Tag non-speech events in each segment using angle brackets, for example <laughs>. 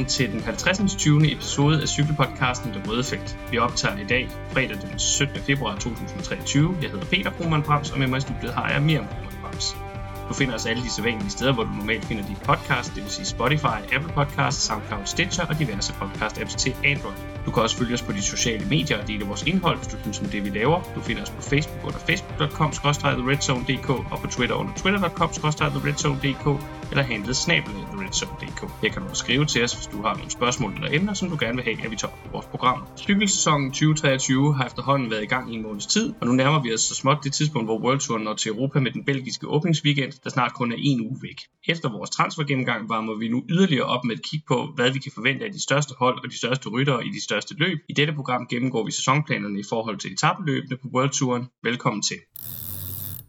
Velkommen til den 50. 20. episode af cykelpodcasten Det Røde Felt. Vi optager i dag fredag den 17. februar 2023. Jeg hedder Peter Broman Brams, og med mig i studiet har jeg Miriam Broman Brams. Du finder os alle de sædvanlige steder, hvor du normalt finder din podcast, det vil sige Spotify, Apple Podcasts, SoundCloud, Stitcher og diverse podcast-apps til Android. Du kan også følge os på de sociale medier og dele vores indhold, hvis du synes om det, vi laver. Du finder os på Facebook under facebook.com theredzonedk og på Twitter under twitter.com theredzonedk eller handlet snabelet Her kan du også skrive til os, hvis du har nogle spørgsmål eller emner, som du gerne vil have, at vi tager op i vores program. Cykelsæsonen 2023 har efterhånden været i gang i en måneds tid, og nu nærmer vi os så småt det tidspunkt, hvor World Tour når til Europa med den belgiske åbningsweekend, der snart kun er en uge væk. Efter vores transfergennemgang varmer vi nu yderligere op med et kig på, hvad vi kan forvente af de største hold og de største ryttere i de største løb. I dette program gennemgår vi sæsonplanerne i forhold til etabeløbene på World Touren. Velkommen til.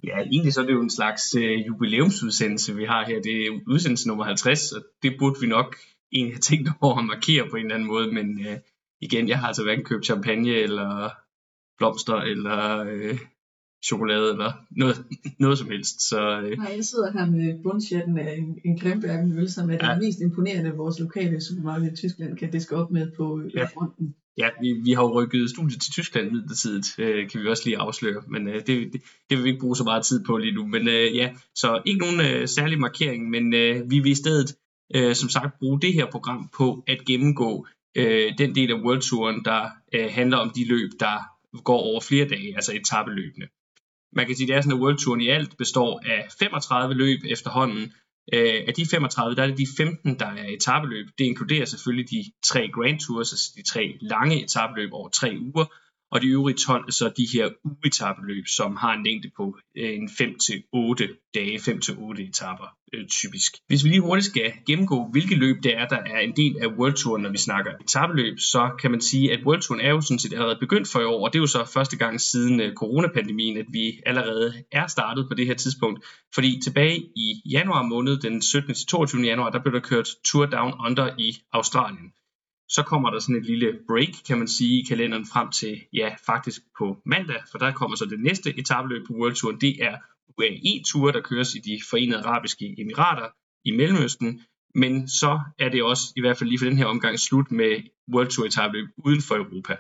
Ja, egentlig så er det jo en slags øh, jubilæumsudsendelse, vi har her. Det er udsendelse nummer 50, og det burde vi nok egentlig have tænkt over at markere på en eller anden måde, men øh, igen, jeg har altså hverken købt champagne eller blomster eller øh, chokolade eller noget, noget som helst. Så, øh. Nej, jeg sidder her med bundsjetten af en, en Krembergen øl, som er ja. det mest imponerende, vores lokale supermarked i Tyskland kan diske op med på ja. fronten. Ja, vi, vi har jo rykket studiet til Tyskland midlertidigt, øh, kan vi også lige afsløre, men øh, det, det, det vil vi ikke bruge så meget tid på lige nu. Men øh, ja, så ikke nogen øh, særlig markering, men øh, vi vil i stedet øh, som sagt bruge det her program på at gennemgå øh, den del af World Touren, der øh, handler om de løb, der går over flere dage, altså etabeløbene. Man kan sige, at det er sådan, at World Touren i alt består af 35 løb efterhånden, Øh, af de 35, der er det de 15, der er etabeløb. Det inkluderer selvfølgelig de tre Grand Tours, altså de tre lange etabeløb over tre uger, og de øvrige 12 så de her ugetabeløb, som har en længde på øh, en 5-8 dage, 5-8 etaper øh, typisk. Hvis vi lige hurtigt skal gennemgå, hvilke løb det er, der er en del af World Tour, når vi snakker etabeløb, så kan man sige, at World Touren er jo sådan set allerede begyndt for i år, og det er jo så første gang siden øh, coronapandemien, at vi allerede er startet på det her tidspunkt. Fordi tilbage i januar måned, den 17. til 22. januar, der blev der kørt Tour Down Under i Australien så kommer der sådan et lille break, kan man sige, i kalenderen frem til, ja, faktisk på mandag, for der kommer så det næste etabløb på World Tour, det er UAE-tur, der køres i de forenede arabiske emirater i Mellemøsten, men så er det også, i hvert fald lige for den her omgang, slut med World Tour etabløb uden for Europa.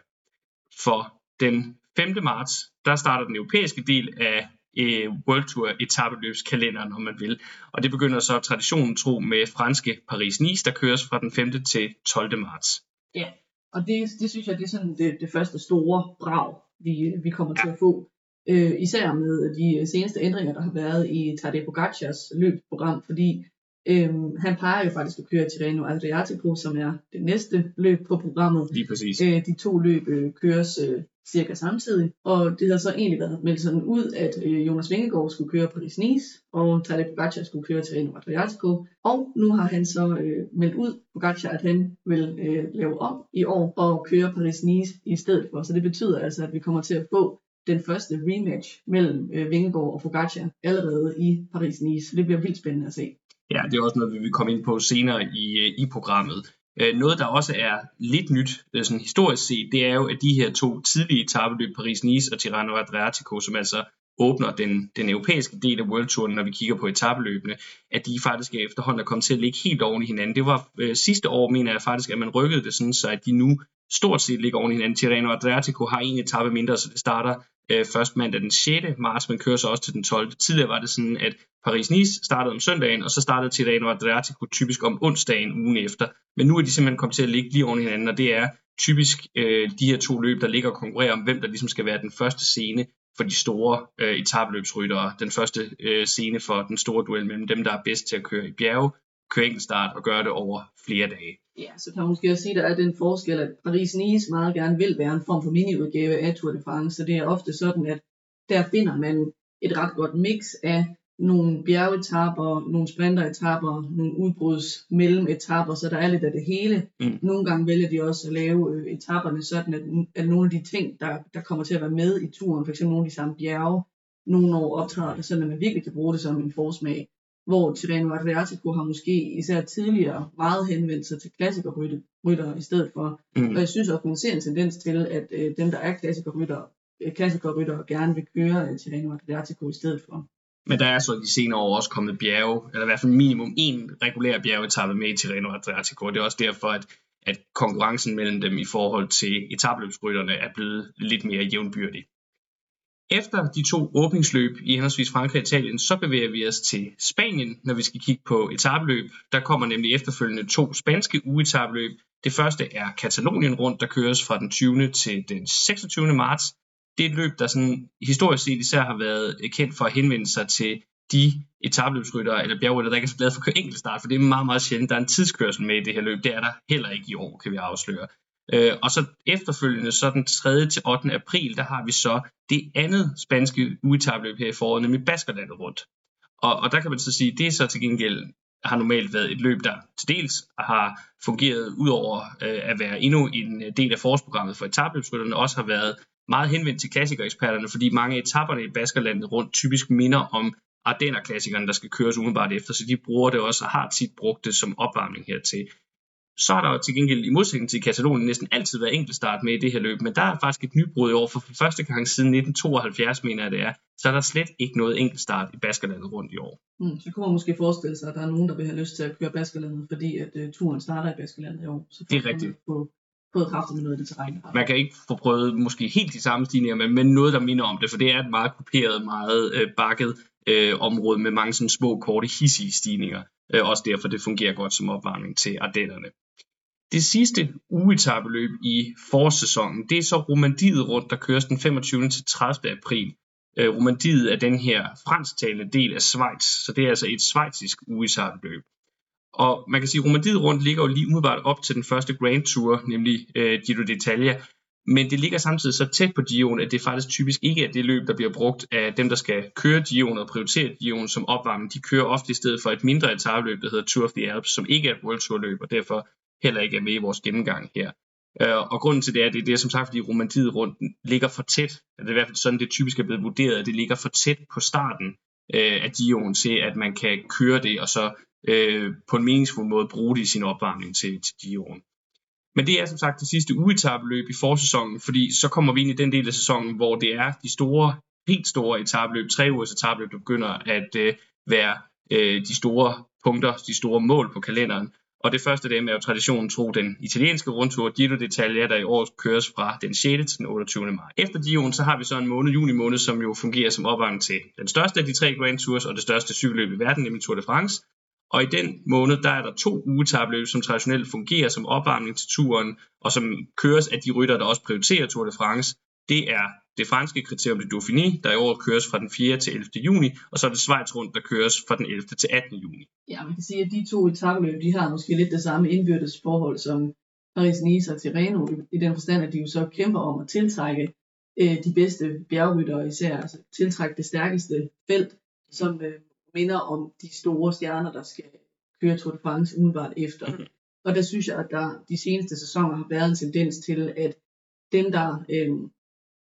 For den 5. marts, der starter den europæiske del af øh, World Tour etabeløbskalender, når man vil. Og det begynder så traditionen tro med franske Paris-Nice, der køres fra den 5. til 12. marts. Ja, og det, det synes jeg, det er sådan det, det første store brag, vi, vi kommer ja. til at få. Øh, især med de seneste ændringer, der har været i Tadej Pogacars løbsprogram, fordi Øhm, han plejer jo faktisk at køre Tirreno Adriatico, som er det næste løb på programmet. Lige præcis. Øh, de to løb øh, køres øh, cirka samtidig, og det har så egentlig været meldt sådan ud, at øh, Jonas Vingegaard skulle køre Paris-Nice, og Tadej Pogacar skulle køre Tirreno Adriatico, og nu har han så øh, meldt ud, Pogacar, at han vil øh, lave om i år og køre Paris-Nice i stedet for. Så det betyder altså, at vi kommer til at få den første rematch mellem øh, Vingegaard og Pogacar allerede i Paris-Nice. Det bliver vildt spændende at se. Ja, det er også noget, vi vil komme ind på senere i, øh, i programmet. Øh, noget, der også er lidt nyt, øh, sådan historisk set, det er jo, at de her to tidlige etabeløb, Paris-Nice og Tirano Adriatico, som altså åbner den, den europæiske del af World Touren, når vi kigger på etabeløbene, at de faktisk er efterhånden er kommet til at ligge helt oven i hinanden. Det var øh, sidste år, mener jeg faktisk, at man rykkede det sådan, så at de nu stort set ligger oven i hinanden. Tirreno Adriatico har en etape mindre, så det starter øh, først mandag den 6. marts, men kører så også til den 12. Tidligere var det sådan, at Paris-Nice startede om søndagen, og så startede Tirreno Adriatico typisk om onsdagen ugen efter. Men nu er de simpelthen kommet til at ligge lige oven i hinanden, og det er typisk øh, de her to løb, der ligger og konkurrerer om, hvem der ligesom skal være den første scene for de store øh, etabløbsryttere. Den første øh, scene for den store duel mellem dem, der er bedst til at køre i bjerge, køre enkeltstart og gøre det over flere dage. Ja, så kan man måske også sige, at der er den forskel, at Paris-Nice meget gerne vil være en form for miniudgave af Tour de France, så det er ofte sådan, at der finder man et ret godt mix af nogle bjergetapper, nogle sprinteretapper, nogle udbruds mellem etapper, så der er lidt af det hele. Mm. Nogle gange vælger de også at lave øh, etapperne sådan, at, at nogle af de ting, der, der kommer til at være med i turen, f.eks. nogle af de samme bjerge, nogle år optræder det sådan, at man virkelig kan bruge det som en forsmag. Hvor Tirreno Adriatico har måske især tidligere meget henvendt sig til klassikerrytter i stedet for. Mm. Og jeg synes også, man ser en tendens til, at øh, dem, der er klassikerrytter, øh, klassikerrytter gerne vil køre øh, Tirreno Adriatico i stedet for. Men der er så de senere år også kommet bjerge, eller i hvert fald minimum en regulær bjergetappe med i Tirreno Adriatico. Det er også derfor, at, at konkurrencen mellem dem i forhold til etabløbsrytterne er blevet lidt mere jævnbyrdig. Efter de to åbningsløb i henholdsvis Frankrig og Italien, så bevæger vi os til Spanien, når vi skal kigge på etabløb. Der kommer nemlig efterfølgende to spanske ugetabløb. Det første er Katalonien rundt, der køres fra den 20. til den 26. marts. Det er et løb, der sådan historisk set især har været kendt for at henvende sig til de etabløbsryttere eller bjergrytter, der ikke er så glade for at køre enkeltstart, for det er meget, meget sjældent. Der er en tidskørsel med i det her løb. Det er der heller ikke i år, kan vi afsløre. Øh, og så efterfølgende, så den 3. til 8. april, der har vi så det andet spanske uetabløb her i foråret, nemlig Baskerlandet rundt. Og, og der kan man så sige, det er så til gengæld har normalt været et løb, der til dels har fungeret ud over øh, at være endnu en øh, del af forårsprogrammet for etabløbsrytterne, også har været meget henvendt til klassikereksperterne, fordi mange af etapperne i Baskerlandet rundt typisk minder om Ardenner-klassikerne, der skal køres umiddelbart efter, så de bruger det også og har tit brugt det som opvarmning hertil. Så har der til gengæld i modsætning til Katalonien næsten altid været enkeltstart med i det her løb, men der er faktisk et nybrud i år, for første gang siden 1972, mener jeg det er, så er der slet ikke noget enkeltstart i Baskerlandet rundt i år. Mm, så kunne man måske forestille sig, at der er nogen, der vil have lyst til at køre Baskerlandet, fordi at uh, turen starter i Baskerlandet i år. Så det er rigtigt. På, prøvet kraftigt med noget af det terræn. Man kan ikke få prøvet måske helt de samme stigninger, men, men noget, der minder om det, for det er et meget kuperet, meget øh, bakket øh, område med mange sådan små, korte, hissige stigninger. Øh, også derfor, det fungerer godt som opvarmning til Ardennerne. Det sidste ugetabeløb i forårssæsonen, det er så Romandiet rundt, der køres den 25. til 30. april. Øh, Romandiet er den her fransktalende del af Schweiz, så det er altså et schweizisk ugetabeløb. Og man kan sige, at Romandiet rundt ligger jo lige umiddelbart op til den første Grand Tour, nemlig øh, Giro d'Italia. Men det ligger samtidig så tæt på Giroen, at det faktisk typisk ikke er det løb, der bliver brugt af dem, der skal køre Giroen og prioritere Giroen som opvarmning. De kører ofte i stedet for et mindre etabløb, der hedder Tour of the Alps, som ikke er et World Tour løb, og derfor heller ikke er med i vores gennemgang her. Øh, og grunden til det er, at det, det er som sagt, fordi romantiet rundt ligger for tæt. Det er i hvert fald sådan, det typisk er blevet vurderet, at det ligger for tæt på starten øh, af Dion til, at man kan køre det, og så øh, på en meningsfuld måde bruge det i sin opvarmning til, til Dion. Men det er som sagt det sidste ugetabeløb i forsæsonen, fordi så kommer vi ind i den del af sæsonen, hvor det er de store, helt store etabeløb, tre ugers etabeløb, der begynder at øh, være øh, de store punkter, de store mål på kalenderen. Og det første dem er jo traditionen tro den italienske rundtur Giro d'Italia, der i år køres fra den 6. til den 28. maj. Efter Giroen, så har vi så en måned, juni måned, som jo fungerer som opvarmning til den største af de tre Grand Tours og det største cykelløb i verden, nemlig Tour de France. Og i den måned, der er der to ugetabløb, som traditionelt fungerer som opvarmning til turen, og som køres af de rytter, der også prioriterer Tour de France. Det er det franske kriterium de Dauphiné, der i år køres fra den 4. til 11. juni, og så er det Schweiz rundt, der køres fra den 11. til 18. juni. Ja, man kan sige, at de to etabløb, de har måske lidt det samme indbyrdes forhold som Paris-Nice og Tirreno, i den forstand, at de jo så kæmper om at tiltrække øh, de bedste bjergryttere, især altså tiltrække det stærkeste felt, som øh, minder om de store stjerner, der skal køre Tour de France umiddelbart efter. Mm-hmm. Og der synes jeg, at der de seneste sæsoner har været en tendens til, at dem, der øh,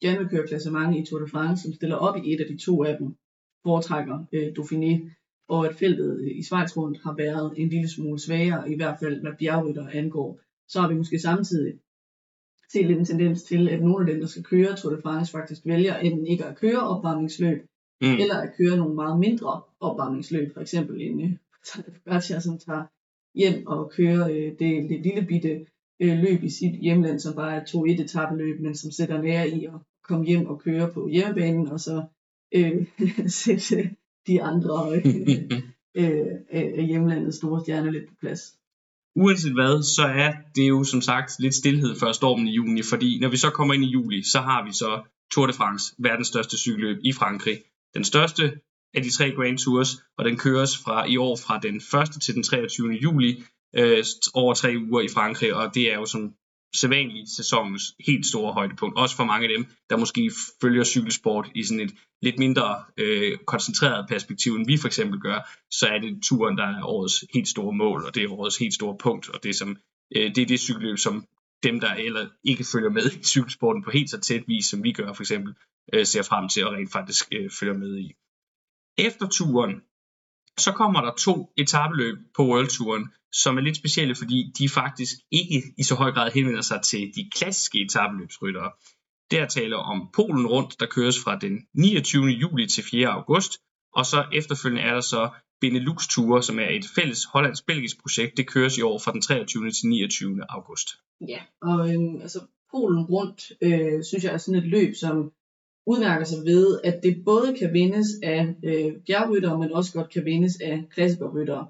gerne vil køre klassement i Tour de France, som stiller op i et af de to af dem, foretrækker øh, Dauphiné, og at feltet i Schweiz rundt har været en lille smule svagere, i hvert fald hvad bjergrytter angår. Så har vi måske samtidig set lidt en tendens til, at nogle af dem, der skal køre Tour de France, faktisk vælger enten ikke at køre opvarmningsløb, mm. eller at køre nogle meget mindre opvarmningsløb, for eksempel en øh, <laughs> som tager hjem og kører øh, det, det lille bitte øh, løb i sit hjemland, som bare er to et etabeløb, men som sætter nære i at komme hjem og køre på hjemmebanen, og så øh, <laughs> sætte de andre øh, <laughs> øh, øh, hjemlandets store stjerner lidt på plads. Uanset hvad, så er det jo som sagt lidt stillhed før stormen i juni, fordi når vi så kommer ind i juli, så har vi så Tour de France, verdens største cykelløb i Frankrig. Den største af de tre Grand Tours, og den køres fra i år fra den 1. til den 23. juli, øh, over tre uger i Frankrig, og det er jo som sædvanligt sæsonens helt store højdepunkt. Også for mange af dem, der måske følger cykelsport i sådan et lidt mindre øh, koncentreret perspektiv, end vi for eksempel gør, så er det turen, der er årets helt store mål, og det er årets helt store punkt, og det er, som, øh, det, er det cykelløb, som dem, der eller ikke følger med i cykelsporten på helt så tæt vis, som vi gør for eksempel, øh, ser frem til at rent faktisk øh, følger med i. Efter turen, så kommer der to etabeløb på World Touren, som er lidt specielle, fordi de faktisk ikke i så høj grad henvender sig til de klassiske etabeløbsryttere. Der taler om Polen rundt, der køres fra den 29. juli til 4. august, Og så efterfølgende er der så Benelux Tour, som er et fælles hollandsk-belgisk projekt. Det køres i år fra den 23. til 29. august. Ja, og øhm, altså Polen rundt, øh, synes jeg er sådan et løb, som udmærker sig ved, at det både kan vindes af øh, bjergryttere, men også godt kan vindes af klassikerryttere.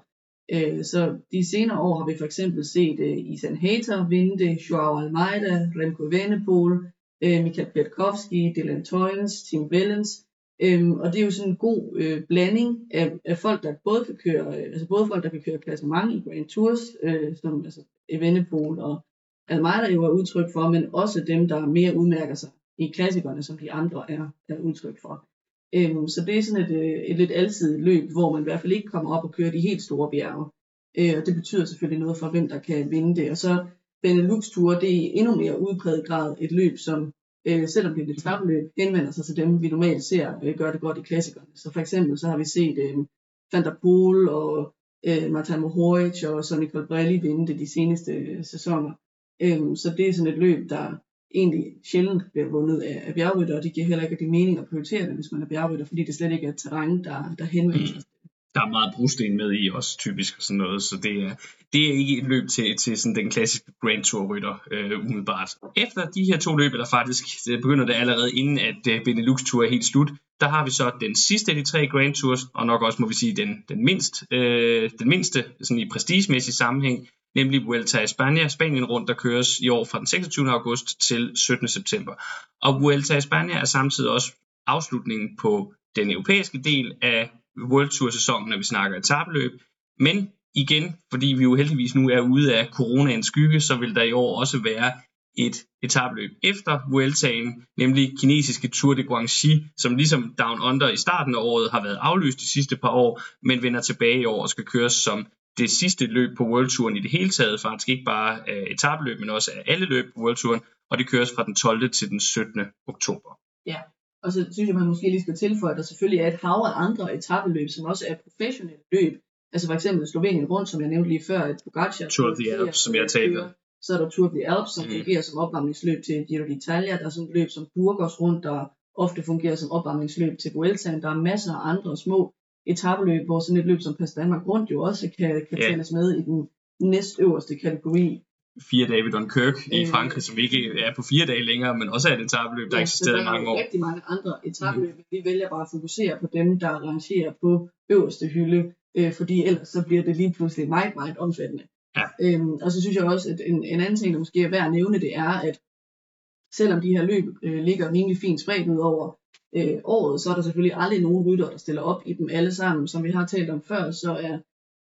Øh, så de senere år har vi for eksempel set øh, Isan Hater vinde det, Joao Almeida, Remco Evenepoel, øh, Michael Kwiatkowski, Dylan Toynes, Tim Wellens. Øhm, og det er jo sådan en god øh, blanding af, af folk, der både kan køre, øh, altså både folk, der kan køre klassement i Grand Tours, øh, som altså Evenepoel og Almeida jo er udtryk for, men også dem, der mere udmærker sig i klassikerne, som de andre er, er udtryk for. Øhm, så det er sådan et, øh, et lidt alsidigt løb, hvor man i hvert fald ikke kommer op og kører de helt store bjerge. Øh, og det betyder selvfølgelig noget for, hvem der kan vinde det. Og så Benelux Tour, det er i endnu mere udpræget grad et løb, som øh, selvom det er et etabløb, henvender sig til dem, vi normalt ser øh, gør det godt i klassikerne. Så for eksempel så har vi set øh, Van der Poel og øh, Martin Mohoric og Sonny Colbrelli vinde det de seneste øh, sæsoner. Øh, så det er sådan et løb, der egentlig sjældent bliver vundet af, af bjergrytter, og det giver heller ikke de mening at prioritere det, hvis man er bjergrytter, fordi det slet ikke er et terræn, der, der henvender sig. Der er meget brosten med i også typisk og sådan noget, så det er, det er ikke et løb til, til sådan den klassiske Grand Tour rytter øh, umiddelbart. Efter de her to løb, der faktisk det begynder det allerede inden at øh, Benelux Tour er helt slut, der har vi så den sidste af de tre Grand Tours, og nok også må vi sige den, den, mindst, øh, den mindste sådan i prestigemæssig sammenhæng, nemlig Vuelta a España, Spanien rundt, der køres i år fra den 26. august til 17. september. Og Vuelta a España er samtidig også afslutningen på den europæiske del af World Tour sæsonen, når vi snakker etabløb. Men igen, fordi vi jo heldigvis nu er ude af coronaens skygge, så vil der i år også være et etabløb efter Vueltaen, nemlig kinesiske Tour de Guangxi, som ligesom Down Under i starten af året har været aflyst de sidste par år, men vender tilbage i år og skal køres som det sidste løb på World Touren i det hele taget, faktisk ikke bare af etabløb, men også af alle løb på World Touren, og det køres fra den 12. til den 17. oktober. Ja, og så synes jeg, man måske lige skal tilføje, at der selvfølgelig er et hav af andre etabeløb, som også er professionelle løb. Altså for eksempel Slovenien rundt, som jeg nævnte lige før, et Pogacar. Tour of the Alps, som jeg talte. Så er der Tour of the Alps, som mm. fungerer som opvarmningsløb til Giro d'Italia. Der er sådan et løb som Burgos rundt, der ofte fungerer som opvarmningsløb til Vueltaen. Der er masser af andre små etabeløb, hvor sådan et løb som Pas Danmark rundt jo også kan, kan yeah. tælles med i den næstøverste kategori fire dage ved Dunkirk i øh. Frankrig, som ikke er på fire dage længere, men også er et etabløb, der ja, eksisterede i mange år. Der er rigtig mange andre etabløb, mm. vi vælger bare at fokusere på dem, der rangerer på øverste hylde, øh, fordi ellers så bliver det lige pludselig meget, meget omfattende. Ja. Øhm, og så synes jeg også, at en, en anden ting, der måske er værd at nævne, det er, at selvom de her løb øh, ligger rimelig fint spredt ud over øh, året, så er der selvfølgelig aldrig nogen rytter, der stiller op i dem alle sammen. Som vi har talt om før, så er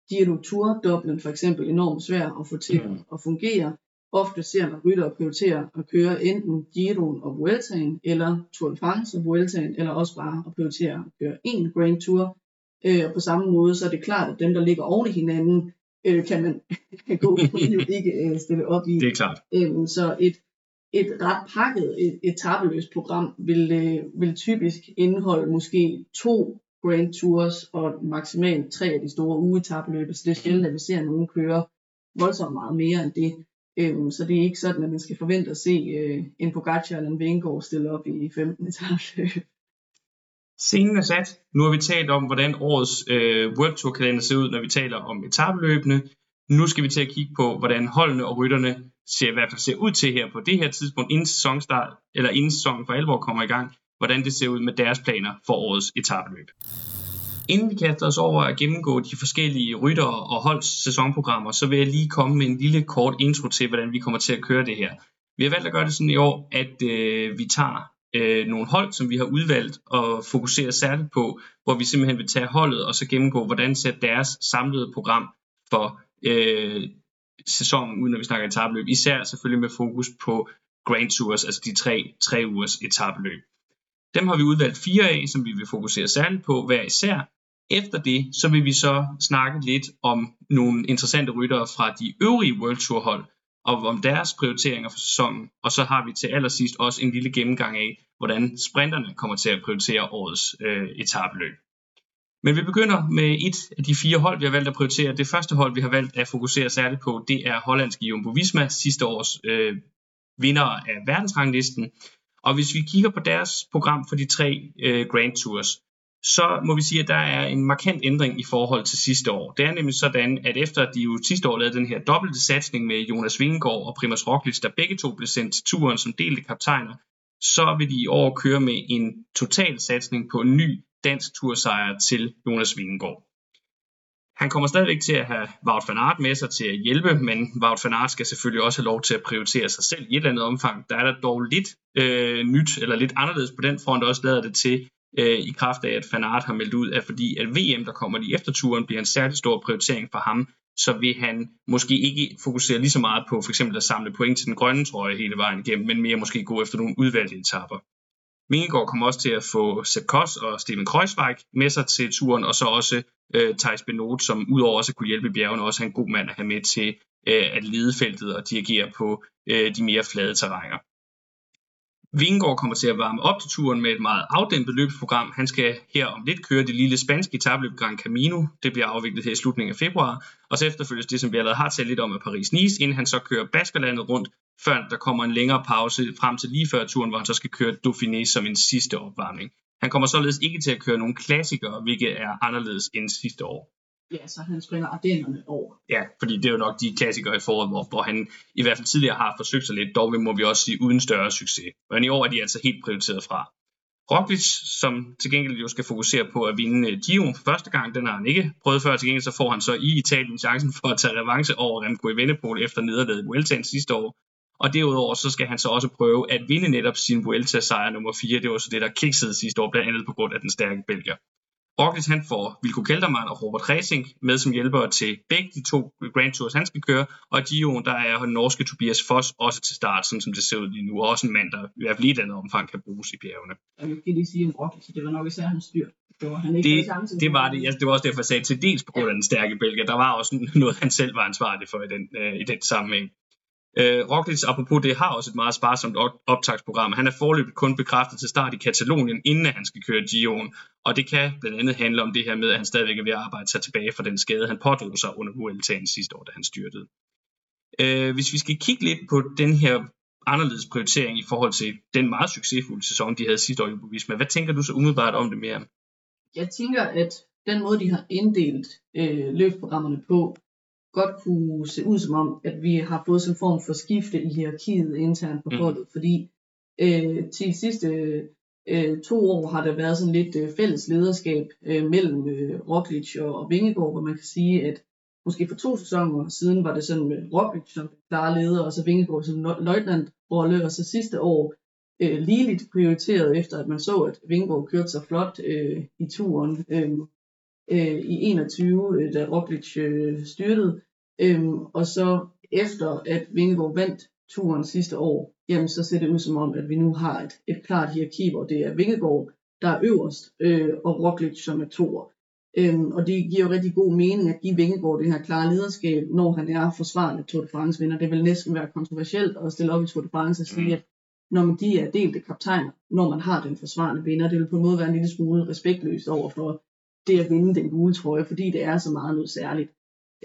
Giro Tour dobblen for eksempel enormt svær at få til mm. at fungere. Ofte ser man rytter prioritere at køre enten Giroen og Vueltaen, eller Tour de France og Vueltaen, eller også bare at prioritere at køre en Grand Tour. Øh, og på samme måde, så er det klart, at dem, der ligger oven i hinanden, øh, kan man <laughs> gå jo ikke øh, stille op i. Det er klart. Øh, så et, et ret pakket et, etabeløst program vil, øh, vil typisk indeholde måske to Grand Tours og maksimalt tre af de store ugetabeløb, så det er sjældent, at vi ser nogen køre voldsomt meget mere end det. Øhm, så det er ikke sådan, at man skal forvente at se øh, en Pogacar eller en Vingegaard stille op i 15 etabeløb. Scenen er sat. Nu har vi talt om, hvordan årets øh, World Tour kalender ser ud, når vi taler om etabeløbene. Nu skal vi til at kigge på, hvordan holdene og rytterne ser, i hvert fald ser ud til her på det her tidspunkt, inden sæsonstart, eller inden sæsonen for alvor kommer i gang hvordan det ser ud med deres planer for årets etabeløb. Inden vi kaster os over at gennemgå de forskellige rytter og holds sæsonprogrammer, så vil jeg lige komme med en lille kort intro til, hvordan vi kommer til at køre det her. Vi har valgt at gøre det sådan i år, at øh, vi tager øh, nogle hold, som vi har udvalgt og fokuserer særligt på, hvor vi simpelthen vil tage holdet og så gennemgå, hvordan ser deres samlede program for øh, sæsonen, uden at vi snakker etabløb. Især selvfølgelig med fokus på Grand Tours, altså de tre, tre ugers etabløb. Dem har vi udvalgt fire af, som vi vil fokusere særligt på hver især. Efter det, så vil vi så snakke lidt om nogle interessante ryttere fra de øvrige World Tour hold, og om deres prioriteringer for sæsonen. Og så har vi til allersidst også en lille gennemgang af, hvordan sprinterne kommer til at prioritere årets øh, etabløb. Men vi begynder med et af de fire hold, vi har valgt at prioritere. Det første hold, vi har valgt at fokusere særligt på, det er hollandske Jumbo Visma, sidste års øh, vinder af verdensranglisten. Og hvis vi kigger på deres program for de tre øh, Grand Tours, så må vi sige, at der er en markant ændring i forhold til sidste år. Det er nemlig sådan, at efter de jo sidste år lavede den her dobbelte satsning med Jonas Vingegaard og Primus Roglic, der begge to blev sendt til turen som delte kaptajner, så vil de i år køre med en total satsning på en ny dansk tursejr til Jonas Vingegaard. Han kommer stadigvæk til at have Wout van Aert med sig til at hjælpe, men Wout van Aert skal selvfølgelig også have lov til at prioritere sig selv i et eller andet omfang. Der er der dog lidt øh, nyt eller lidt anderledes på den front, også lader det til, øh, i kraft af, at Van Aert har meldt ud, at fordi at VM, der kommer lige efter turen, bliver en særlig stor prioritering for ham, så vil han måske ikke fokusere lige så meget på for eksempel at samle point til den grønne trøje hele vejen igennem, men mere måske gå efter nogle udvalgte etapper. Vingegaard kommer også til at få Sepp og Steven Kreuzweig med sig til turen, og så også øh, Thijs Benot, som udover også at kunne hjælpe i bjergene, også er en god mand at have med til øh, at lede feltet og dirigere på øh, de mere flade terrænger. Vingegaard kommer til at varme op til turen med et meget afdæmpet løbsprogram. Han skal her om lidt køre det lille spanske etabløb Gran Camino. Det bliver afviklet her i slutningen af februar. Og så efterfølges det, som vi allerede har talt lidt om af Paris-Nice, inden han så kører Baskerlandet rundt, før der kommer en længere pause frem til lige før turen, hvor han så skal køre Dauphiné som en sidste opvarmning. Han kommer således ikke til at køre nogle klassikere, hvilket er anderledes end sidste år. Ja, så han springer Ardennerne over. Ja, fordi det er jo nok de klassikere i foråret, hvor, hvor han i hvert fald tidligere har forsøgt sig lidt, dog må vi også sige uden større succes. Men i år er de altså helt prioriteret fra. Roglic, som til gengæld jo skal fokusere på at vinde øh, Giro for første gang, den har han ikke prøvet før. Til gengæld så får han så i Italien chancen for at tage revanche over Remco Evenepoel efter nederlaget i Vueltaen sidste år. Og derudover så skal han så også prøve at vinde netop sin Vuelta-sejr nummer 4. Det var så det, der kiksede sidste år, blandt andet på grund af den stærke Belgier. Roglic han får Vilko Kelderman og Robert Racing med som hjælpere til begge de to Grand Tours, han skal køre. Og i Gio'en, der er den norske Tobias Foss også til start, sådan som det ser ud lige nu. Og også en mand, der i hvert fald i et andet omfang kan bruges i bjergene. Jeg vil lige sige om Roglic, det var nok især hans styr. Det var, han ikke det, det, var det, ja, det var også derfor, jeg sagde til dels på grund af den stærke bælger. Der var også noget, han selv var ansvarlig for i den, øh, i den sammenhæng. Øh, Roglic, apropos det, har også et meget sparsomt optagsprogram. Han er forløbet kun bekræftet til start i Katalonien, inden han skal køre Gio'en. Og det kan blandt andet handle om det her med, at han stadigvæk er ved at arbejde sig tilbage fra den skade, han pådrog sig under Vueltaen sidste år, da han styrtede. Øh, hvis vi skal kigge lidt på den her anderledes prioritering i forhold til den meget succesfulde sæson, de havde sidste år i Visma. Hvad tænker du så umiddelbart om det mere? Jeg tænker, at den måde, de har inddelt øh, løbsprogrammerne på, godt kunne se ud som om, at vi har fået sådan en form for skifte i hierarkiet internt på holdet, mm. fordi øh, til de sidste øh, to år har der været sådan lidt øh, fælles lederskab øh, mellem øh, Roglic og, og Vingegaard, hvor man kan sige, at måske for to sæsoner siden var det sådan med Roglic som klare leder, og så Vingegaard som løjtnant-rolle, og så sidste år øh, ligeligt prioriteret efter, at man så, at Vingegaard kørte sig flot øh, i turen. Øh, øh, i 21, øh, da Roglic øh, styrtede. Øhm, og så efter at Vingegaard vandt turen sidste år, jamen så ser det ud som om, at vi nu har et, et klart hierarki, hvor det er Vingegaard, der er øverst, øh, og Roglic som er toer. Øhm, og det giver jo rigtig god mening at give Vingegaard det her klare lederskab, når han er forsvarende Tour de France vinder. Det vil næsten være kontroversielt at stille op i Tour de France og sige, mm. at når man de er delte kaptajner, når man har den forsvarende vinder, det vil på en måde være en lille smule respektløst over for det at vinde den gule trøje, fordi det er så meget noget særligt.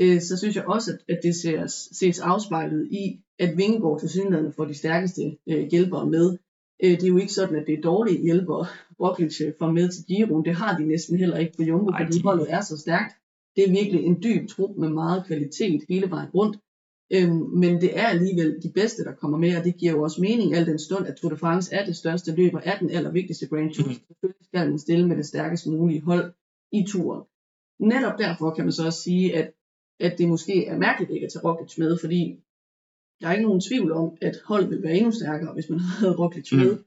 Øh, så synes jeg også, at, det ses, ses afspejlet i, at Vingegaard til synligheden får de stærkeste øh, hjælpere med. Øh, det er jo ikke sådan, at det er dårlige hjælpere, Roglic får med til Giro. Det har de næsten heller ikke på Jumbo, fordi holdet er så stærkt. Det er virkelig en dyb trup med meget kvalitet hele vejen rundt. Øhm, men det er alligevel de bedste, der kommer med, og det giver jo også mening, al den stund, at Tour de France er det største løber, er den allervigtigste Grand Tour. Mm. Selvfølgelig skal man stille med det stærkest mulige hold i turen. Netop derfor kan man så også sige, at, at det måske er mærkeligt ikke at tage Roglic med, fordi der er ikke nogen tvivl om, at holdet vil være endnu stærkere, hvis man <laughs> havde Roglic med. Mm.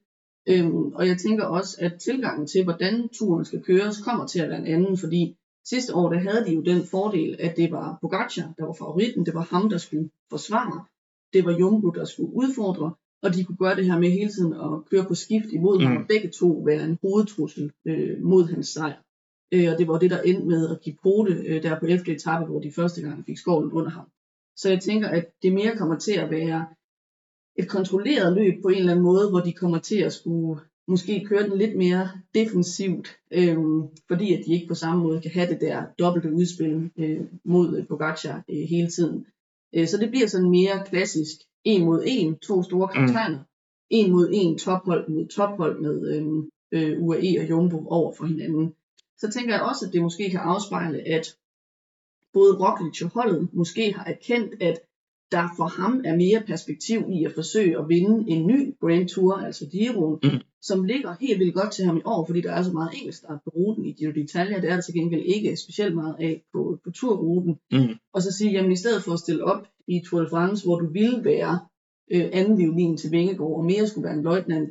Øhm, og jeg tænker også, at tilgangen til, hvordan turen skal køres, kommer til at være en anden, fordi sidste år, der havde de jo den fordel, at det var Pogacar, der var favoritten, det var ham, der skulle forsvare, det var Jumbo, der skulle udfordre, og de kunne gøre det her med hele tiden at køre på skift imod mm. ham, begge to være en hovedtrussel øh, mod hans sejr. Øh, og det var det, der endte med at give Pote øh, der på 11. etape, hvor de første gang fik skålen under ham. Så jeg tænker, at det mere kommer til at være et kontrolleret løb på en eller anden måde, hvor de kommer til at skulle måske køre den lidt mere defensivt, øh, fordi at de ikke på samme måde kan have det der dobbelte udspil øh, mod Pogacar øh, hele tiden. Øh, så det bliver sådan mere klassisk en mod en, to store kaptajner, mm. en mod en tophold mod tophold med øh, øh, UAE og Jumbo over for hinanden. Så tænker jeg også, at det måske kan afspejle, at både Roglic og holdet måske har erkendt, at der for ham er mere perspektiv i at forsøge at vinde en ny Grand Tour, altså Giro, mm. som ligger helt vildt godt til ham i år, fordi der er så meget enkeltstart på ruten i Giro d'Italia. Det er der til gengæld ikke specielt meget af på, på turruten. Mm. Og så sige, jamen i stedet for at stille op i Tour de France, hvor du ville være øh, anden violin til Vingegaard, og mere skulle være en løjtnant,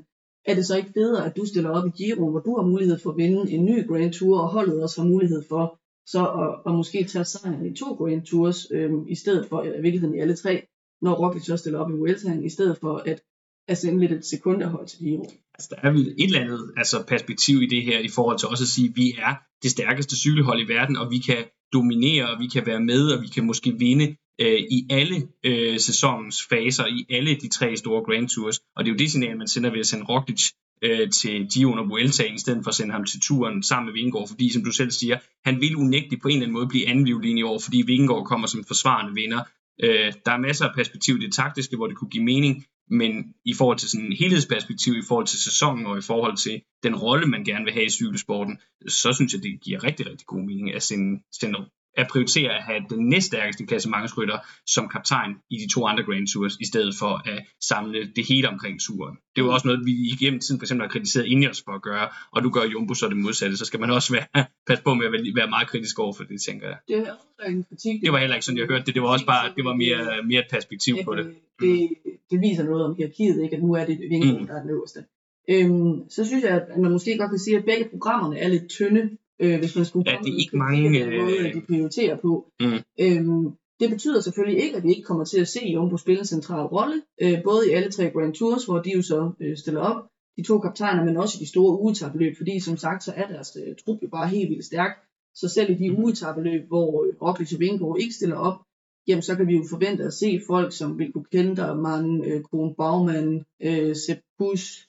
er det så ikke federe, at du stiller op i Giro, hvor du har mulighed for at vinde en ny Grand Tour, og holdet også har mulighed for så at, at måske tage sejren i to Grand Tours, øhm, i stedet for, eller i virkeligheden i alle tre, når Roglic så stiller op i Vueltaen, i stedet for at, at sende lidt et sekunderhold til Giro. Altså, der er vel et eller andet altså, perspektiv i det her, i forhold til også at sige, at vi er det stærkeste cykelhold i verden, og vi kan dominere, og vi kan være med, og vi kan måske vinde øh, i alle øh, sæsonens faser, i alle de tre store Grand Tours. Og det er jo det signal, man sender ved at sende Roglic øh, til Giroen og Vuelta, i stedet for at sende ham til turen sammen med Vingegaard, fordi som du selv siger, han vil unægteligt på en eller anden måde blive anden i år, fordi Vingegaard kommer som forsvarende vinder. Øh, der er masser af perspektiv i det taktiske, hvor det kunne give mening, men i forhold til sådan en helhedsperspektiv, i forhold til sæsonen og i forhold til den rolle, man gerne vil have i cykelsporten, så synes jeg, det giver rigtig, rigtig god mening at sende, sende at prioritere at have den næststærkeste klassementsrytter som kaptajn i de to andre Grand Tours, i stedet for at samle det hele omkring turen. Det er jo også noget, vi igennem tiden for eksempel har kritiseret Ineos for at gøre, og du gør Jumbo så det modsatte, så skal man også være, <laughs> passe på med at være meget kritisk over for det, tænker jeg. Det, er en kritik, det var heller ikke sådan, jeg hørte det. Det var også bare, det var mere, mere et perspektiv på det. Det, det viser noget om hierarkiet, ikke? at nu er det Vingegaard, mm. der er den øverste. Øhm, så synes jeg, at man måske godt kan sige, at begge programmerne er lidt tynde øh, hvis man skulle ja, det er ikke mange den måde, de prioriterer på. Mm. Øhm, det betyder selvfølgelig ikke, at vi ikke kommer til at se Jumbo spille en central rolle, øh, både i alle tre Grand Tours, hvor de jo så øh, stiller op, de to kaptajner, men også i de store ugetabeløb, fordi som sagt, så er deres øh, trup jo bare helt vildt stærk. Så selv i de mm. ugetabeløb, hvor øh, Roglic og Vingegaard ikke stiller op, jamen så kan vi jo forvente at se folk som Vilko Kenter, Man, øh, Kron Baumann, øh, Sepp Busch,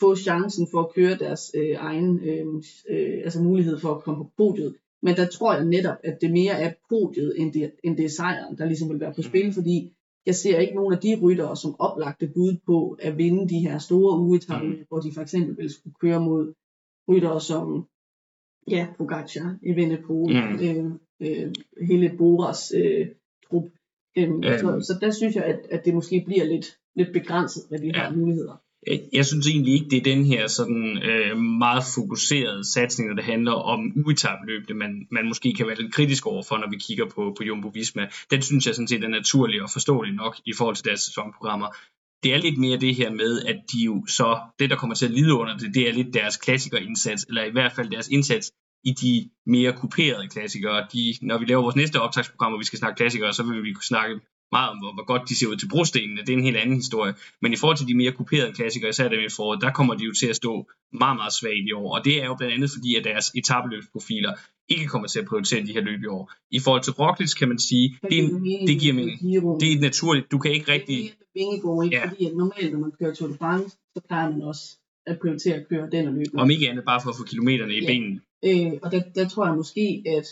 få chancen for at køre deres øh, egen øh, øh, altså mulighed for at komme på podiet. Men der tror jeg netop, at det mere er podiet, end det, end det er sejren, der ligesom vil være på spil, fordi jeg ser ikke nogen af de ryttere som oplagte bud på at vinde de her store ugetabber, mm. hvor de for eksempel vil skulle køre mod ryttere som ja, Pogacar i Vindepol, mm. øh, øh, hele Boras øh, trup. Øh, mm. så, så der synes jeg, at, at det måske bliver lidt, lidt begrænset, hvad de ja. har muligheder. Øh, jeg synes egentlig ikke, det er den her sådan øh, meget fokuserede satsning, når det handler om uetabløbende, man, man måske kan være lidt kritisk overfor, når vi kigger på, på Jumbo Visma. Den synes jeg sådan set er naturlig og forståelig nok i forhold til deres sæsonprogrammer. Det er lidt mere det her med, at de jo så, det der kommer til at lide under det, det er lidt deres klassikerindsats, eller i hvert fald deres indsats i de mere kuperede klassikere. De, når vi laver vores næste optagsprogram, hvor vi skal snakke klassikere, så vil vi kunne snakke meget om, hvor, godt de ser ud til brostenene. Det er en helt anden historie. Men i forhold til de mere kuperede klassikere, især dem i foråret, der kommer de jo til at stå meget, meget svagt i år. Og det er jo blandt andet fordi, at deres etabeløbsprofiler ikke kommer til at prioritere de her løb i år. I forhold til Roglic kan man sige, det, det, det giver mening. Det er naturligt. Du kan ikke rigtig... Det er ikke? Ja. Fordi at normalt, når man kører Tour de France, så plejer man også at prioritere at køre den og løbe. Om ikke andet, bare for at få kilometerne i ja. benene. Øh, og der, der tror jeg måske, at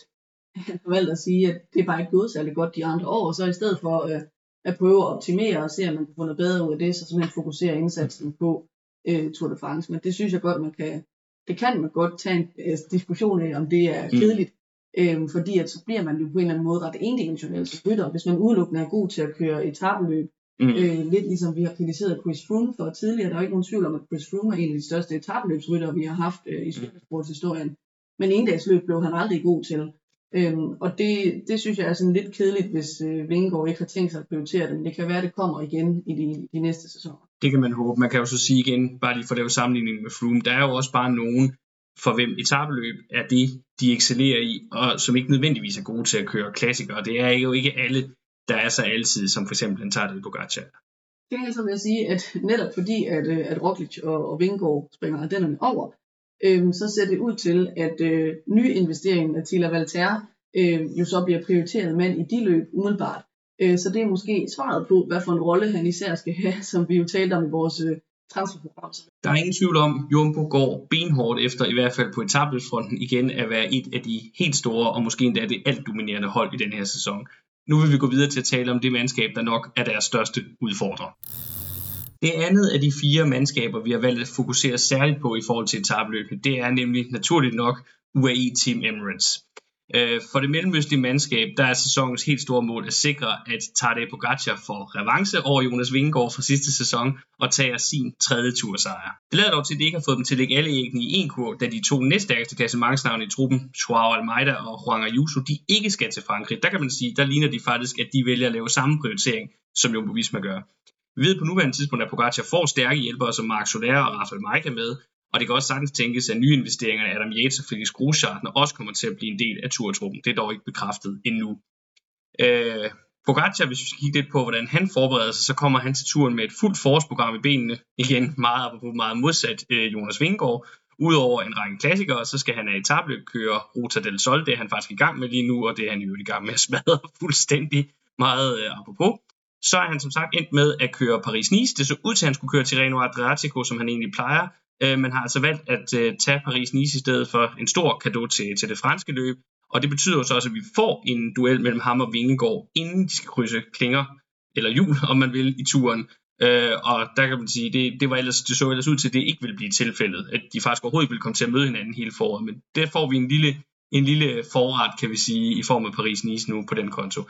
<laughs> valgt at sige, at det er bare ikke gået særlig godt de andre år, og så i stedet for øh, at prøve at optimere og se, om man kan få noget bedre ud af det, så simpelthen fokusere indsatsen på øh, Tour de France. Men det synes jeg godt, man kan, det kan man godt tage en øh, diskussion af, om det er mm. kedeligt. Øh, fordi at så bliver man jo på en eller anden måde ret endimensionel som rytter. Hvis man udelukkende er god til at køre etabeløb, mm. øh, lidt ligesom vi har kritiseret Chris Froome for tidligere, der er ikke nogen tvivl om, at Chris Froome er en af de største etabeløbsrytter, vi har haft øh, i cykelsportshistorien. Men endagsløb blev han aldrig god til. Øhm, og det, det synes jeg er sådan lidt kedeligt, hvis øh, Vingegaard ikke har tænkt sig at prioritere det, men det kan være, at det kommer igen i de, de næste sæsoner. Det kan man håbe. Man kan jo så sige igen, bare lige for at lave sammenligning med Froome, der er jo også bare nogen, for hvem etabeløb er det, de excellerer i, og som ikke nødvendigvis er gode til at køre klassikere. Det er jo ikke alle, der er så altid, som for eksempel en Tadej Pogacar. Det er så vil jeg sige, at netop fordi, at, øh, at Roglic og, og Vingegaard springer denne over, øh, så ser det ud til, at øh, nyinvesteringen af Tila Valter øh, jo så bliver prioriteret mand i de løb umiddelbart. Øh, så det er måske svaret på, hvad for en rolle han især skal have, som vi jo talte om i vores øh, transferprogram. Der er ingen tvivl om, at Jumbo går benhårdt efter, i hvert fald på etablesfronten, igen at være et af de helt store, og måske endda det alt dominerende hold i den her sæson. Nu vil vi gå videre til at tale om det mandskab, der nok er deres største udfordrer. Det andet af de fire mandskaber, vi har valgt at fokusere særligt på i forhold til etabløbet, det er nemlig naturligt nok UAE Team Emirates. Øh, for det mellemøstlige mandskab, der er sæsonens helt store mål at sikre, at Tadej Pogacar får revanche over Jonas Vingegaard fra sidste sæson og tager sin tredje tursejr. Det lader dog til, at de ikke har fået dem til at lægge alle æggene i en kur, da de to næststærkeste klassementsnavne i truppen, Joao Almeida og Juan Ayuso, de ikke skal til Frankrig. Der kan man sige, der ligner de faktisk, at de vælger at lave samme prioritering, som Jumbo Visma gør. Vi ved på nuværende tidspunkt, at Pogacar får stærke hjælpere som Mark Soler og Rafael Majka med, og det kan også sagtens tænkes, at nye investeringer af Adam Yates og Felix Groschartner også kommer til at blive en del af turtruppen. Det er dog ikke bekræftet endnu. Øh, Pogacar, hvis vi skal kigge lidt på, hvordan han forbereder sig, så kommer han til turen med et fuldt forårsprogram i benene. Igen meget, meget modsat øh, Jonas Vingegaard. Udover en række klassikere, så skal han af etabløb køre Ruta del Sol. Det er han faktisk i gang med lige nu, og det er han jo i gang med at smadre <laughs> fuldstændig meget øh, apropos. Så er han som sagt endt med at køre Paris-Nice. Det så ud til, at han skulle køre Tirreno Adriatico, som han egentlig plejer. Øh, man har altså valgt at øh, tage Paris-Nice i stedet for en stor gave til, til det franske løb. Og det betyder så også, at vi får en duel mellem ham og Vingegaard, inden de skal krydse klinger, eller jul, om man vil, i turen. Øh, og der kan man sige, det, det, var ellers, det så ellers ud til, at det ikke ville blive tilfældet, at de faktisk overhovedet ville komme til at møde hinanden hele foråret. Men der får vi en lille, en lille forret, kan vi sige, i form af Paris-Nice nu på den konto.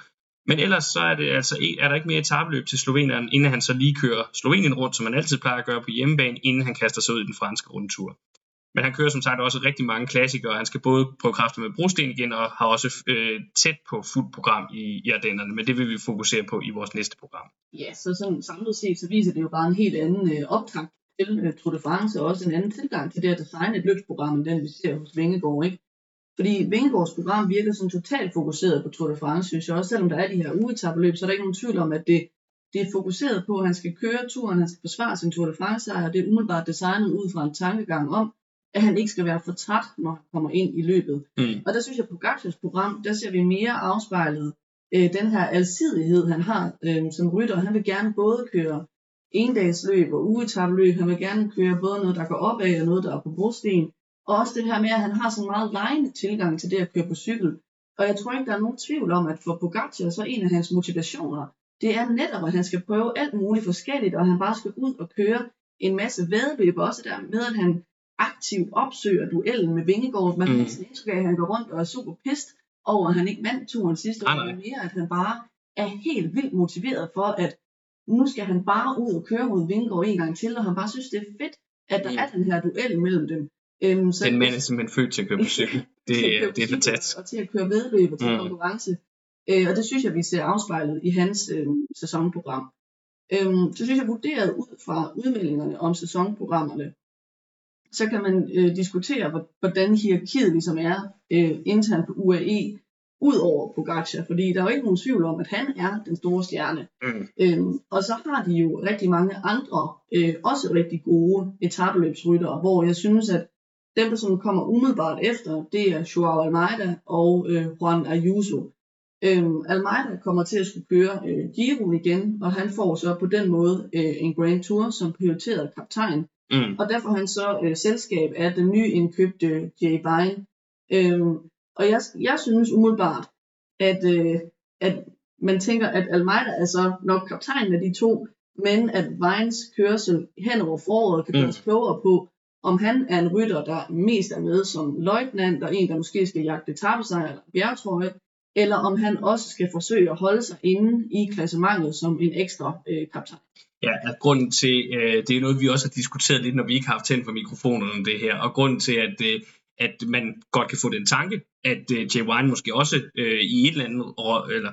Men ellers så er, det altså, er der ikke mere etabløb til Slovenien, inden han så lige kører Slovenien rundt, som man altid plejer at gøre på hjemmebane, inden han kaster sig ud i den franske rundtur. Men han kører som sagt også rigtig mange klassikere. Han skal både prøve kræfter med brosten igen, og har også øh, tæt på fuldt program i, i Ardennerne, men det vil vi fokusere på i vores næste program. Ja, så sådan samlet set, så viser det jo bare en helt anden øh, optakt til øh, Tour de France, og også en anden tilgang til det at designe et løbsprogram, end den vi ser hos Vingegaard, ikke? Fordi Vingegaards program virker sådan totalt fokuseret på Tour de France, synes jeg også. Selvom der er de her ugetabeløb, så er der ikke nogen tvivl om, at det, det er fokuseret på, at han skal køre turen, han skal forsvare sin Tour de France og det er umiddelbart designet ud fra en tankegang om, at han ikke skal være for træt, når han kommer ind i løbet. Mm. Og der synes jeg, på Gaccias program, der ser vi mere afspejlet øh, den her alsidighed, han har øh, som rytter. Han vil gerne både køre endagsløb og ugetabeløb. Han vil gerne køre både noget, der går opad og noget, der er på brosten. Og også det her med, at han har sådan en meget lejende tilgang til det at køre på cykel. Og jeg tror ikke, der er nogen tvivl om, at for Pogacar, så en af hans motivationer, det er netop, at han skal prøve alt muligt forskelligt, og han bare skal ud og køre en masse vedløb, også der med, at han aktivt opsøger duellen med Vingegaard. Man mm. har sådan indtryk af, at han går rundt og er super pist over, at han ikke vandt turen sidste år. Nej, mere, at han bare er helt vildt motiveret for, at nu skal han bare ud og køre mod Vingegaard en gang til, og han bare synes, det er fedt, at der mm. er den her duel mellem dem. Øhm, så den mand er simpelthen født til at køre på cykel. <laughs> Det, det er fantastisk. Og til at køre vedløb og til mm. konkurrence. Øh, og det synes jeg, vi ser afspejlet i hans øh, sæsonprogram. Øhm, så synes jeg, vurderet ud fra udmeldingerne om sæsonprogrammerne, så kan man øh, diskutere, hvordan hierarkiet ligesom er øh, internt på UAE, ud over Pogacar, fordi der er jo ikke nogen tvivl om, at han er den store stjerne. Mm. Øhm, og så har de jo rigtig mange andre, øh, også rigtig gode etabeløbsryttere, hvor jeg synes, at dem, der som kommer umiddelbart efter, det er Joao Almeida og øh, Juan Ayuso. Øhm, Almeida kommer til at skulle køre øh, Giro igen, og han får så på den måde øh, en Grand Tour som prioriteret kaptajn. Mm. Og derfor han så øh, selskab af den nye indkøbte Jay Vine. Øhm, og jeg, jeg synes umiddelbart, at, øh, at man tænker, at Almeida er så nok kaptajnen af de to, men at Vines kørsel hen over foråret kan gøres mm. klogere på, om han er en rytter, der mest er med som løjtnant, og en, der måske skal jagte tabesejr eller bjergtrøje, eller om han også skal forsøge at holde sig inde i klassementet som en ekstra øh, kaptajn. Ja, at grunden til, øh, det er noget, vi også har diskuteret lidt, når vi ikke har haft tændt for mikrofonerne om det her, og grunden til, at, øh, at man godt kan få den tanke, at øh, Jay Wine måske også øh, i et eller andet, eller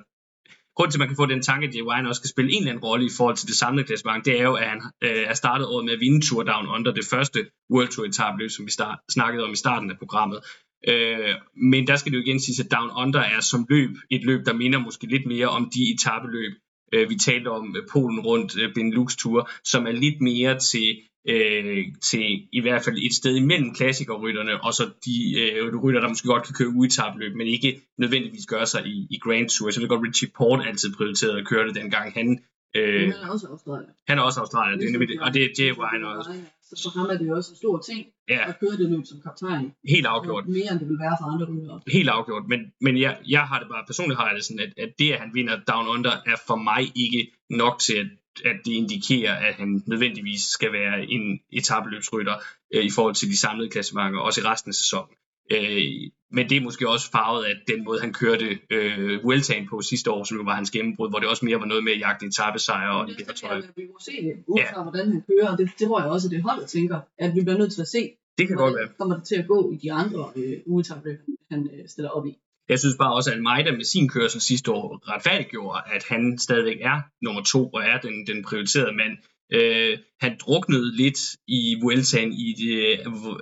grund til, at man kan få den tanke, at Jay Wine også skal spille en eller anden rolle i forhold til det samlede klassement, det er jo, at han øh, er startet året med at vinde Tour Down Under, det første World Tour etabløb, som vi start, snakkede om i starten af programmet. Øh, men der skal det jo igen sige, at Down Under er som løb et løb, der minder måske lidt mere om de etabeløb, øh, vi talte om øh, Polen rundt øh, Benelux Tour, som er lidt mere til øh, til i hvert fald et sted imellem klassikerrytterne og så de øh, rytter, der måske godt kan køre uetabløb, men ikke nødvendigvis gøre sig i, i Grand Tour. Så det godt Richie Port altid prioriteret at køre det dengang han Øh, han er også australier. Han er også australier, det er nemlig og det er Jay Wine også. Så for ham er det jo også en stor ting ja. at køre det løb som kaptajn. Helt afgjort. Mere end det vil være for andre ryttere. Helt afgjort, men, men jeg, jeg har det bare, personligt har jeg det sådan, at, at det at han vinder Down Under er for mig ikke nok til at at det indikerer, at han nødvendigvis skal være en etabeløbsrytter øh, i forhold til de samlede klassementer, også i resten af sæsonen. Øh, men det er måske også farvet af den måde, han kørte øh, Vueltaen på sidste år, som jo var hans gennembrud, hvor det også mere var noget med at jagte etappesejre og det, det det, tror jeg. Vi må se det, ud fra ja. hvordan han kører, det, det tror jeg også, at det holdet tænker, at vi bliver nødt til at se, det kan godt være. kommer det til at gå i de andre øh, ugetabler, han øh, stiller op i. Jeg synes bare også, at Almeida med sin kørsel sidste år retfærdiggjorde, at han stadigvæk er nummer to og er den, den prioriterede mand. Øh, han druknede lidt i Vueltaen i det,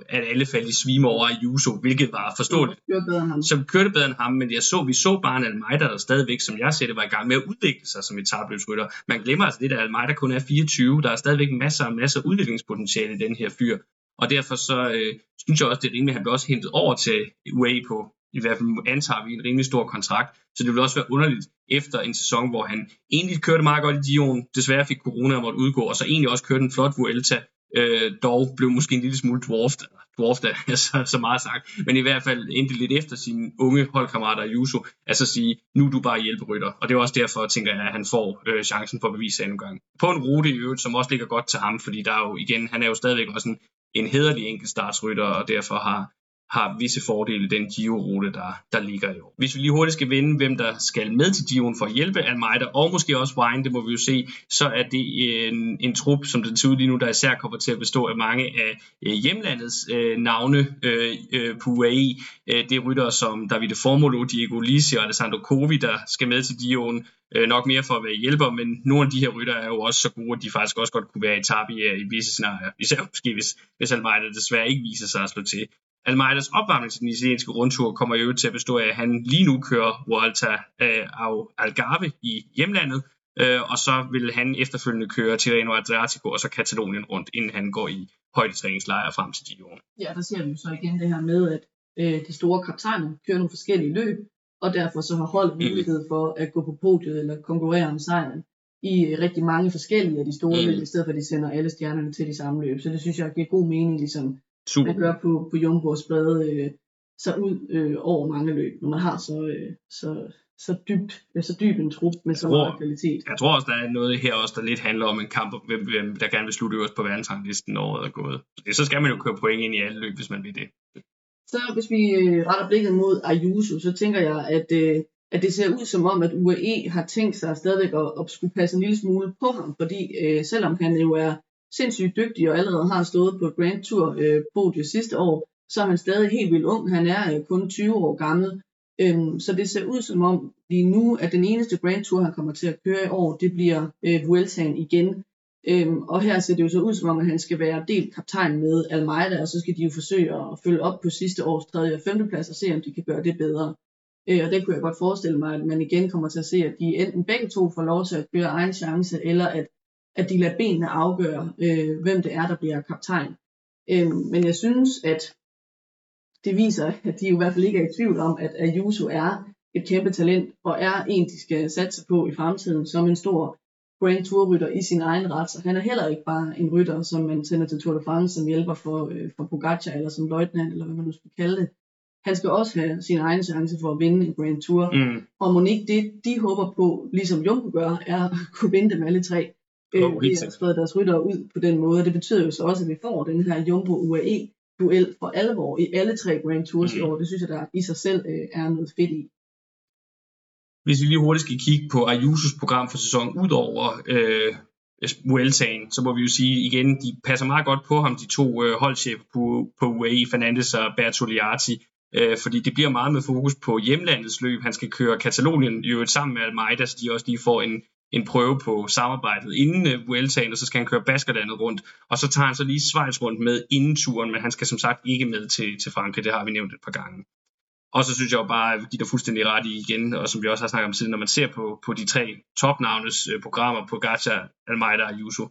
at alle faldt i svime over Ayuso, hvilket var forståeligt. Kørte bedre end ham. Som kørte bedre end ham, men jeg så, vi så bare en Almeida, der stadigvæk, som jeg ser det, var i gang med at udvikle sig som etabløbsrytter. Man glemmer altså det, at Almeida kun er 24. Der er stadigvæk masser og masser af udviklingspotentiale i den her fyr. Og derfor så øh, synes jeg også, det er rimeligt, at han bliver også hentet over til UAE på, i hvert fald antager vi en rimelig stor kontrakt. Så det vil også være underligt efter en sæson, hvor han egentlig kørte meget godt i Dion, desværre fik corona og måtte udgå, og så egentlig også kørte en flot Vuelta, øh, dog blev måske en lille smule dwarfed, dwarfed er <laughs> så, altså, så meget sagt, men i hvert fald endte lidt efter sine unge holdkammerater Juso, altså sige, nu er du bare hjælperytter, og det er også derfor, tænker jeg, at han får øh, chancen for at bevise sig en gang. På en rute i øvrigt, som også ligger godt til ham, fordi der er jo igen, han er jo stadigvæk også en, en hederlig enkeltstartsrytter, og derfor har, har visse fordele den Giro-rute, der, der ligger i år. Hvis vi lige hurtigt skal vinde, hvem der skal med til Giroen for at hjælpe Almeida, og måske også Wine, det må vi jo se, så er det en, en trup, som det ser ud lige nu, der især kommer til at bestå af mange af øh, hjemlandets øh, navne øh, øh, på UAE. Øh, det er rytter som Davide Formolo, Diego Lisi og Alessandro Covi, der skal med til Giroen. Øh, nok mere for at være hjælper, men nogle af de her rytter er jo også så gode, at de faktisk også godt kunne være i tab i, øh, i visse scenarier. Især måske, hvis, hvis Almeida desværre ikke viser sig at slå til. Almeidas opvarmning til den italienske rundtur kommer jo til at bestå af, at han lige nu kører Vuelta øh, af Algarve i hjemlandet, øh, og så vil han efterfølgende køre Tirreno Adriatico og så Katalonien rundt, inden han går i højdetræningslejre frem til Giro. Ja, der ser vi så igen det her med, at øh, de store kaptajner kører nogle forskellige løb, og derfor så har holdet mm. mulighed for at gå på podiet eller konkurrere om sejren i rigtig mange forskellige af de store mm. løb, i stedet for at de sender alle stjernerne til de samme løb. Så det synes jeg giver god mening, ligesom Super. at gøre på, på Jumbo og sprede øh, sig ud øh, over mange løb, når man har så, øh, så, så, dybt, øh, så dyb en trup med så meget kvalitet. Jeg tror også, der er noget her også, der lidt handler om en kamp, hvem, hvem der gerne vil slutte øverst på verdensranglisten, når året er gået. Så skal man jo køre point ind i alle løb, hvis man vil det. Så hvis vi øh, retter blikket mod Ayuso, så tænker jeg, at, øh, at det ser ud som om, at UAE har tænkt sig stadigvæk at, at skulle passe en lille smule på ham, fordi øh, selvom han jo er sindssygt dygtig og allerede har stået på Grand Tour øh, podiet sidste år, så er han stadig helt vildt ung. Han er øh, kun 20 år gammel. Øhm, så det ser ud som om lige nu, at den eneste Grand Tour, han kommer til at køre i år, det bliver øh, Vueltaen igen. Øhm, og her ser det jo så ud som om, at han skal være delt kaptajn med Almeida, og så skal de jo forsøge at følge op på sidste års tredje og femte plads og se, om de kan gøre det bedre. Øh, og det kunne jeg godt forestille mig, at man igen kommer til at se, at de enten begge to får lov til at køre egen chance, eller at at de lader benene afgøre, øh, hvem det er, der bliver kaptajn. Øh, men jeg synes, at det viser, at de i hvert fald ikke er i tvivl om, at Ayuso er et kæmpe talent, og er en, de skal satse på i fremtiden som en stor Grand Tour-rytter i sin egen ret. Så han er heller ikke bare en rytter, som man sender til Tour de France, som hjælper for, øh, for Pogacar, eller som løjtnant, eller hvad man nu skal kalde det. Han skal også have sin egen chance for at vinde en Grand Tour. Mm. Og må ikke det, de håber på, ligesom Jumbo gør, er at kunne vinde dem alle tre øh, ved at sprede deres ryttere ud på den måde. Det betyder jo så også, at vi får den her Jumbo UAE duel for alvor i alle tre Grand Tours mm. i år. Det synes jeg, der i sig selv øh, er noget fedt i. Hvis vi lige hurtigt skal kigge på Ayusos program for sæsonen, udover øh, Vueltaen, så må vi jo sige igen, de passer meget godt på ham, de to øh, holdchefer på, på UAE, Fernandes og Bertoliati, øh, fordi det bliver meget med fokus på hjemlandets løb. Han skal køre Katalonien jo sammen med Almeida, så de også lige får en, en prøve på samarbejdet inden uh, Vueltaen, og så skal han køre Baskerlandet rundt, og så tager han så lige Schweiz rundt med inden turen, men han skal som sagt ikke med til, til Frankrig, det har vi nævnt et par gange. Og så synes jeg jo bare, at vi giver fuldstændig ret i igen, og som vi også har snakket om siden, når man ser på, på de tre topnavnes uh, programmer på Gacha, Almeida og Ayuso,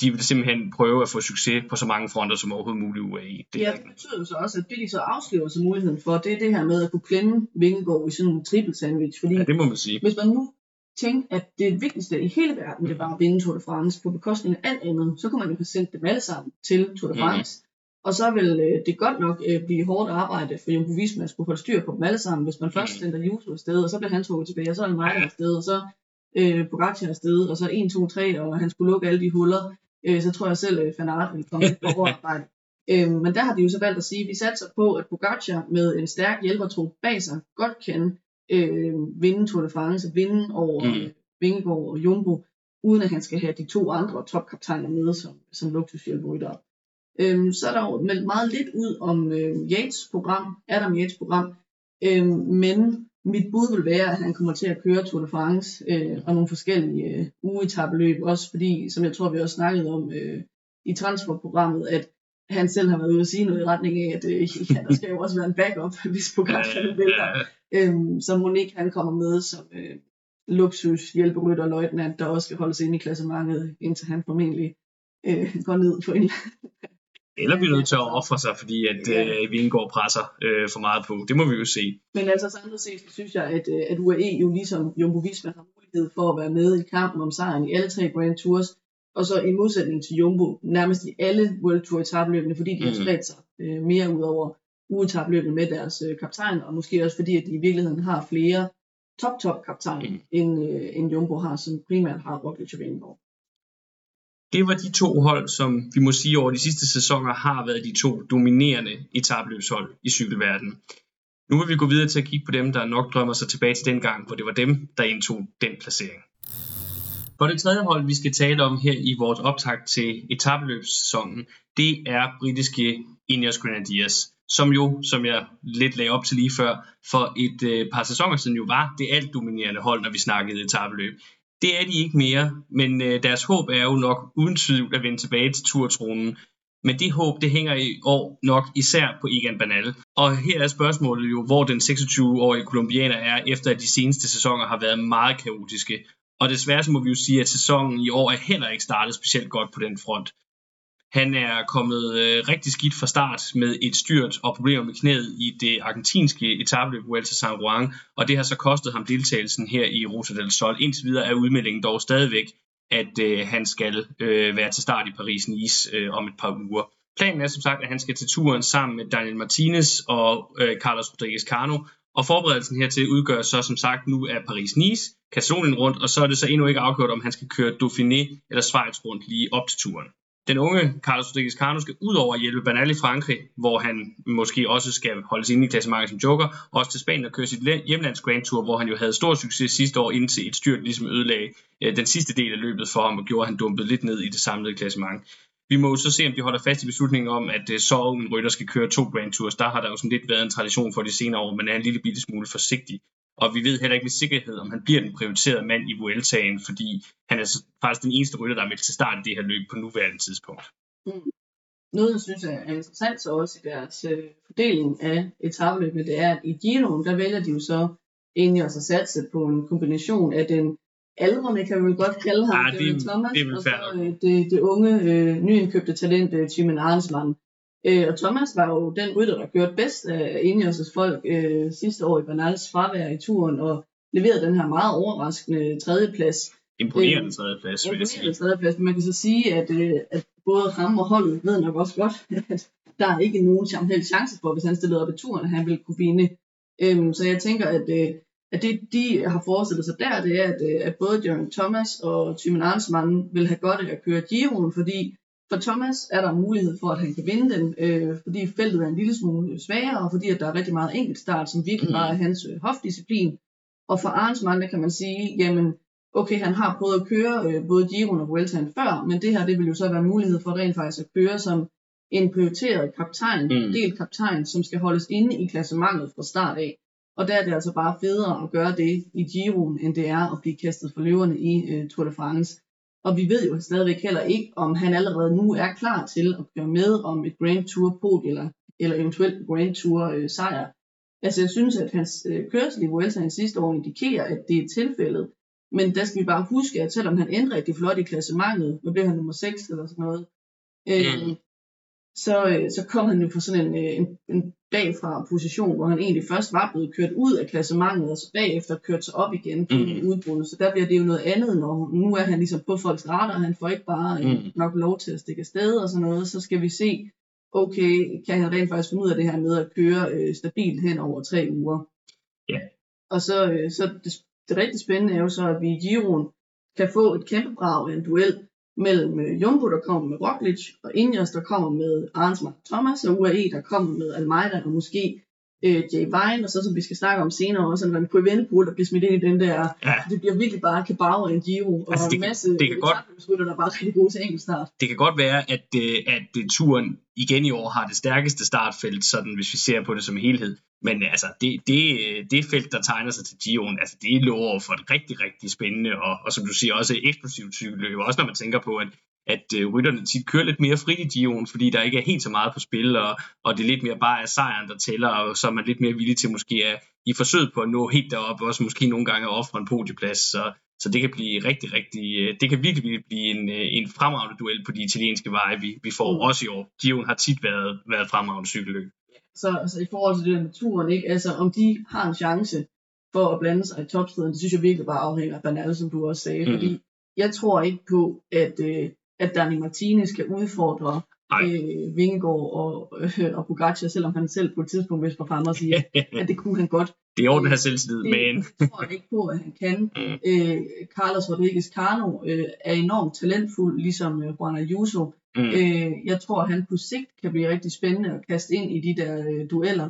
de vil simpelthen prøve at få succes på så mange fronter som overhovedet muligt UAE. Det ja, det betyder jo så også, at det de så afslører sig muligheden for, det er det her med at kunne klemme Vingegaard i sådan en triple sandwich. Fordi ja, det må man sige. Hvis man nu tænkte, at det vigtigste i hele verden, det var at vinde Tour de France på bekostning af alt andet, så kunne man jo have sendt dem alle sammen til Tour de mhm. France. Mm. Og så vil øh, det godt nok øh, blive hårdt arbejde for Jumbo Visma at skulle holde styr på dem alle sammen, hvis man først mhm. sender Juso afsted, og så bliver han trukket tilbage, og så er mig afsted, og så øh, Pogacar afsted, og så 1, 2, 3, og han skulle lukke alle de huller, øh, så tror jeg selv, at øh, Fanart vil komme lidt på overarbejde. <laughs> Øh, men der har de jo så valgt at sige, at vi satser på, at Pogacar med en stærk hjælpertro bag sig godt kan øh, vinde Tour de France, vinde over mm. Vingegaard og Jumbo, uden at han skal have de to andre topkaptajner med som, som luksushjælperytter. Øhm, så er der jo meldt meget lidt ud om øh, Yates program, Adam Yates program, øhm, men mit bud vil være, at han kommer til at køre Tour de France øh, og nogle forskellige øh, ugetabeløb, også fordi, som jeg tror, vi også snakkede om øh, i transferprogrammet, at han selv har været ude at sige noget i retning af, at øh, <laughs> ja, der skal jo også være en backup, <laughs> hvis programmet vælter. Øhm, så Monique han kommer med som øh, luksus hjælperytter løjtnant, der også skal holdes inde i klassementet, indtil han formentlig øh, går ned på en eller vi <laughs> er nødt til at ofre sig, fordi at ja. øh, vi indgår presser øh, for meget på. Det må vi jo se. Men altså samlet set, så synes jeg, at, øh, at UAE jo ligesom Jumbo Visma har mulighed for at være med i kampen om sejren i alle tre Grand Tours. Og så i modsætning til Jumbo, nærmest i alle World Tour etabløbene, fordi de mm. har spredt sig øh, mere ud over ugetabløbene med deres øh, kaptajn, og måske også fordi, at de i virkeligheden har flere top-top kaptajner, mm. end, øh, end Jumbo har, som primært har Roglic og Vingegaard. Det var de to hold, som vi må sige over de sidste sæsoner har været de to dominerende etabløbshold i cykelverdenen. Nu vil vi gå videre til at kigge på dem, der nok drømmer sig tilbage til den gang, hvor det var dem, der indtog den placering. For det tredje hold, vi skal tale om her i vores optag til etabløbssæsonen, det er britiske Ineos Grenadiers, som jo, som jeg lidt lagde op til lige før, for et øh, par sæsoner siden jo var det alt dominerende hold, når vi snakkede etabløb. Det er de ikke mere, men øh, deres håb er jo nok uden tvivl at vende tilbage til turtronen. Men det håb, det hænger i år nok især på Egan Banal. Og her er spørgsmålet jo, hvor den 26-årige kolumbianer er, efter at de seneste sæsoner har været meget kaotiske. Og desværre så må vi jo sige, at sæsonen i år er heller ikke startet specielt godt på den front. Han er kommet øh, rigtig skidt fra start med et styrt og problemer med knæet i det argentinske etabløb Vuelta San Juan, og det har så kostet ham deltagelsen her i Rosa del Sol. Indtil videre er udmeldingen dog stadigvæk, at øh, han skal øh, være til start i Paris-Nice øh, om et par uger. Planen er som sagt, at han skal til turen sammen med Daniel Martinez og øh, Carlos Rodriguez Cano, og forberedelsen hertil udgør så som sagt nu af Paris-Nice, Katalonien rundt, og så er det så endnu ikke afgjort, om han skal køre Dauphiné eller Schweiz rundt lige op til turen. Den unge Carlos Rodriguez Cano skal ud over at hjælpe Bernal i Frankrig, hvor han måske også skal holdes inde i klassemarkedet som joker, og også til Spanien og køre sit hjemlands Grand Tour, hvor han jo havde stor succes sidste år, indtil et styrt ligesom ødelagde øh, den sidste del af løbet for ham, og gjorde, at han dumpede lidt ned i det samlede klassement. Vi må jo så se, om de holder fast i beslutningen om, at øh, så en rytter skal køre to Grand Tours. Der har der jo sådan lidt været en tradition for de senere år, men er en lille bitte smule forsigtig og vi ved heller ikke med sikkerhed, om han bliver den prioriterede mand i Vueltaen, fordi han er faktisk den eneste rytter, der er med til start i det her løb på nuværende tidspunkt. Mm. Noget, jeg synes er interessant så også i deres øh, fordeling af etabløbene, det er, at i Giroen, der vælger de jo så egentlig også at satse på en kombination af den aldrende, kan vi vel godt kalde ham, ja, det, Thomas, det og så øh, det, det unge, øh, nyindkøbte talent, øh, Timen Arnsmann. Øh, og Thomas var jo den rytter, der kørte bedst af Ineos' folk øh, sidste år i Bernals fravær i turen, og leverede den her meget overraskende tredjeplads. Imponerende øh, tredjeplads, vil jeg sige. tredjeplads, men man kan så sige, at, øh, at både ham og holdet ved nok også godt, <laughs> at der er ikke nogen chance for, hvis han stillede op i turen, at han ville kunne vinde. Øhm, så jeg tænker, at, øh, at det de har forestillet sig der, det er, at, øh, at både Jeremy Thomas og Timon Arnsmann vil have godt af at køre Giroen, fordi for Thomas er der mulighed for, at han kan vinde den, øh, fordi feltet er en lille smule svagere, og fordi at der er rigtig meget enkeltstart, som virkelig bare er hans øh, hofdisciplin. Og for Arnsmann, der kan man sige, jamen, okay, han har prøvet at køre øh, både Giron og Vueltaen før, men det her, det vil jo så være mulighed for rent faktisk at køre som en prioriteret kaptajn, mm. del kaptajn, som skal holdes inde i klassementet fra start af. Og der er det altså bare federe at gøre det i Giroen, end det er at blive kastet for løverne i øh, Tour de France. Og vi ved jo stadigvæk heller ikke, om han allerede nu er klar til at køre med om et Grand Tour pod eller, eller eventuelt Grand Tour øh, sejr. Altså jeg synes, at hans øh, kørsel i Vueltaen sidste år indikerer, at det er tilfældet. Men der skal vi bare huske, at selvom han ændrer rigtig flot i klassementet, nu bliver han nummer 6 eller sådan noget, øh, mm så, øh, så kom han jo fra sådan en, øh, en, en bagfra position, hvor han egentlig først var blevet kørt ud af klassementet, og så bagefter kørt sig op igen på mm. udbrud. Så der bliver det jo noget andet, når nu er han ligesom på folks radar, han får ikke bare øh, mm. nok lov til at stikke afsted og sådan noget, så skal vi se, okay, kan han rent faktisk finde ud af det her med at køre øh, stabilt hen over tre uger. Ja. Yeah. Og så, øh, så det, det rigtig spændende er jo så, at vi i Giroen kan få et kæmpe brag af en duel mellem øh, Jumbo, der kommer med Roglic, og Ineos, der kommer med Arnsmark Thomas, og UAE, der kommer med Almeida, og måske øh, Jay Vine, og så som vi skal snakke om senere også, en Remco Evenepoel, der bliver smidt ind i den der, Ja. det bliver virkelig bare kabao og en Giro, og Altså, det en masse det kan godt- der er bare rigtig gode til enkeltstart. Det kan godt være, at, øh, at øh, turen igen i år har det stærkeste startfelt, sådan hvis vi ser på det som helhed. Men øh, altså, det, det, det felt, der tegner sig til Giroen, altså det lover for et rigtig, rigtig spændende, og, og som du siger, også eksplosivt cykelløb. Også når man tænker på, at, at øh, rytterne tit kører lidt mere frit i Giroen, fordi der ikke er helt så meget på spil, og, og det er lidt mere bare er sejren, der tæller, og så er man lidt mere villig til måske at, i forsøget på at nå helt derop, også måske nogle gange at ofre en podieplads. Så, så det kan blive rigtig, rigtig, øh, det kan virkelig, blive en, øh, en fremragende duel på de italienske veje, vi, vi får Mm. også i år. Giroen har tit været, været fremragende cykelløb. Så altså, i forhold til det med turen, ikke? Altså, om de har en chance for at blande sig i topstriden, det synes jeg virkelig bare afhænger af Bernal, som du også sagde. Mhm. Fordi jeg tror ikke på, at, øh, at Dani Martinez skal udfordre øh, Vingegaard og, øh, og Pogacar, selvom han selv på et tidspunkt vist var fremme og sige, <laughs> at det kunne han godt. det er i orden at have selvtillid, Det men tror jeg ikke på, at han kan. <laughs> Mm. Øh, Carlos Rodriguez Cano øh, er enormt talentfuld, ligesom øh, Juan Ayuso. mm, Øh, jeg tror, at han på sigt kan blive rigtig spændende at kaste ind i de der øh, dueller.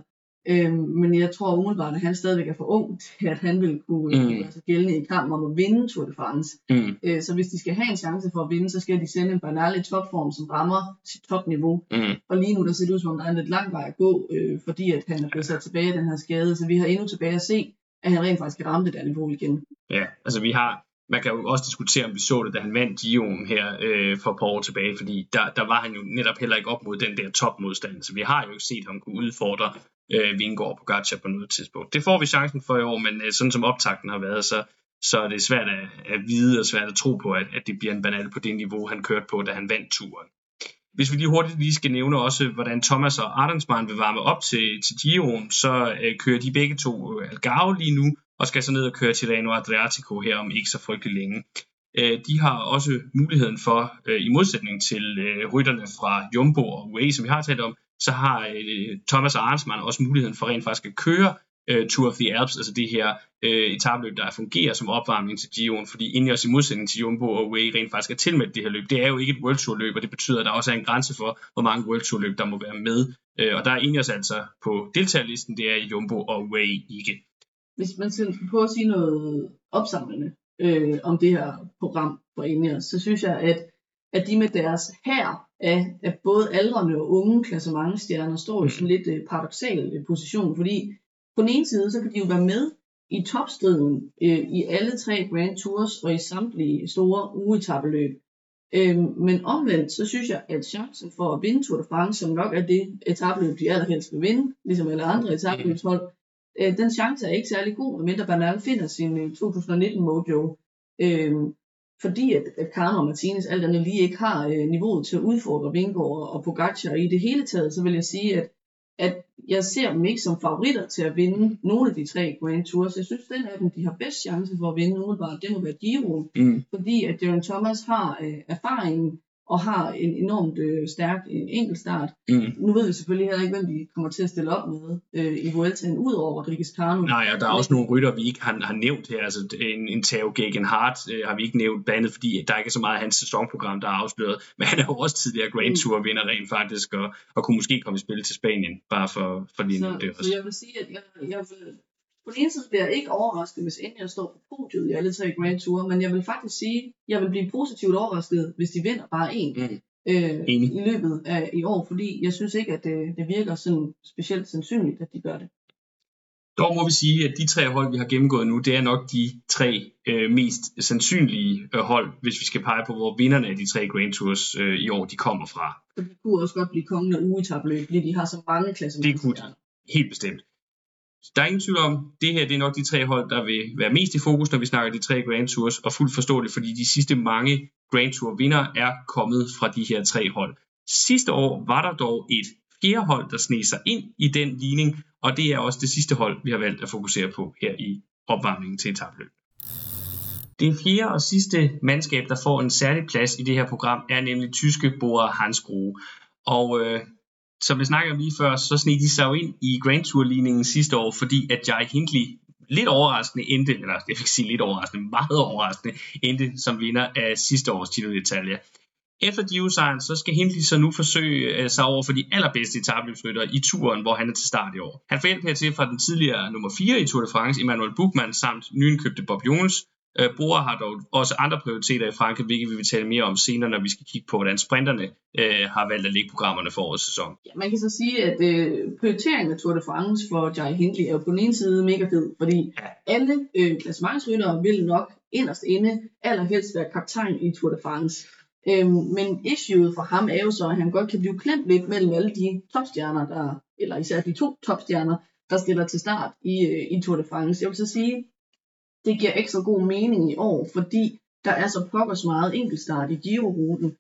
Øh, men jeg tror umiddelbart, at han stadigvæk er for ung til, at han vil kunne Mm. mm. gøre sig gældende i kampen om at vinde Tour de France. mm, Øh, så hvis de skal have en chance for at vinde, så skal de sende en Bernal i topform, som rammer sit topniveau. mm, Og lige nu der ser det ud som om, der er en lidt lang vej at gå, øh, fordi at han er blevet sat tilbage af den her skade. Så vi har endnu tilbage at se, at han rent faktisk kan ramme det der niveau igen. ja, altså vi har, man kan jo også diskutere, om vi så det, da han vandt Giroen her øh, for et par år tilbage, fordi der, der var han jo netop heller ikke op mod den der topmodstand, så vi har jo ikke set ham kunne udfordre øh, Vingård på Gacha på noget tidspunkt. Det får vi chancen for i år, men øh, sådan som optakten har været, så, så er det svært at, at vide og svært at tro på, at, at det bliver en banal på det niveau, han kørte på, da han vandt turen. Hvis vi lige hurtigt lige skal nævne også, hvordan Thomas og Ardensmann vil varme op til, til Giroen, så øh, kører de begge to øh, Algarve lige nu, og skal så ned og køre til Reno Adriatico her om ikke så frygtelig længe. Øh, de har også muligheden for, øh, i modsætning til øh, rytterne fra Jumbo og UAE, som vi har talt om, så har øh, Thomas Arnsmann Arnsman også muligheden for rent faktisk at køre øh, Tour of the Alps, altså det her øh, etabløb, der fungerer som opvarmning til Giroen, fordi Ineos i modsætning til Jumbo og UAE rent faktisk er tilmeldt det her løb. Det er jo ikke et World Tour løb, og det betyder, at der også er en grænse for, hvor mange World Tour løb, der må være med. Øh, og der er Ineos altså på deltagerlisten, det er Jumbo og UAE ikke hvis man skal prøve at sige noget opsamlende øh, om det her program for Ineos, så synes jeg, at, at de med deres her af, af både aldrende og unge klassementstjerner står i sådan lidt øh, paradoxal øh, position, fordi på den ene side, så kan de jo være med i topstriden øh, i alle tre Grand Tours og i samtlige store ugetabeløb. Øh, men omvendt, så synes jeg, at chancen for at vinde Tour de France, som nok er det etabløb, de allerhelst vil vinde, ligesom alle andre etabløbshold, øh, den chance er ikke særlig god, medmindre Bernal finder sin øh, 2019 mojo. Øh, fordi at, at Karno og Martinez alt andet lige ikke har øh, niveauet til at udfordre Vingård og Pogacar og i det hele taget, så vil jeg sige, at, at jeg ser dem ikke som favoritter til at vinde nogle af de tre Grand Tours. Jeg synes, den af dem, de har bedst chance for at vinde umiddelbart, det må være Giro, Mm. fordi at Darren Thomas har øh, erfaringen og har en enormt øh, stærk øh, enkeltstart. Mm. Nu ved vi selvfølgelig heller ikke, hvem de kommer til at stille op med øh, i Vueltaen, ud over Rodriguez Cano. Nej, og der er også nogle rytter, vi ikke har, har nævnt her. Altså en, en Theo Gegenhardt øh, har vi ikke nævnt, blandt andet fordi der ikke er så meget af hans sæsonprogram, der er afsløret. <laughs> Men han er jo også tidligere Grand Tour vinder rent faktisk, og, og kunne måske komme i spil til Spanien, bare for, for lige Så, det så også. jeg vil sige, at jeg, jeg vil, på den ene side bliver jeg ikke overrasket, hvis jeg står på podiet i alle tre Grand Tour, men jeg vil faktisk sige, at jeg vil blive positivt overrasket, hvis de vinder bare en Mm. øh, Enig. i løbet af i år, fordi jeg synes ikke, at det, det virker sådan specielt sandsynligt, at de gør det. Dog må vi sige, at de tre hold, vi har gennemgået nu, det er nok de tre øh, mest sandsynlige øh, hold, hvis vi skal pege på, hvor vinderne af de tre Grand Tours øh, i år, de kommer fra. Så de kunne også godt blive kongen af ugetabløb, fordi de har så mange klasser. Det kunne de. Helt bestemt. Der er ingen tvivl om, det her det er nok de tre hold, der vil være mest i fokus, når vi snakker de tre Grand Tours, og fuldt forståeligt, fordi de sidste mange Grand Tour vinder er kommet fra de her tre hold. Sidste år var der dog et fjerde hold, der sneg sig ind i den ligning, og det er også det sidste hold, vi har valgt at fokusere på her i opvarmningen til etabløb. Det fjerde og sidste mandskab, der får en særlig plads i det her program, er nemlig tyske Bora Hansgrohe. Og øh, som vi snakkede om lige før, så sneg de sig jo ind i Grand Tour-ligningen sidste år, fordi at Jai Hindley lidt overraskende endte, eller jeg fik sige lidt overraskende, meget overraskende endte som vinder af sidste års Giro d'Italia. Efter Giro-sejren, så skal Hindley så nu forsøge øh, sig over for de allerbedste etabløbsryttere i turen, hvor han er til start i år. Han får hjælp hertil fra den tidligere nummer 4 i Tour de France, Emmanuel Buchmann, samt nyindkøbte Bob Jones, Øh, Bora har dog også andre prioriteter i Frankrig, hvilket vi vil tale mere om senere, når vi skal kigge på, hvordan sprinterne øh, har valgt at lægge programmerne for årets sæson. Ja, man kan så sige, at øh, prioriteringen af Tour de France for Jai Hindley er jo på den ene side mega fed, fordi ja. alle øh, klassementsryttere vil nok inderst inde allerhelst være kaptajn i Tour de France. Øhm, men issueet for ham er jo så, at han godt kan blive klemt lidt mellem alle de topstjerner, der, eller især de to topstjerner, der stiller til start i, øh, i Tour de France. Jeg vil så sige, det giver ekstra god mening i år, fordi der er så pokkers meget enkeltstart i Giro-ruten,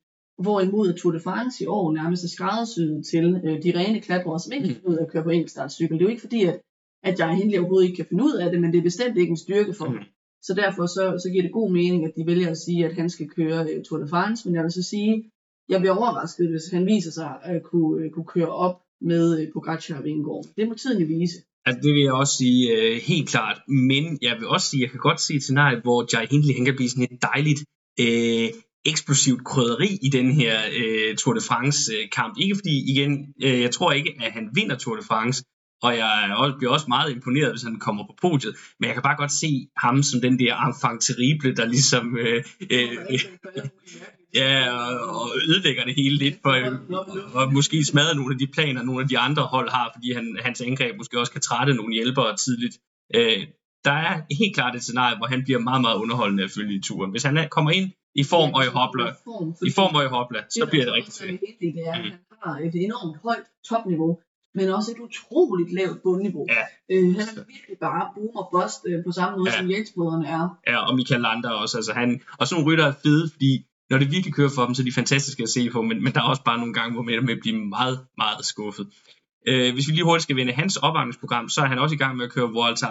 hvorimod Tour de France i år nærmest er skræddersyet til øh, de rene klatrere, som ikke kan finde ud af at køre på enkeltstartcykel. Det er jo ikke fordi, at, at jeg Hindley overhovedet ikke kan finde ud af det, men det er bestemt ikke en styrke for ham. Mm. Så derfor så, så giver det god mening, at de vælger at sige, at han skal køre øh, Tour de France, men jeg vil så sige, jeg bliver overrasket, hvis han viser sig at kunne, øh, kunne køre op med øh, Pogacar og Vingård. Det må tiden vise. Altså det vil jeg også sige øh, helt klart, men jeg vil også sige, jeg kan godt se et scenarie, hvor Jai Hindley han kan blive sådan et dejligt øh, eksplosivt krydderi i den her øh, Tour de France øh, kamp. Ikke fordi, igen, øh, jeg tror ikke, at han vinder Tour de France, og jeg også, bliver også meget imponeret, hvis han kommer på podiet, men jeg kan bare godt se ham som den der enfant terrible, der ligesom øh, øh, Ja, og, og ødelægger det hele lidt, for, og måske smadrer nogle af de planer, nogle af de andre hold har, fordi han, hans angreb måske også kan trætte nogle hjælpere tidligt. Øh, der er helt klart et scenarie, hvor han bliver meget, meget underholdende at følge i turen. Hvis han kommer ind i form og i hopla, i form og i hopla, så bliver det rigtig fedt. Det er, mm. han har et enormt højt topniveau, men også et utroligt lavt bundniveau. Ja. Øh, han er virkelig bare boomer bust øh, på samme måde, ja. som Jens er. Ja, og Michael Lander også. Altså han, og sådan nogle rytter er fede, fordi når det virkelig kører for dem, så er de fantastiske at se på, men, men der er også bare nogle gange, hvor man med blive meget, meget skuffet. Øh, hvis vi lige hurtigt skal vende hans opvarmningsprogram, så er han også i gang med at køre Vuelta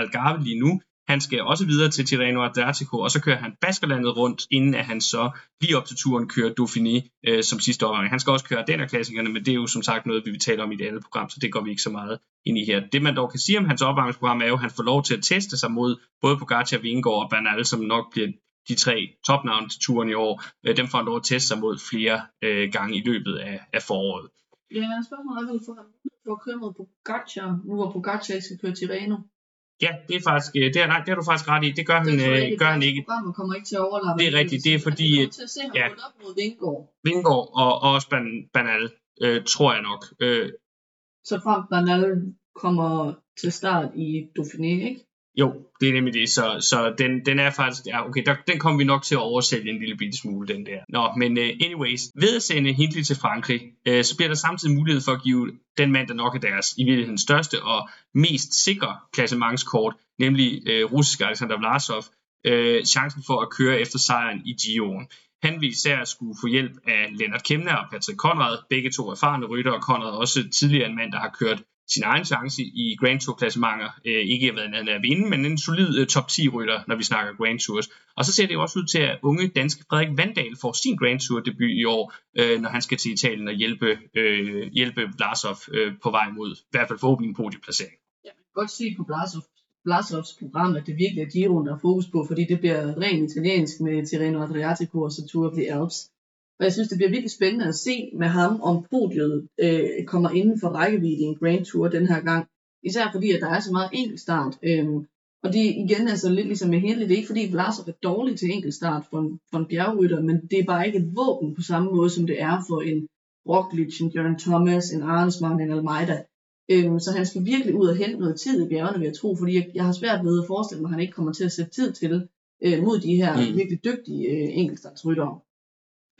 Algarve lige nu. Han skal også videre til Tirreno Adriatico, og så kører han Baskerlandet rundt, inden at han så lige op til turen kører Dauphiné øh, som sidste opvarmning. Han skal også køre den af klassikerne, men det er jo som sagt noget, vi vil tale om i det andet program, så det går vi ikke så meget ind i her. Det man dog kan sige om hans opvarmningsprogram er jo, at han får lov til at teste sig mod både Pogacar, Vingård og Bernal, som nok bliver de tre topnavne til turen i år, øh, dem får han lov at teste sig mod flere øh, gange i løbet af, af foråret. Ja, spørgsmålet er vel for ham for at køre mod Pogacar, nu hvor Pogacar skal køre til Reno. Ja, det er faktisk, øh, det er, nej, det er du faktisk ret i. Det gør han, det øh, ikke, gør han ikke. Programmet kommer ikke til at overlappe. Det er rigtigt, det er fordi... Han til at se ham ja, op mod Vingård. Vingård og, og også Ban, Banal, øh, tror jeg nok. Øh, så frem Banal kommer til start i Dauphiné, ikke? Jo, det er nemlig det. Så, så den, den er faktisk, ja, okay, der, den kommer vi nok til at oversælge en lille bitte smule, den der. Nå, men uh, anyways, ved at sende Hindley til Frankrig, uh, så bliver der samtidig mulighed for at give den mand, der nok er deres i virkeligheden største og mest sikre klassementskort, nemlig øh, uh, russiske Alexander Vlasov, uh, chancen for at køre efter sejren i Gio'en. Han vil især skulle få hjælp af Lennart Kemner og Patrick Conrad, begge to erfarne rytter, og Conrad også tidligere en mand, der har kørt sin egen chance i Grand Tour klassementer. Øh, ikke at være at vinde, men en solid øh, top 10 rytter, når vi snakker Grand Tours. Og så ser det jo også ud til, at unge danske Frederik Vandal får sin Grand Tour debut i år, øh, når han skal til Italien og hjælpe, øh, hjælpe Blasov øh, på vej mod i hvert fald forhåbentlig en podiumplacering. Ja, man kan godt se på Blasov, Blasovs program, at det virkelig er Giro, der er fokus på, fordi det bliver rent italiensk med Tirreno Adriatico og så Tour of the Alps. Og jeg synes, det bliver virkelig spændende at se med ham, om podiet øh, kommer inden for rækkevidde i en Grand Tour den her gang. Især fordi, at der er så meget enkeltstart. Øh, og det igen altså lidt ligesom med hele, det er ikke fordi Vlasov er dårlig til enkeltstart for en, for en bjergrytter, men det er bare ikke et våben på samme måde, som det er for en Roglic, en Jørgen Thomas, en Arnsmann, en Almeida. Øhm, så han skal virkelig ud og hente noget tid i bjergene, vil jeg tro, fordi jeg, jeg har svært ved at forestille mig, at han ikke kommer til at sætte tid til øh, mod de her mm. virkelig dygtige øh, enkeltstartsryttere.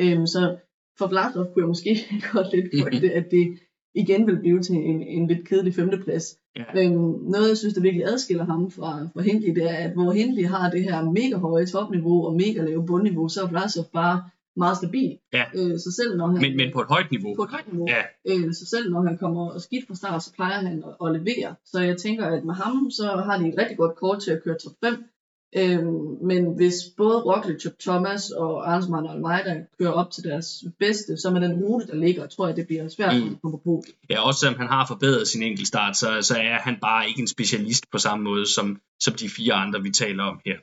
Øhm, så for Vlasov kunne jeg måske <laughs> godt lidt frygte, at det igen vil blive til en, en lidt kedelig femteplads. Ja. Øhm, noget, jeg synes, der virkelig adskiller ham fra, fra Hindley, det er, at hvor Hindley har det her mega høje topniveau og mega lave bundniveau, så er Vlasov bare meget stabil. Ja. Øh, så selv når han, men, men på et højt niveau. På et højt niveau. Ja. Øh, så selv når han kommer skidt fra start, så plejer han at, at levere. Så jeg tænker, at med ham, så har de et rigtig godt kort til at køre top 5. Øhm, men hvis både Roglic og Thomas og Arnsmann og Almeida kører op til deres bedste, så med den rute, der ligger, tror jeg, det bliver svært mm. at komme på. Ja, også selvom han har forbedret sin enkeltstart, så, så er han bare ikke en specialist på samme måde som, som de fire andre, vi taler om her.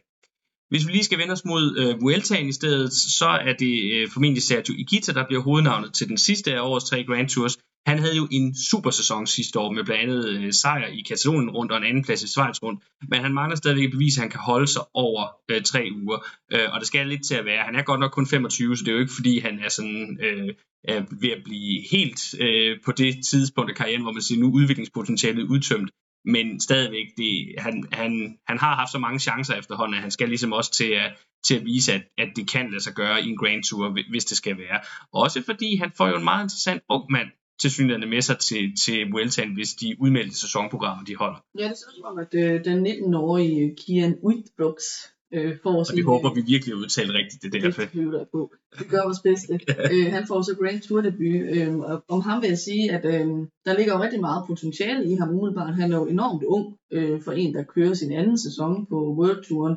Hvis vi lige skal vende os mod øh, Vueltaen i stedet, så er det øh, formentlig Sergio Igita, der bliver hovednavnet til den sidste af årets tre Grand Tours. Han havde jo en super sæson sidste år med blandt andet øh, sejr i Katalonien rundt og en anden plads i Schweiz rundt, men han mangler stadigvæk at bevise, at han kan holde sig over øh, tre uger, øh, og det skal lidt til at være. Han er godt nok kun 25, så det er jo ikke fordi, han er sådan øh, er ved at blive helt øh, på det tidspunkt af karrieren, hvor man siger, nu udviklingspotentialet udtømt, men stadigvæk, det, han, han, han har haft så mange chancer efterhånden, at han skal ligesom også til at, til at vise, at, at det kan lade sig gøre i en Grand Tour, hvis det skal være. Også fordi han får jo en meget interessant ung mand til synligheden med sig til, til Vueltaen, hvis de udmeldte sæsonprogrammer, de holder. Ja, det ser ud som, at øh, den 19-årige Kian Uitbrooks øh, får Og det håber vi virkelig at udtale rigtigt, det der. Det tvivler jeg på. Vi gør vores bedste. <laughs> øh, han får så Grand Tour debut. Øh, og om ham vil jeg sige, at øh, der ligger jo rigtig meget potentiale i ham umiddelbart. Han er jo enormt ung øh, for en, der kører sin anden sæson på World Touren.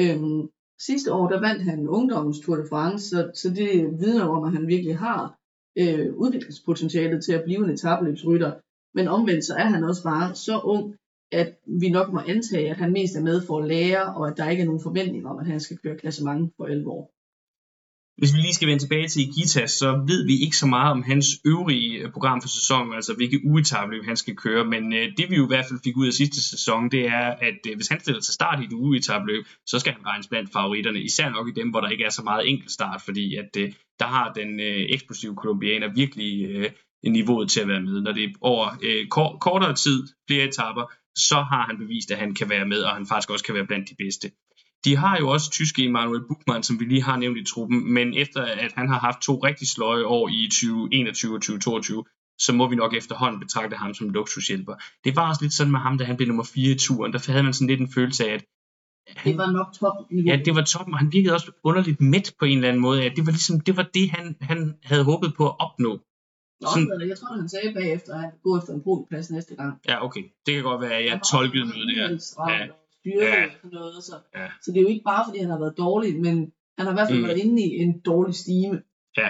Øh, sidste år, der vandt han ungdommens Tour de France, så, så det vidner om, at han virkelig har øh, udviklingspotentialet til at blive en etabløbsrytter. Men omvendt så er han også bare så ung, at vi nok må antage, at han mest er med for at lære, og at der ikke er nogen forventning om, at han skal køre klassement for 11 år. Hvis vi lige skal vende tilbage til Gitas, så ved vi ikke så meget om hans øvrige øh, program for sæsonen, altså hvilke ugetabløb han skal køre, men øh, det vi jo i hvert fald fik ud af sidste sæson, det er, at øh, hvis han stiller til start i et uetabløb, så skal han regnes blandt favoritterne, især nok i dem, hvor der ikke er så meget enkeltstart, fordi at øh, der har den øh, eksplosive kolumbianer virkelig øh, niveauet til at være med. Når det er over øh, kortere tid, flere etapper, så har han bevist, at han kan være med, og han faktisk også kan være blandt de bedste. De har jo også tyske Emanuel Buchmann, som vi lige har nævnt i truppen, men efter at han har haft to rigtig sløje år i 2021 og 2022, så må vi nok efterhånden betragte ham som luksushjælper. Det var også lidt sådan med ham, da han blev nummer 4 i turen. Der havde man sådan lidt en følelse af, at han, det var nok top Ja, det var top, og han virkede også underligt midt på en eller anden måde. At det var ligesom, det var det, han, han havde håbet på at opnå. Nå, sådan, jeg tror, han sagde bagefter, at han gå efter en podiumplads næste gang. Ja, okay. Det kan godt være, at jeg tolkede noget der. Ja. Styrke ja. og noget, så. Ja. så det er jo ikke bare, fordi han har været dårlig, men han har i hvert fald mm. været inde i en dårlig stime. Ja,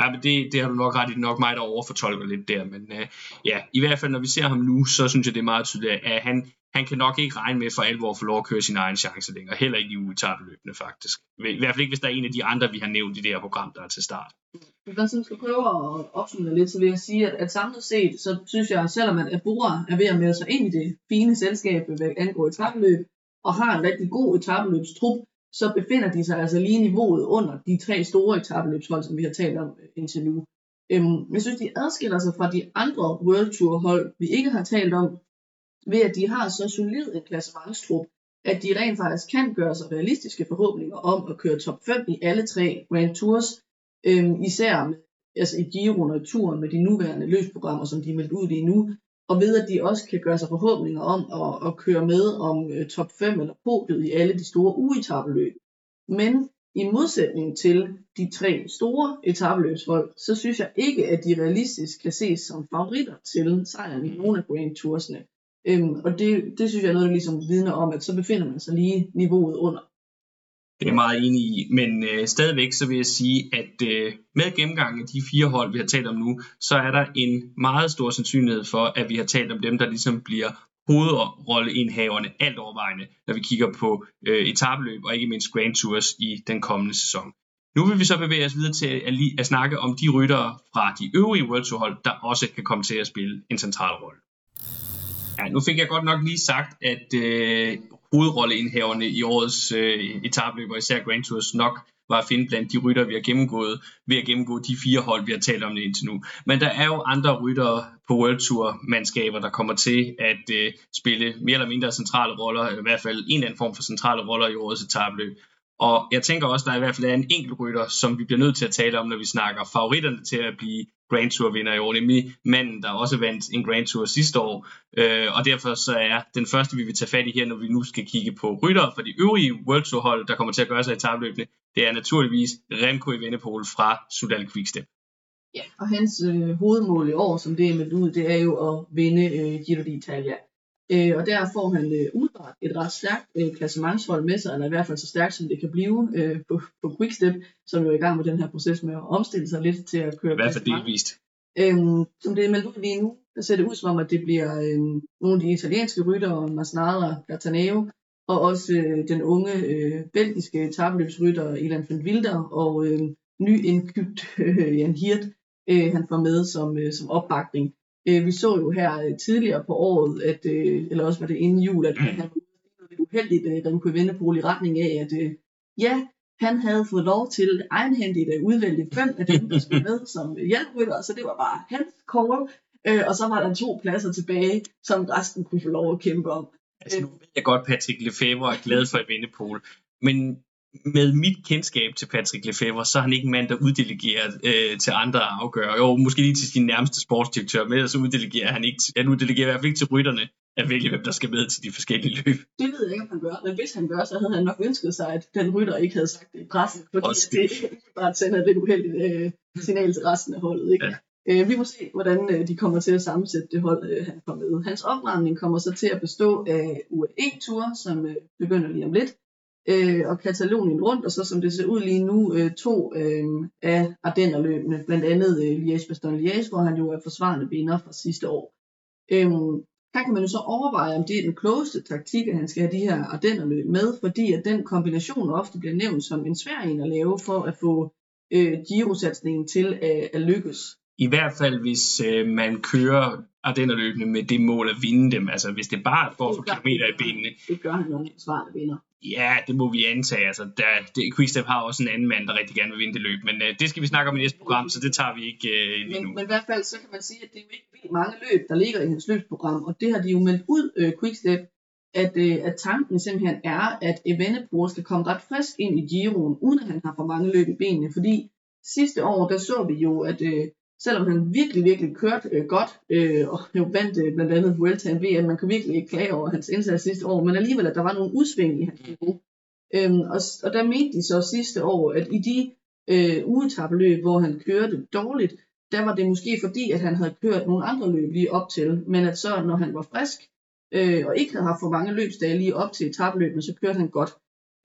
Ja, men det, det har du nok ret i. Det er nok mig, der overfortolker lidt der. Men uh, ja, i hvert fald når vi ser ham nu, så synes jeg, det er meget tydeligt, at han, han kan nok ikke regne med for alvor at få lov at køre sin egen chance længere. Heller ikke i ugetabeløbende faktisk. I hvert fald ikke, hvis der er en af de andre, vi har nævnt i det her program, der er til start. Hvis man skal prøve at opsummere lidt, så vil jeg sige, at, at samlet set, så synes jeg, selvom at Abora er ved at melde sig ind i det fine selskab, hvad angår etabeløb, og har en rigtig god etabeløbstrup, så befinder de sig altså lige niveauet under de tre store etabeløbshold, som vi har talt om øh, indtil nu. Øhm, jeg synes, de adskiller sig fra de andre World Tour hold, vi ikke har talt om, ved at de har så solid en klassementstrup, at de rent faktisk kan gøre sig realistiske forhåbninger om at køre top 5 i alle tre Grand Tours, øhm, især med, altså i Giro og turen med de nuværende løsprogrammer, som de er meldt ud lige nu, og ved at de også kan gøre sig forhåbninger om at, at køre med om øh, top 5 eller podiet i alle de store uetabeløb. Men i modsætning til de tre store etabeløbshold, så synes jeg ikke, at de realistisk kan ses som favoritter til sejren i nogle af Grand Toursene. Øhm, og det, det synes jeg er noget, der ligesom vidner om, at så befinder man sig lige niveauet under. Det er jeg meget enig i, men øh, stadigvæk så vil jeg sige, at øh, med gennemgangen af de fire hold, vi har talt om nu, så er der en meget stor sandsynlighed for, at vi har talt om dem, der ligesom bliver hovedrolleindhaverne alt overvejende, når vi kigger på øh, etabløb og ikke mindst Grand Tours i den kommende sæson. Nu vil vi så bevæge os videre til at, at snakke om de ryttere fra de øvrige World Tour hold, der også kan komme til at spille en central rolle. Ja, nu fik jeg godt nok lige sagt, at øh, hovedrolleindhaverne i årets øh, etabløber, især Grand Tours, nok var at finde blandt de rytter, vi har gennemgået, ved at gennemgå de fire hold, vi har talt om det indtil nu. Men der er jo andre ryttere på World Tour mandskaber, der kommer til at øh, spille mere eller mindre centrale roller, i hvert fald en eller anden form for centrale roller i årets etabløb. Og jeg tænker også, at der i hvert fald er en enkelt rytter, som vi bliver nødt til at tale om, når vi snakker favoritterne til at blive Grand Tour vinder i år, nemlig manden, der også vandt en Grand Tour sidste år. Øh, og derfor så er den første, vi vil tage fat i her, når vi nu skal kigge på rytter for de øvrige World Tour hold, der kommer til at gøre sig i tabløbene, det er naturligvis Remco i Vennepol fra Sudal Quickstep. Ja, og hans øh, hovedmål i år, som det er meldt ud, det er jo at vinde øh, Giro d'Italia. Øh, og der får han øh, udret et ret stærkt øh, klassementshold med sig, eller i hvert fald så stærkt, som det kan blive øh, på, på Quickstep, som jo er i gang med den her proces med at omstille sig lidt til at køre I hvert fald delvist. Øhm, som det er meldt ud lige nu, der ser det ud som om, at det bliver øhm, nogle af de italienske ryttere, Masnada, Gataneo, og også øh, den unge øh, belgiske tabeløbsrytter Ilan van Wilder og øh, nyindkøbt øh, <laughs> Jan Hirt, øh, han får med som, øh, som opbakning. Øh, vi så jo her øh, tidligere på året, at, øh, eller også var det inden jul, at han var lidt uheldigt, øh, Remco Evenepoel i retning af, at øh, ja, han havde fået lov til egenhændigt at udvælge fem af dem, der skulle med som hjælprytter, så det var bare hans call. Øh, og så var der to pladser tilbage, som resten kunne få lov at kæmpe om. Altså, nu ved jeg godt, Patrick Lefebvre er glad for Evenepoel, men med mit kendskab til Patrick Lefebvre, så er han ikke en mand, der uddelegerer øh, til andre at afgøre. Jo, måske lige til sin nærmeste sportsdirektør, men ellers så uddelegerer han ikke, han uddelegerer i hvert fald ikke til rytterne at vælge, hvem der skal med til de forskellige løb. Det ved jeg ikke, om han gør, men hvis han gør, så havde han nok ønsket sig, at den rytter ikke havde sagt det i pressen, fordi Også det bare sender et lidt uheldigt øh, signal til resten af holdet. Ikke? Ja. Øh, vi må se, hvordan øh, de kommer til at sammensætte det hold, øh, han får med. Hans opvarmning kommer så til at bestå af UAE-tur, som øh, begynder lige om lidt, øh, og Katalonien rundt, og så som det ser ud lige nu, øh, to øh, af Ardennerløbene, blandt andet øh, Liège-Bastogne-Liège, hvor han jo er forsvarende vinder fra sidste år. Øh, her kan man jo så overveje, om det er den klogeste taktik, at han skal have de her Ardennerløb med, fordi at den kombination ofte bliver nævnt som en svær en at lave for at få øh, Giro-satsningen til at, at lykkes. I hvert fald, hvis øh, man kører Ardennerløbene med det mål at vinde dem. Altså, hvis det bare er for kilometer i benene. Det gør han jo forsvarende vinder. Ja, det må vi antage. Altså, der, det, Quickstep har også en anden mand, der rigtig gerne vil vinde det løb. Men øh, det skal vi snakke om i næste program, så det tager vi ikke øh, lige nu. Men, men i hvert fald så kan man sige, at det er jo ikke mange løb, der ligger i hans løbsprogram, og det har de jo meldt ud, øh, Quickstep, at, øh, at tanken simpelthen er, at Evenepoel skal komme ret frisk ind i Giroen, uden at han har for mange løb i benene, fordi sidste år, der så vi jo, at øh, selvom han virkelig, virkelig kørte øh, godt, øh, og jo vandt øh, blandt andet Vuelta VM, man kan virkelig ikke klage over hans indsats sidste år, men alligevel, at der var nogle udsving i hans niveau. Øhm, og, og der mente de så sidste år, at i de øh, ugetabeløb, hvor han kørte dårligt, der var det måske fordi, at han havde kørt nogle andre løb lige op til, men at så, når han var frisk, øh, og ikke havde haft for mange løbsdage lige op til etabløbene, så kørte han godt.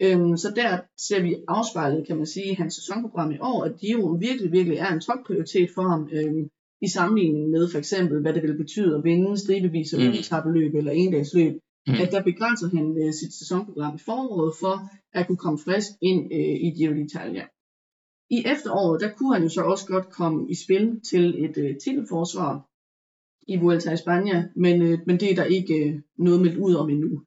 Øhm, så der ser vi afspejlet, kan man sige, hans sæsonprogram i år, at Giroen virkelig, virkelig er en topprioritet for ham, øhm, i sammenligning med for eksempel, hvad det vil betyde at vinde stribevis af Mm. etabløb eller endagsløb, Mm. at der begrænser han øh, sit sæsonprogram i foråret for at kunne komme frisk ind øh, i Giro d'Italia. I efteråret, der kunne han jo så også godt komme i spil til et øh, titelforsvar i Vuelta i Spanien, men, øh, men det er der ikke øh, noget meldt ud om endnu.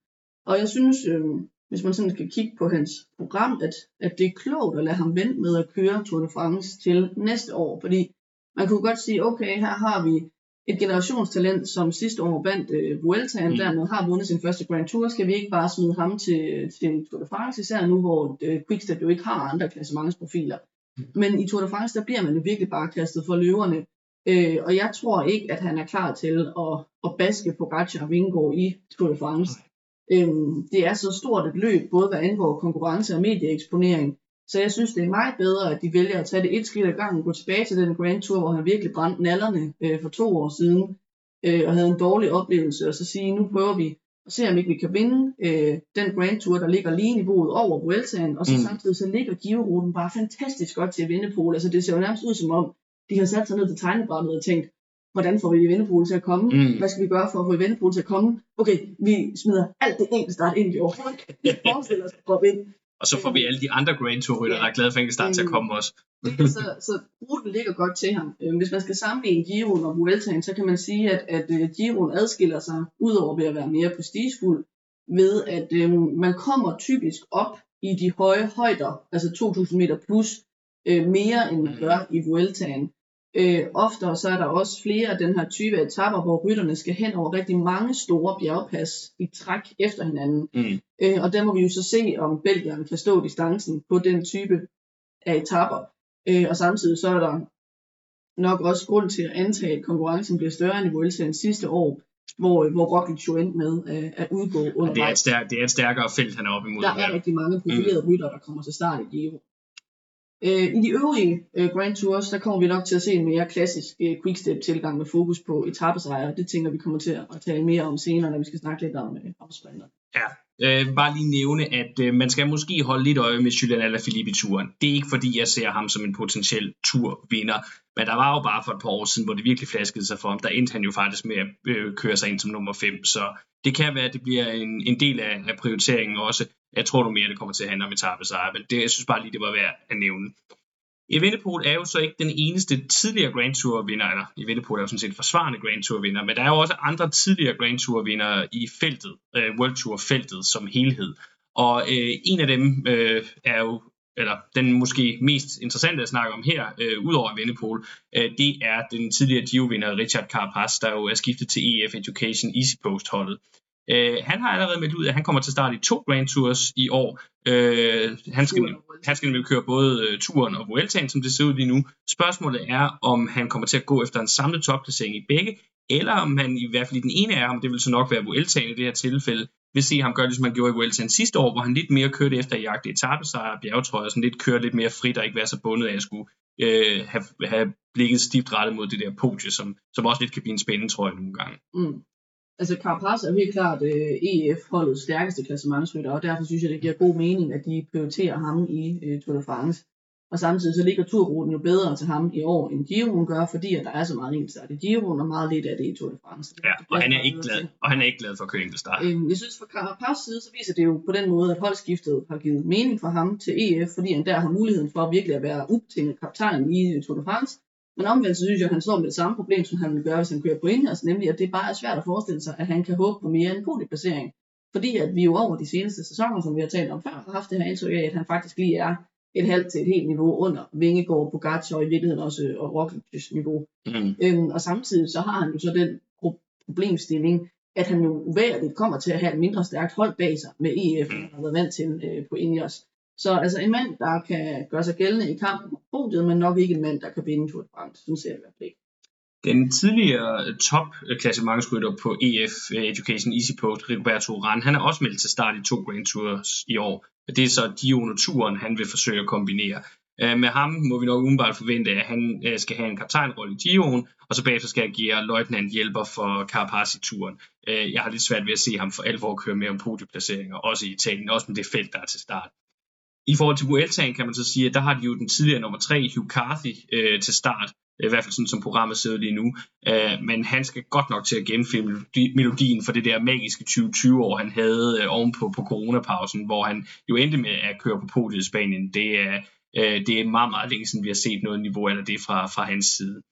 Og jeg synes, øh, hvis man sådan skal kigge på hans program, at, at det er klogt at lade ham vente med at køre Tour de France til næste år, fordi man kunne godt sige, okay, her har vi et generationstalent, som sidste år vandt øh, Vueltaen, Mm. mm. dermed har vundet sin første Grand Tour, skal vi ikke bare smide ham til, til Tour de France, især nu, hvor øh, Quickstep jo ikke har andre klassementsprofiler. Men i Tour de France, der bliver man jo virkelig bare kastet for løverne. Øh, og jeg tror ikke, at han er klar til at, at baske på Pogacar og Vingegaard i Tour de France. Øhm, det er så stort et løb, både hvad angår konkurrence og medieeksponering. Så jeg synes, det er meget bedre, at de vælger at tage det et skridt ad gangen, gå tilbage til den Grand Tour, hvor han virkelig brændte nallerne øh, for to år siden, øh, og havde en dårlig oplevelse, og så sige, nu prøver vi at se, om ikke vi kan vinde øh, den Grand Tour, der ligger lige niveauet over Vueltaen, og så Mm. samtidig så ligger Giro-ruten bare fantastisk godt til at vinde Pol. Altså det ser jo nærmest ud som om, de har sat sig ned til tegnebrættet og tænkt, hvordan får vi Vindepol til at komme? Mm. Hvad skal vi gøre for at få Vindepol til at komme? Okay, vi smider alt det enkeltstart ind, vi overhovedet kan forestille os at droppe ind. Og så får vi alle de andre Grand Tour rytter, der er glade for enkeltstart til at komme også. så, så ruten ligger godt til ham. Øh, Hvis man skal sammenligne Giroen og Vueltaen, så kan man sige, at, at øh, Giroen adskiller sig, udover ved at være mere prestigefuld, ved at øh, man kommer typisk op i de høje højder, altså 2000 meter plus, øh, mere end man gør i Vueltaen. Øh, oftere så er der også flere af den her type etapper, hvor rytterne skal hen over rigtig mange store bjergpas i træk efter hinanden. Mm. Øh, og der må vi jo så se, om Belgierne kan stå distancen på den type af etapper. Øh, og samtidig så er der nok også grund til at antage, at konkurrencen bliver større end i Vueltaen sidste år, hvor, hvor Roglic jo endte med øh, at udgå Og det er, et stærk, det er et stærkere felt, han er op imod. Der er rigtig mange profilerede rytter, der kommer til start i Giro. Øh, I de øvrige øh, Grand Tours, der kommer vi nok til at se en mere klassisk øh, quickstep tilgang med fokus på etappesejre. Det tænker vi kommer til at tale mere om senere, når vi skal snakke lidt om, øh, om sprinter. Ja, øh, bare lige nævne, at øh, man skal måske holde lidt øje med Julian Alaphilippe i turen. Det er ikke fordi, jeg ser ham som en potentiel turvinder, men der var jo bare for et par år siden, hvor det virkelig flaskede sig for ham. Der endte han jo faktisk med at øh, køre sig ind som nummer 5, så det kan være, at det bliver en, en del af, af prioriteringen også. Jeg tror nu mere, det kommer til at handle om etappesejre, men det, jeg synes bare lige, det var værd at nævne. Evenepoel er jo så ikke den eneste tidligere Grand Tour vinder, eller Evenepoel er jo sådan set forsvarende Grand Tour vinder, men der er jo også andre tidligere Grand Tour vinder i feltet, øh, World Tour feltet som helhed. Og øh, en af dem øh, er jo, eller den måske mest interessante at snakke om her, øh, udover Evenepoel, øh, det er den tidligere Giro-vinder Richard Carapaz, der jo er skiftet til EF Education Easy Post holdet. Uh, han har allerede meldt ud, at han kommer til at starte i to Grand Tours i år. Uh, han skal, han skal nemlig køre både uh, turen og Vueltaen, som det ser ud lige nu. Spørgsmålet er, om han kommer til at gå efter en samlet topplacering i begge, eller om han i hvert fald i den ene af ham, det vil så nok være Vueltaen i det her tilfælde, vil se ham gøre, ligesom han gjorde i Vueltaen sidste år, hvor han lidt mere kørte efter at jagte etappesejre, bjergetrøjer, sådan lidt køre lidt mere frit og ikke være så bundet af at skulle øh, have, have blikket stift rettet mod det der podie, som, som også lidt kan blive en spændende trøje nogle gange. Mm. Altså Carapaz er helt klart øh, EF-holdets stærkeste klassementsrytter, og derfor synes jeg, det giver god mening, at de prioriterer ham i øh, Tour de France. Og samtidig så ligger turruten jo bedre til ham i år, end Giroen gør, fordi at der er så meget enkeltstart i Giroen, og meget lidt af det i Tour de France. Ja, og han er ikke glad, og han er ikke glad for at køre enkeltstart. Øhm, jeg synes fra Carapaz side, så viser det jo på den måde, at holdskiftet har givet mening for ham til EF, fordi han der har muligheden for virkelig at være ubetinget kaptajn i Tour de France. Men omvendt så synes jeg, at han står med det samme problem, som han vil gøre, hvis han kører på Ineos, nemlig at det bare er svært at forestille sig, at han kan håbe på mere end podieplacering. Fordi at vi jo over de seneste sæsoner, som vi har talt om før, har haft det her indtryk af, at han faktisk lige er et halvt til et helt niveau under Vingegaard, Pogacar og i virkeligheden også og Roglic's niveau. Mm. Øhm, og samtidig så har han jo så den problemstilling, at han jo uværligt kommer til at have et mindre stærkt hold bag sig med EF, mm. han har været vant til øh, på Ineos. Så altså en mand, der kan gøre sig gældende i kampen på podiet, men nok ikke en mand, der kan vinde Tour de France. Sådan ser det i hvert fald ikke. Den tidligere øh, topklassementsrytter på EF øh, Education Easy Post, Rigoberto Urán, han er også meldt til start i to Grand Tours i år. Det er så Giro turen, han vil forsøge at kombinere. Øh, med ham må vi nok umiddelbart forvente, at han skal have en kaptajnrolle i Giroen, og så bagefter skal jeg give løjtnant hjælper for Carapaz i turen. Jeg har lidt svært ved at se ham for alvor køre med om podieplaceringer, også i Italien, også med det felt, der er til start. I forhold til Vueltaen kan man så sige, at der har de jo den tidligere nummer 3, Hugh Carthy, øh, til start. I hvert fald sådan som programmet sidder lige nu. Øh, men han skal godt nok til at genfilme melodien for det der magiske 2020-år, han havde øh, ovenpå på coronapausen, hvor han jo endte med at køre på podiet i Spanien. Det er, øh, det er meget, meget længe siden, vi har set noget niveau af det fra, fra hans side.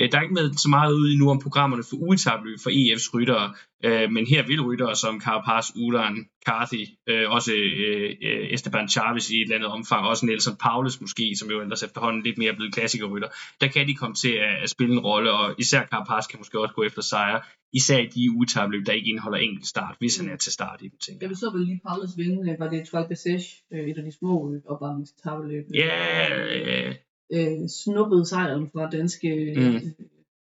Øh, der er ikke med så meget ud nu om programmerne for uetabløb for EF's ryttere, øh, men her vil ryttere som Carapaz, Ulan, Carthy, øh, også Esteban Chavez i et eller andet omfang, også Nelson Paulus måske, som jo ellers efterhånden lidt mere blevet klassikerrytter, der kan de komme til at, spille en rolle, og især Carapaz kan måske også gå efter sejre, især i de utabløb, der ikke indeholder enkelt start, hvis han er til start i dem, tænker jeg. vi så vel lige Paulus vinde, var det Toile de et af de små opvarmningsetabløb? Ja, øh, snuppede sejren fra danske mm.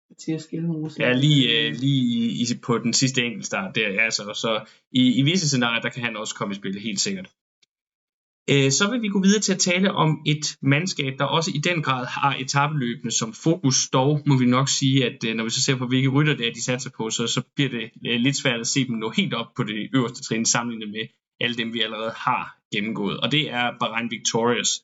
Mathias Gjelmose. Ja, lige, øh, lige i, på den sidste enkeltstart der, altså, så i, i visse scenarier, der kan han også komme i spil, helt sikkert. Øh, så vil vi gå videre til at tale om et mandskab, der også i den grad har etabeløbende som fokus. Dog må vi nok sige, at øh, når vi så ser på, hvilke rytter det er, de satser på, så, så bliver det øh, lidt svært at se dem nå helt op på det øverste trin, sammenlignet med alle dem, vi allerede har gennemgået. Og det er Bahrain Victorious.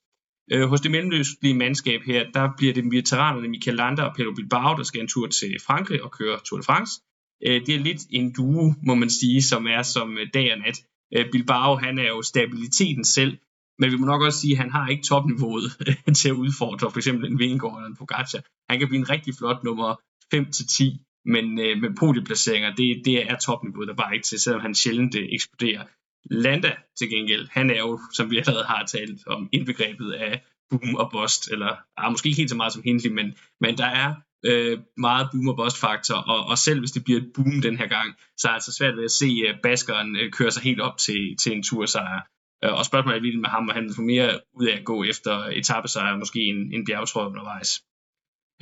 Øh, hos det mellemløslige mandskab her, der bliver det veteranerne Michael Lander og Pedro Bilbao, der skal en tur til Frankrig og køre Tour de France. Øh, det er lidt en duo, må man sige, som er som øh, dag og nat. Øh, Bilbao, han er jo stabiliteten selv, men vi må nok også sige, at han har ikke topniveauet <laughs> til at udfordre for eksempel en Vingegaard eller en Pogacar. Han kan blive en rigtig flot nummer 5-10, men øh, med podieplaceringer, det, det er topniveauet der bare ikke til, selvom han sjældent øh, eksploderer. Landa til gengæld, han er jo, som vi allerede har talt om, indbegrebet af boom og bust, eller ah, måske ikke helt så meget som Hindley, men, men der er øh, meget boom og bust faktor, og, og selv hvis det bliver et boom den her gang, så er det altså svært ved at se uh, Baskeren øh, uh, køre sig helt op til, til en tursejr. Uh, og spørgsmålet er lidt med ham, og han får mere ud af at gå efter etappesejr, måske en, en bjergtrøje undervejs.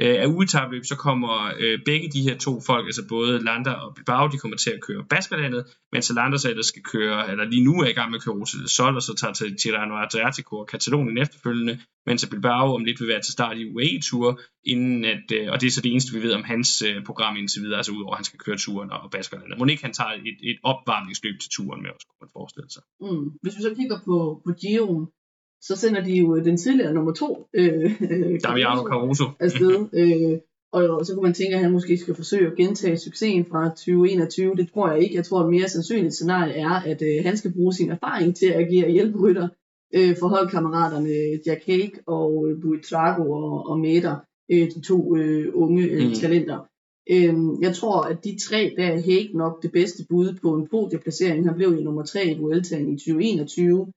Øh, af ugetabløb, så kommer øh, begge de her to folk, altså både Lander og Bilbao, de kommer til at køre Baskerlandet, mens Lander så ellers skal køre, eller lige nu er i gang med at køre Rosa del Sol, og så tager til Tirano Adriatico og Katalonien efterfølgende, mens Bilbao om lidt vil være til start i UAE-tur, inden at, øh, og det er så det eneste, vi ved om hans øh, program indtil videre, altså udover at han skal køre turen og Baskerlandet. Må ikke han tager et, et opvarmningsløb til turen med os, kunne man forestille sig. Mm. Hvis vi så kigger på, på Giroen, så sender de jo den tidligere nummer to, øh, Damiano Caruso, afsted. øh, og så kunne man tænke, at han måske skal forsøge at gentage succesen fra 2021. Det tror jeg ikke. Jeg tror, at mere sandsynligt scenarie er, at øh, han skal bruge sin erfaring til at agere hjælperytter øh, for holdkammeraterne Jack Hake og øh, Buitrago og, og Meder, øh, de to øh, unge øh, Mm. talenter. Øh, jeg tror, at de tre, der er Hake nok det bedste bud på en podieplacering. Han blev jo nummer tre i Vueltaen i 2021.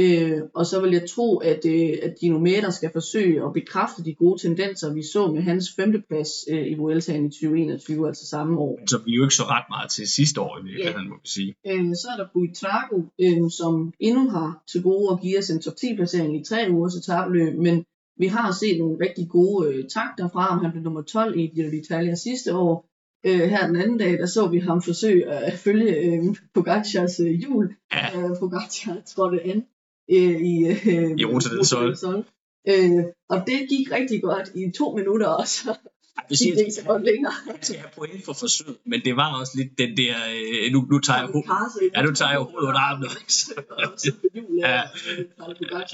Øh, og så vil jeg tro, at, øh, at Dino Meder skal forsøge at bekræfte de gode tendenser, vi så med hans femteplads øh, i Vueltaen i 2021, altså samme år. så vi jo ikke så ret meget til sidste år i virkeligheden, må vi sige. Øh, så er der Buitrago, øh, som endnu har til gode at give os en top 10 placering i tre ugers etabløb, men vi har set nogle rigtig gode øh, takter fra ham. Han blev nummer 12 i Giro d'Italia sidste år. Øh, her den anden dag, der så vi ham forsøge at følge øh, Pogacars øh, hjul. Ja. Øh, Pogacar trådte an øh, i, øh, I Ruta del Sol. Sol. Øh, og det gik rigtig godt i to minutter, og så Jeg gik det ikke længere. han skal have point for forsøget, men det var også lidt den der, øh, nu, nu tager jeg ho- Ja, nu tager jeg hovedet under armen. <laughs> <laughs> Ja.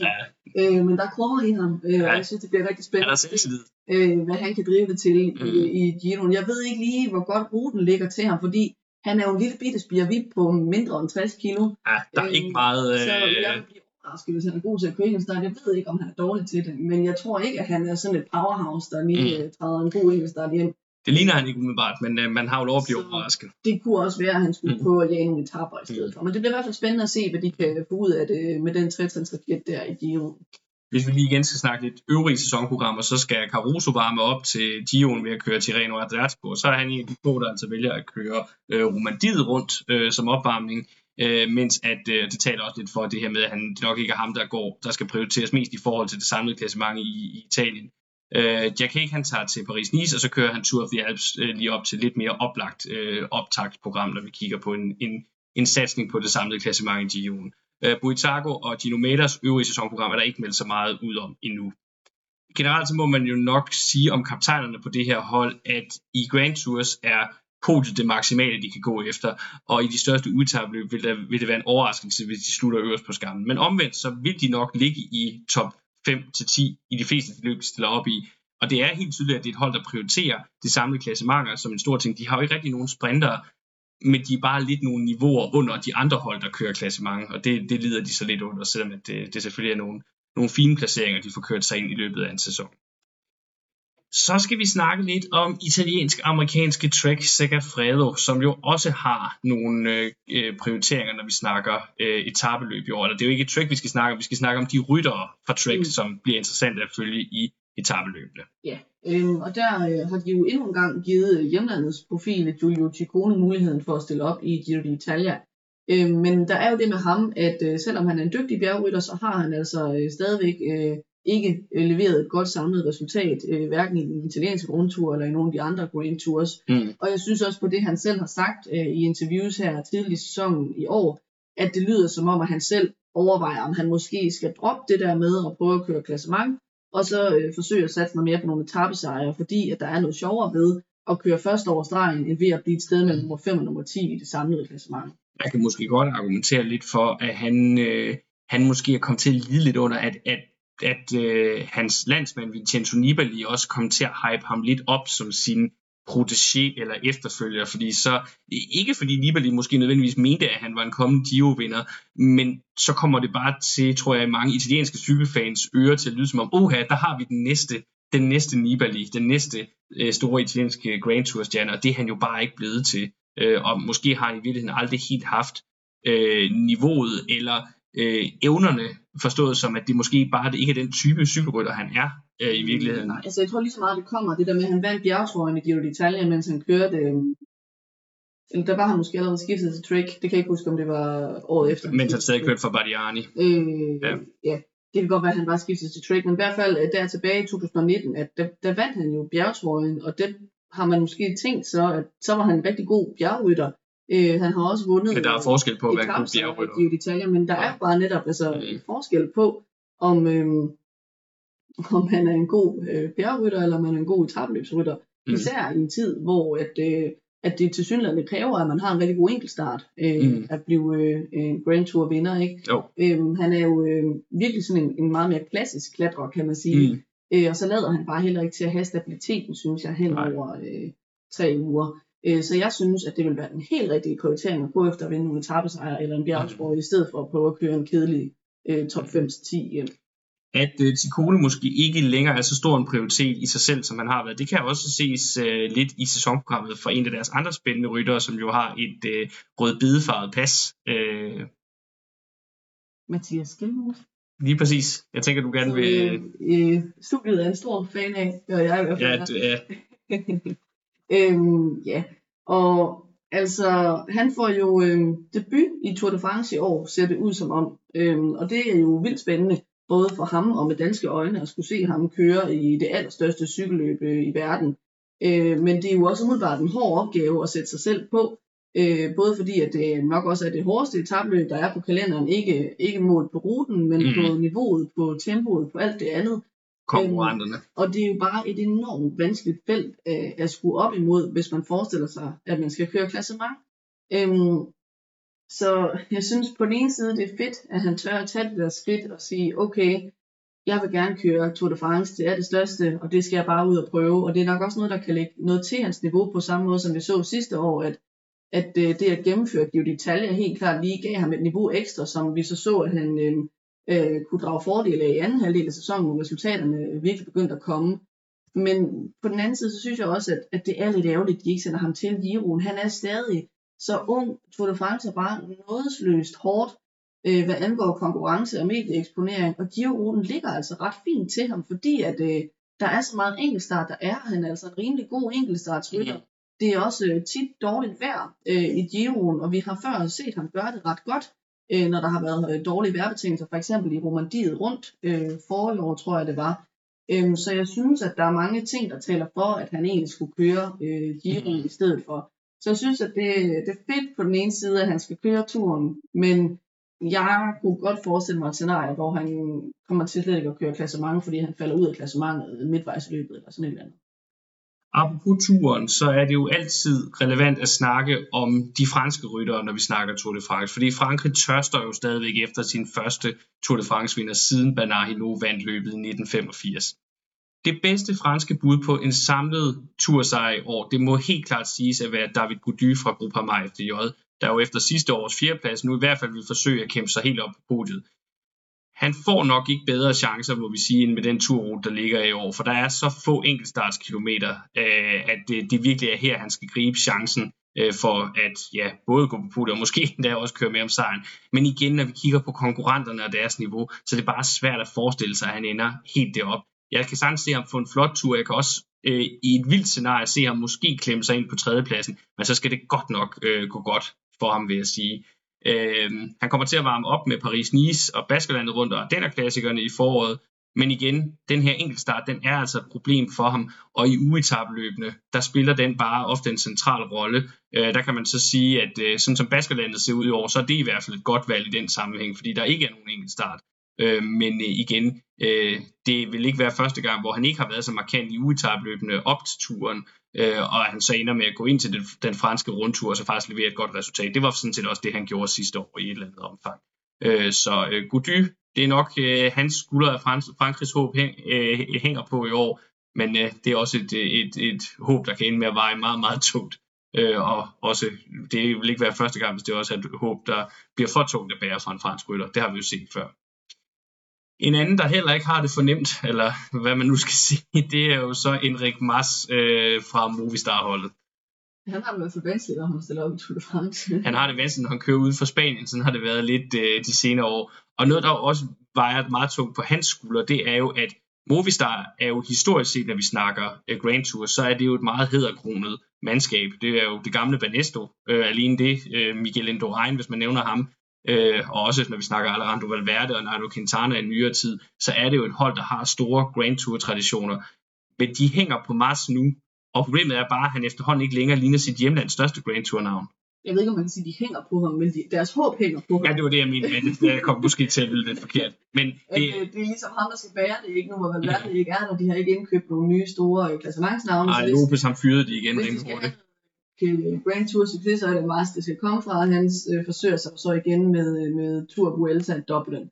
ja, Øh, men der kommer i ham, øh, og Ja. jeg synes, det bliver rigtig spændende se, selvtillid. øh, hvad han kan drive det til i, Mm. i Giroen. Jeg ved ikke lige, hvor godt ruten ligger til ham, fordi han er jo en lille bitte spirvip på mindre end 60 kilo. Ja, der er Øh, ikke meget... Så jeg Øh, vil blive overrasket, hvis han er god til køre enkeltstart. Jeg ved ikke, om han er dårlig til det, men jeg tror ikke, at han er sådan et powerhouse, der lige Mm. mm. træder en god enkeltstart hjem. det ligner han ikke umiddelbart, men øh, man har jo lov at blive Så- overrasket. Det kunne også være, at han skulle Mm. mm. prøve at jage nogle etaper i stedet for. Men det bliver i hvert fald spændende at se, hvad de kan få ud af det med den 3 der i Giro. Hvis vi lige igen skal snakke lidt øvrige sæsonprogrammer, så skal Caruso varme op til Giroen ved at køre Tirreno Adriatico. Så er han en af de få, der altså vælger at køre øh, Romandiet rundt øh, som opvarmning. Øh, mens at øh, det taler også lidt for det her med, at han, det nok ikke er ham, der går, der skal prioriteres mest i forhold til det samlede klassement i, i Italien. Øh, Jack Hake, han tager til Paris-Nice, og så kører han Tour of the Alps øh, lige op til lidt mere oplagt øh, optagtprogram, når vi kigger på en, en, en satsning på det samlede klassement i Giroen. Øh, Buitago og Gino Meters øvrige sæsonprogram er der ikke meldt så meget ud om endnu. Generelt så må man jo nok sige om kaptajnerne på det her hold, at i Grand Tours er podiet det maksimale, de kan gå efter, og i de største udtabløb vil, der, vil det være en overraskelse, hvis de slutter øverst på skammen. Men omvendt, så vil de nok ligge i top 5-10 i de fleste de løb, de stiller op i. Og det er helt tydeligt, at det er et hold, der prioriterer det samlede klassementer altså som en stor ting. De har jo ikke rigtig nogen sprinter, men de er bare lidt nogle niveauer under de andre hold, der kører klassement, og det, det lider de så lidt under, selvom at det, det selvfølgelig er nogle, nogle fine placeringer, de får kørt sig ind i løbet af en sæson. Så skal vi snakke lidt om italiensk-amerikanske Trek Segafredo, som jo også har nogle øh, prioriteringer, når vi snakker øh, etabeløb i år. Eller det er jo ikke Trek, vi skal snakke om, vi skal snakke om de ryttere fra Trek, mm. Som bliver interessante at følge i etabeløbene. Ja, øhm, og der øh, har de jo endnu en gang givet øh, hjemlandets profil Giulio Ciccone muligheden for at stille op i Giro d'Italia. Øhm, men der er jo det med ham, at øh, selvom han er en dygtig bjergrytter, så har han altså øh, stadigvæk øh, ikke øh, leveret et godt samlet resultat, øh, hverken i den italienske rundtur eller i nogle af de andre Grand Tours. Mm. Og jeg synes også på det, han selv har sagt øh, i interviews her tidligt i sæsonen i år, at det lyder som om, at han selv overvejer, om han måske skal droppe det der med at prøve at køre klassement, og så øh, forsøge at satse noget mere på nogle etappesejre, fordi at der er noget sjovere ved at køre først over stregen, end ved at blive et sted mellem nummer 5 og nummer 10 i det samlede klassement. jeg kan måske godt argumentere lidt for, at han, øh, han måske er kommet til at lide lidt under, at, at, at øh, hans landsmand Vincenzo Nibali også kom til at hype ham lidt op som sin protégé eller efterfølger, fordi så, ikke fordi Nibali måske nødvendigvis mente, at han var en kommende Giro-vinder, men så kommer det bare til, tror jeg, mange italienske cykelfans ører til at lyde som om, oha, der har vi den næste, den næste Nibali, den næste øh, store italienske Grand Tour stjerne, og det er han jo bare ikke blevet til. Øh, og måske har han i virkeligheden aldrig helt haft øh, niveauet eller øh, evnerne forstået som, at det måske bare det ikke er den type cykelrytter, han er øh, i virkeligheden. Nej, altså jeg tror lige så meget, det kommer det der med, at han vandt bjergtrøjen i Giro d'Italia, mens han kørte... Øh, eller der var han måske allerede skiftet til Trek. Det kan jeg ikke huske, om det var året efter. Mens han stadig kørte for Bardiani. Øh, Ja. ja. det kan godt være, at han bare skiftede til Trek, men i hvert fald øh, der tilbage i 2019, at der, der vandt han jo bjergtrøjen, og det har man måske tænkt så, at så var han en rigtig god bjergrytter. Øh, han har også vundet Ja, der er forskel på være en bjergrytter. i detaljer, men der Ja. er bare netop altså, Mm. forskel på, om, øhm, om han er en god øh, bjergrytter, eller om han er en god etabløbsrytter. Mm. Især i en tid, hvor at, øh, at det til synligheden kræver, at man har en rigtig god enkeltstart, øh, mm. at blive øh, en Grand Tour vinder. Ikke? Jo. Øhm, han er jo øh, virkelig sådan en, en meget mere klassisk klatrer, kan man sige. Mm. Øh, og så lader han bare heller ikke til at have stabiliteten, synes jeg, hen Nej. over øh, tre uger. Øh, så jeg synes, at det vil være den helt rigtige prioritering at gå efter at vinde nogle etappesejre eller en bjergspor, i stedet for at prøve at køre en kedelig øh, top 5-10 hjem. at øh, Tikone måske ikke længere er så stor en prioritet i sig selv, som han har været. Det kan også ses øh, lidt i sæsonprogrammet for en af deres andre spændende ryttere, som jo har et øh, rødbidefarvet pas. Øh, Mathias Skelmose. lige præcis. Jeg tænker, du gerne vil... øh, øh, studiet er en stor fan af, og jeg i hvert fald Ja, er. det er, <laughs> øhm, ja, og altså, han får jo øhm, debut i Tour de France i år, ser det ud som om. Øhm, og det er jo vildt spændende, både for ham og med danske øjne, at skulle se ham køre i det allerstørste cykelløb øh, i verden. Øh, men det er jo også umiddelbart en hård opgave at sætte sig selv på, øh, både fordi at det nok også er det hårdeste etabløb, der er på kalenderen, ikke, ikke målt på ruten, men mm. på niveauet, på tempoet, på alt det andet konkurrenterne. Øhm, og det er jo bare et enormt vanskeligt felt øh, at skrue op imod, hvis man forestiller sig, at man skal køre klassement. Øhm, så jeg synes på den ene side, det er fedt, at han tør at tage det der skridt og sige, okay, jeg vil gerne køre Tour de France, det er det største, og det skal jeg bare ud og prøve. Og det er nok også noget, der kan lægge noget til hans niveau på samme måde, som vi så sidste år, at, at øh, det at gennemføre de d'Italia helt klart lige gav ham et niveau ekstra, som vi så så, at han øh, øh, kunne drage fordele af i anden halvdel af sæsonen, hvor resultaterne virkelig begyndte at komme. Men på den anden side, så synes jeg også, at, at det er lidt ærgerligt, at de ikke sender ham til Giroen. Han er stadig så ung. Tour de France er bare nådesløst hårdt, øh, hvad angår konkurrence og medieeksponering. Og Giroen ligger altså ret fint til ham, fordi at, øh, der er så meget enkeltstart, der er han er altså en rimelig god enkeltstartsrytter. Det er også øh, tit dårligt vejr øh, i Giroen, og vi har før set ham gøre det ret godt, øh, når der har været øh, dårlige vejrbetingelser, for eksempel i Romandiet rundt øh, forrige år, tror jeg det var. Øhm, så jeg synes, at der er mange ting, der taler for, at han egentlig skulle køre øh, Giroen mm. i stedet for. Så jeg synes, at det, det er fedt på den ene side, at han skal køre turen, men jeg kunne godt forestille mig et scenarie, hvor han kommer til slet ikke at køre klassement, fordi han falder ud af klassementet midtvejs i løbet eller sådan et eller andet. Apropos turen, så er det jo altid relevant at snakke om de franske ryttere, når vi snakker Tour de France. Fordi Frankrig tørster jo stadigvæk efter sin første Tour de France-vinder, siden Bernard Hinault vandt løbet i 1985. Det bedste franske bud på en samlet tursejr i år, det må helt klart siges at være David Gody fra Groupama FDJ, der jo efter sidste års fjerdeplads nu i hvert fald vil forsøge at kæmpe sig helt op på podiet. Han får nok ikke bedre chancer, må vi sige, end med den turrute, der ligger i år, for der er så få enkeltstartskilometer, øh, at det, det virkelig er her, han skal gribe chancen øh, for at ja, både gå på podium og måske <laughs> endda også køre med om sejren. Men igen, når vi kigger på konkurrenterne og deres niveau, så er det bare svært at forestille sig, at han ender helt derop. Jeg kan sagtens se ham få en flot tur. Jeg kan også øh, i et vildt scenarie se ham måske klemme sig ind på tredjepladsen, men så skal det godt nok øh, gå godt for ham, vil jeg sige. Øh, han kommer til at varme op med Paris-Nice og Baskerlandet rundt og Ardenner-klassikerne i foråret, men igen, den her enkeltstart, den er altså et problem for ham, og i uetabløbene, der spiller den bare ofte en central rolle. Øh, der kan man så sige, at øh, sådan som Baskerlandet ser ud i år, så er det i hvert fald et godt valg i den sammenhæng, fordi der ikke er nogen enkeltstart. Øh, men øh, igen, øh, det vil ikke være første gang, hvor han ikke har været så markant i uetabløbene op til turen, øh, og han så ender med at gå ind til den, den franske rundtur og så faktisk levere et godt resultat. Det var sådan set også det, han gjorde sidste år i et eller andet omfang. Øh, så øh, Gody, det er nok øh, hans skulder af Frans- Frankrigs håb hæng, øh, hænger på i år, men øh, det er også et, et, et håb, der kan ende med at veje meget, meget tungt. Øh, og også, det vil ikke være første gang, hvis det også er et håb, der bliver for tungt at bære fra en fransk rytter. Det har vi jo set før. En anden, der heller ikke har det fornemt, eller hvad man nu skal <laughs> sige, det er jo så Enrik Mas øh, fra Movistar-holdet. Han har det i hvert fald vanskeligt, når han stiller op i Tour de France. <laughs> Han har det vanskeligt, når han kører ud for Spanien, sådan har det været lidt øh, de senere år. Og noget, der også vejer meget tungt på hans skulder, det er jo, at Movistar er jo historisk set, når vi snakker øh, Grand Tour, så er det jo et meget hedderkronet mandskab. Det er jo det gamle Banesto, øh, alene det, øh, Miguel Indurain, hvis man nævner ham, øh, og også når vi snakker Alejandro Valverde og Nairo Quintana i nyere tid, så er det jo et hold, der har store Grand Tour traditioner. Men de hænger på Mars nu, og problemet er bare, at han efterhånden ikke længere ligner sit hjemlands største Grand Tour navn. Jeg ved ikke, om man kan sige, at de hænger på ham, men de, deres håb hænger på ham. Ja, det var det, jeg mente, men det kom måske til at lyde lidt forkert. Men det, det, det er ligesom ham, der skal bære det, ikke nu, hvor Valverde ikke er der. De har ikke indkøbt nogle nye store klassementsnavne. Nej, Lopez har fyret de igen rimelig hurtigt. Grand Tour succes, så er det Mars, det skal komme fra. Han øh, forsøger sig så igen med, med Tour Vuelta Dublin.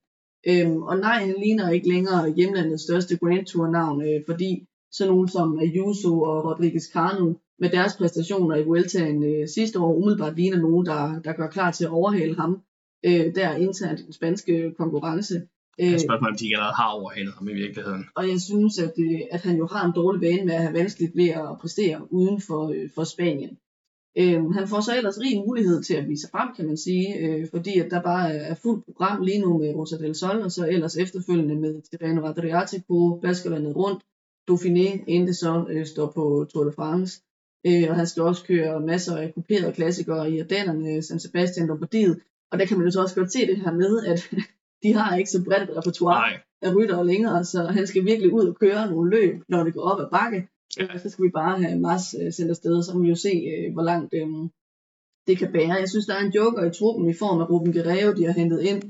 Øhm, og nej, han ligner ikke længere hjemlandets største Grand Tour navn, øh, fordi sådan nogen som Ayuso og Rodriguez Cano med deres præstationer i Vueltaen øh, sidste år umiddelbart ligner nogen, der, der gør klar til at overhale ham øh, der internt i den spanske konkurrence. Øh, jeg spørger mig, om de ikke allerede har overhalet ham i virkeligheden. Og jeg synes, at, øh, at han jo har en dårlig vane med at have vanskeligt ved at præstere uden for, øh, for Spanien. Øh, han får så ellers rig mulighed til at vise sig frem, kan man sige, øh, fordi at der bare er fuldt program lige nu med Rosa del Sol, og så ellers efterfølgende med Tirreno Adriatico, Baskerlandet rundt, Dauphiné, inden det så øh, står på Tour de France. Øh, og han skal også køre masser af kuperede klassikere i Ardennerne, San Sebastian, Lombardiet. Og der kan man jo så også godt se det her med, at <laughs> de har ikke så bredt et repertoire Nej. af ryttere længere, så han skal virkelig ud og køre nogle løb, når det går op ad bakke. Ja. Så skal vi bare have Mars øh, sendt afsted, så må vi jo se, øh, hvor langt øh, det kan bære. Jeg synes, der er en joker i truppen i form af Ruben Guerrero, de har hentet ind,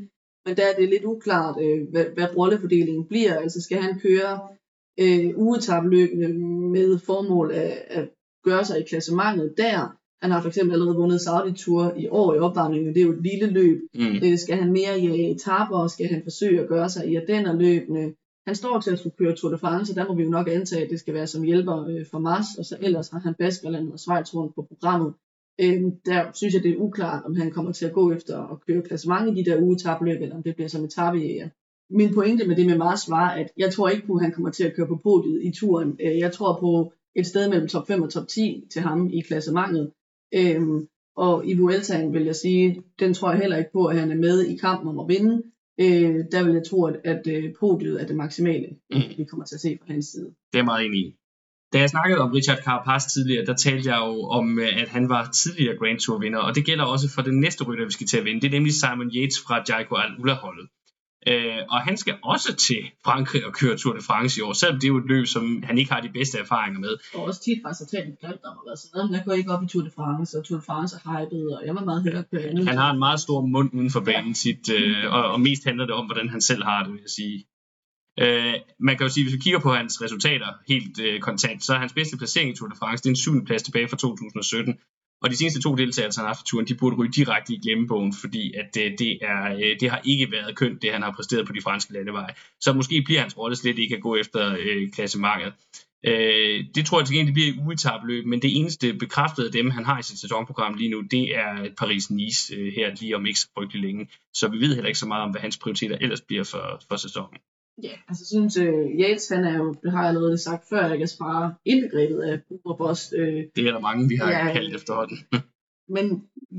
men der er det lidt uklart, øh, hvad, hvad rollefordelingen bliver. Altså skal han køre øh, ugetabløbende med formål af at gøre sig i klassementet der. Han har for eksempel allerede vundet Saudi Tour i år i opvarmningen, det er jo et lille løb. Mm. Øh, skal han mere i etaper, skal han forsøge at gøre sig i Ardenner-løbene? Han står til at skulle køre Tour de France, og der må vi jo nok antage, at det skal være som hjælper øh, for Mars, og så ellers har han Baskerland og Schweiz rundt på programmet. Øh, der synes jeg, det er uklart, om han kommer til at gå efter at køre klassement i de der ugetabløb, eller om det bliver som etappejæger. Min pointe med det med Mars var, at jeg tror ikke på, at han kommer til at køre på podiet i turen. Øh, jeg tror på et sted mellem top 5 og top 10 til ham i klassementet. Øhm, og i Vueltaen vil jeg sige, den tror jeg heller ikke på, at han er med i kampen om at vinde. Øh, der vil jeg tro, at, at øh, podiet er det maksimale, mm. vi kommer til at se fra hans side. Det er meget enig i. Da jeg snakkede om Richard Carapaz tidligere, der talte jeg jo om, øh, at han var tidligere Grand Tour vinder, og det gælder også for den næste rytter, vi skal til at vinde. Det er nemlig Simon Yates fra Jaiko Al-Ula-holdet. Øh, og han skal også til Frankrig og køre Tour de France i år, selvom det er jo et løb, som han ikke har de bedste erfaringer med. Og også tit faktisk at talt glemt om at være sådan, jeg går ikke op i Tour de France, og Tour de France er hyped, og jeg var meget høre på Han har en meget stor mund uden for banen ja. sit, øh, og, og mest handler det om, hvordan han selv har det, vil jeg sige. Øh, man kan jo sige, hvis vi kigger på hans resultater helt øh, kontant, så er hans bedste placering i Tour de France, det er en syvende plads tilbage fra 2017. Og de seneste to deltagere, han har haft turen, de burde ryge direkte i glemmebogen, fordi at det, det, er, øh, det har ikke været kønt, det han har præsteret på de franske landeveje. Så måske bliver hans rolle slet ikke at gå efter øh, klassementet. Øh, det tror jeg til gengæld bliver i uetabløb, men det eneste bekræftede dem, han har i sit sæsonprogram lige nu, det er Paris-Nice øh, her lige om ikke så frygtelig længe. Så vi ved heller ikke så meget om, hvad hans prioriteter ellers bliver for, for sæsonen. Ja, altså jeg synes, uh, Yates, han er jo, det har jeg allerede sagt før, ikke bare indbegrebet af Boomer Boss. Uh, det er der mange, vi har ja, kaldt efterhånden. <laughs> men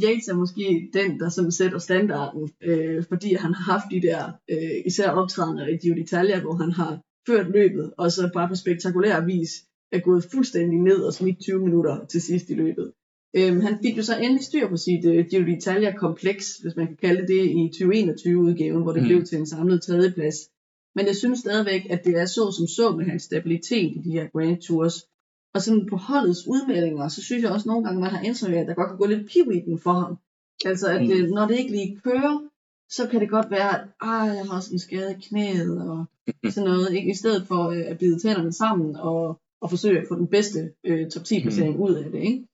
Yates er måske den, der sådan sætter standarden, uh, fordi han har haft de der, uh, især optrædener i Giro d'Italia, hvor han har ført løbet, og så bare på spektakulær vis er gået fuldstændig ned og smidt 20 minutter til sidst i løbet. Um, han fik jo så endelig styr på sit uh, Giro d'Italia kompleks, hvis man kan kalde det det, i 2021-udgaven, hvor det mm. blev til en samlet tredjeplads. Men jeg synes stadigvæk, at det er så som så med hans stabilitet i de her Grand Tours. Og sådan på holdets udmeldinger, så synes jeg også nogle gange, man har indtryk af, at der godt kan gå lidt piv i den for ham. Altså, at det, mm. når det ikke lige kører, så kan det godt være, at ah, jeg har også en skade i knæet, og sådan noget. Ikke? I stedet for øh, at bide tænderne sammen, og, og forsøge at få den bedste øh, top 10 placering mm. ud af det. Ikke?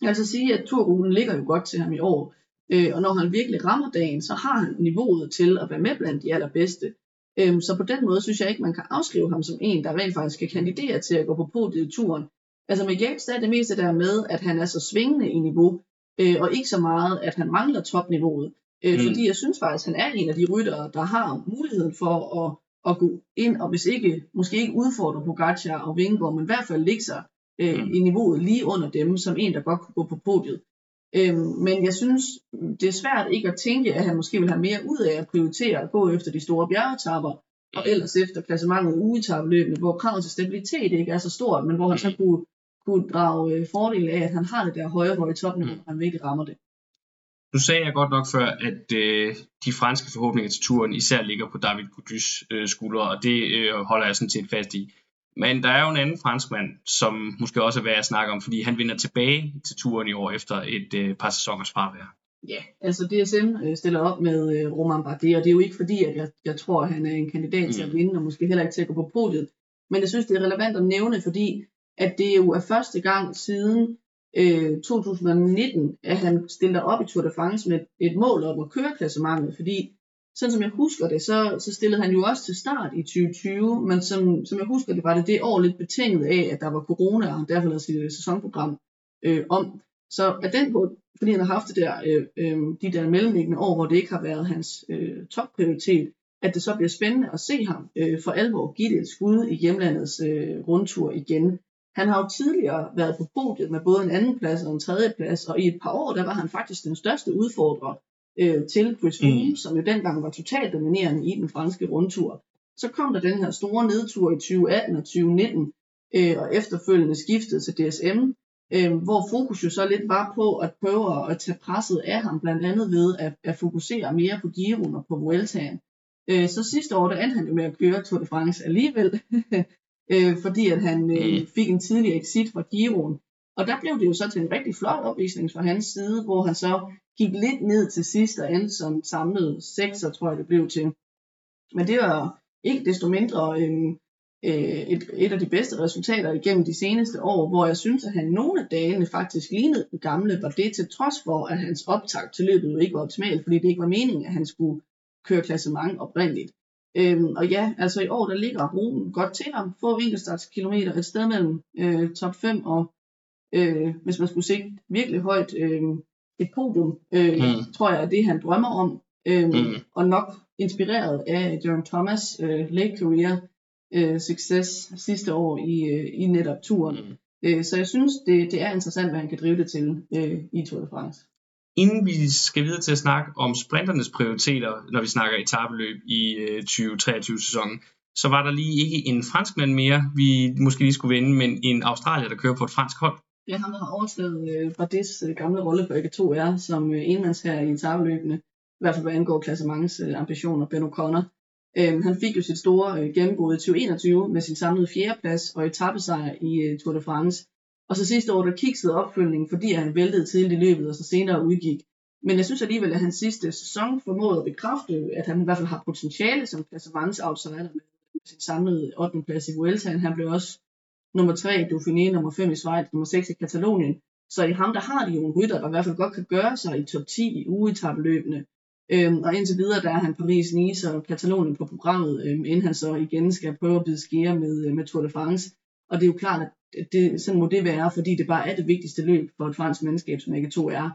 Jeg vil altså sige, at turruten ligger jo godt til ham i år. Øh, og når han virkelig rammer dagen, så har han niveauet til at være med blandt de allerbedste. Øhm, så på den måde synes jeg ikke, man kan afskrive ham som en, der rent faktisk kan kandidere til at gå på podiet i turen. Altså med Yates er det meste der med, at han er så svingende i niveau, øh, og ikke så meget, at han mangler topniveauet. Øh, mm. Fordi jeg synes faktisk, han er en af de ryttere, der har muligheden for at, at gå ind, og hvis ikke, måske ikke udfordre Pogacar og Vingegaard, men i hvert fald ligge sig øh, mm. i niveauet lige under dem, som en, der godt kunne gå på podiet. Øhm, men jeg synes, det er svært ikke at tænke, at han måske vil have mere ud af at prioritere at gå efter de store bjergetapper, og ellers efter klassementet ugetabeløbene, hvor kravet til stabilitet ikke er så stort, men hvor han så kunne, kunne drage øh, fordel af, at han har det der højere hvor i toppen, når han virkelig rammer det. Nu sagde jeg godt nok før, at øh, de franske forhåbninger til turen især ligger på David Goudus øh, skuldre, og det øh, holder jeg sådan set fast i. Men der er jo en anden franskmand, som måske også er værd at snakke om, fordi han vinder tilbage til turen i år efter et øh, par sæsoners fravær. Ja, altså DSM øh, stiller op med øh, Roman Bardet, og det er jo ikke fordi, at jeg, jeg tror, at han er en kandidat til at mm. vinde, og måske heller ikke til at gå på podiet. Men jeg synes, det er relevant at nævne, fordi at det jo er første gang siden øh, 2019, at han stiller op i Tour de France med et mål om at køre klassementet, fordi sådan som jeg husker det, så, så stillede han jo også til start i 2020, men som, som jeg husker det, var det det år lidt betinget af, at der var corona, og han derfor lavede sit øh, sæsonprogram øh, om. Så at den på, fordi han har haft det der, øh, øh, de der mellemliggende år, hvor det ikke har været hans øh, topprioritet, at det så bliver spændende at se ham øh, for alvor give det et skud i hjemlandets øh, rundtur igen. Han har jo tidligere været på podiet med både en anden plads og en tredje plads, og i et par år, der var han faktisk den største udfordrer øh, til Chris Froome, mm. som jo dengang var totalt dominerende i den franske rundtur. Så kom der den her store nedtur i 2018 og 2019, øh, og efterfølgende skiftede til DSM, øh, hvor fokus jo så lidt var på at prøve at tage presset af ham, blandt andet ved at, at fokusere mere på Giroen og på Vueltaen. Øh, så sidste år, der endte han jo med at køre Tour de France alligevel, <laughs> øh, fordi at han øh, mm. fik en tidlig exit fra Giroen. Og der blev det jo så til en rigtig flot opvisning fra hans side, hvor han så gik lidt ned til sidst og endte som samlet sekser, tror jeg det blev til. Men det var ikke desto mindre en, et, et af de bedste resultater igennem de seneste år, hvor jeg synes, at han nogle af dagene faktisk lignede den gamle, var det til trods for, at hans optag til løbet jo ikke var optimalt, fordi det ikke var meningen, at han skulle køre klassement oprindeligt. Øhm, og ja, altså i år, der ligger ruten godt til ham. Få kilometer, et sted mellem øh, top 5 og, øh, hvis man skulle se virkelig højt, øh, et podium, øh, mm. tror jeg er det, han drømmer om. Øh, mm. Og nok inspireret af John Thomas øh, late career øh, succes sidste år i, øh, i netop turen. Mm. Øh, så jeg synes, det, det er interessant, hvad han kan drive det til øh, i Tour de France. Inden vi skal videre til at snakke om sprinternes prioriteter, når vi snakker etabeløb i øh, 2023-sæsonen, så var der lige ikke en franskmand mere, vi måske lige skulle vinde, men en australier, der kører på et fransk hold. Ja, han har overtaget øh, Bardets øh, gamle rolle på ikke 2R som øh, enmandsherre i etabeløbene, i hvert fald hvad angår klassemangs øh, ambitioner, Ben O'Connor. Øhm, han fik jo sit store øh, gennembrud i 2021 med sin samlede fjerdeplads og etappesejr i øh, Tour de France. Og så sidste år, der kiksede opfølgningen, fordi han væltede tidligt i løbet og så senere udgik. Men jeg synes alligevel, at hans sidste sæson formåede at bekræfte, at han i hvert fald har potentiale som klassemangs outsider med sin samlede 8. plads i Vuelta. Han blev også nummer 3 i Dauphiné, nummer 5 i Schweiz, nummer 6 i Katalonien. Så i ham, der har de jo en rytter, der i hvert fald godt kan gøre sig i top 10 i ugetabeløbene. Øhm, og indtil videre, der er han Paris, Nice og Katalonien på programmet, øhm, inden han så igen skal prøve at bide skære med, øh, med Tour de France. Og det er jo klart, at det, sådan må det være, fordi det bare er det vigtigste løb for et fransk mandskab, som ikke 2 er.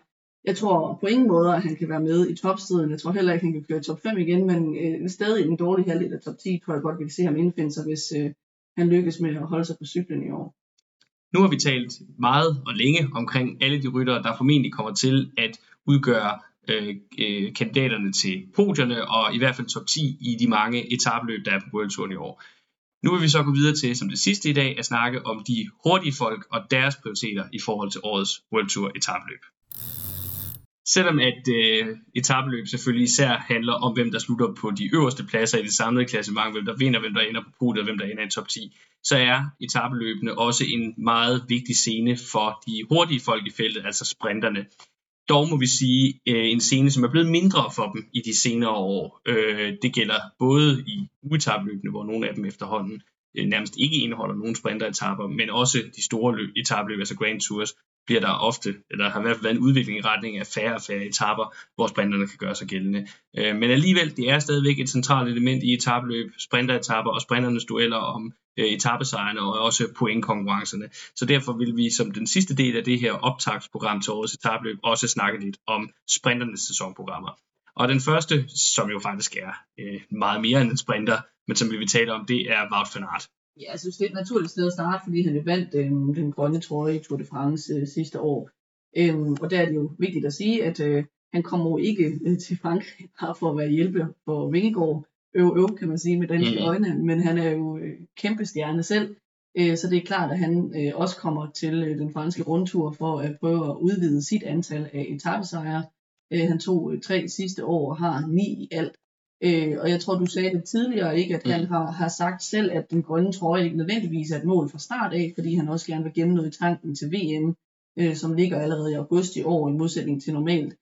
Jeg tror på ingen måde, at han kan være med i topstriden. Jeg tror heller ikke, at han kan køre top 5 igen, men øh, stadig en dårlig halvdel af top 10, tror jeg godt, vi kan se ham indfinde sig, hvis, øh, han lykkes med at holde sig på cyklen i år. Nu har vi talt meget og længe omkring alle de ryttere, der formentlig kommer til at udgøre øh, øh, kandidaterne til podierne, og i hvert fald top 10 i de mange etabløb, der er på World Touren i år. Nu vil vi så gå videre til, som det sidste i dag, at snakke om de hurtige folk og deres prioriteter i forhold til årets World Tour etabløb. Selvom at øh, etabeløb selvfølgelig især handler om, hvem der slutter på de øverste pladser i det samlede klassement, hvem der vinder, hvem der ender på podiet, hvem der ender i top 10, så er etabeløbene også en meget vigtig scene for de hurtige folk i feltet, altså sprinterne. Dog må vi sige øh, en scene, som er blevet mindre for dem i de senere år. Øh, det gælder både i ugetabeløbene, hvor nogle af dem efterhånden øh, nærmest ikke indeholder nogen sprinteretapper, men også de store løb, etabløb, altså Grand Tours, bliver der ofte, eller har i hvert fald været en udvikling i retning af færre og færre etaper, hvor sprinterne kan gøre sig gældende. Øh, men alligevel, det er stadigvæk et centralt element i etabløb, sprinteretapper og sprinternes dueller om øh, etappesejrene og også pointkonkurrencerne. Så derfor vil vi som den sidste del af det her optagsprogram til årets etabløb også snakke lidt om sprinternes sæsonprogrammer. Og den første, som jo faktisk er øh, meget mere end en sprinter, men som vi vil tale om, det er Wout van Aert. Ja, jeg synes, det er et naturligt sted at starte, fordi han jo vandt øh, den grønne trøje i Tour de France øh, sidste år. Øhm, og der er det jo vigtigt at sige, at øh, han kommer jo ikke øh, til Frankrig <laughs> bare for at være hjælpe for Vingegaard. Øv, øv, kan man sige med danske mm. øjne, men han er jo øh, kæmpe stjerne selv. Øh, så det er klart, at han øh, også kommer til øh, den franske rundtur for at prøve at udvide sit antal af etappesejre. Øh, han tog øh, tre sidste år og har ni i alt. Øh, og jeg tror, du sagde det tidligere, ikke, at mm. han har, har sagt selv, at den grønne trøje ikke nødvendigvis er et mål fra start af, fordi han også gerne vil gemme noget i tanken til VM, øh, som ligger allerede i august i år, i modsætning til normalt.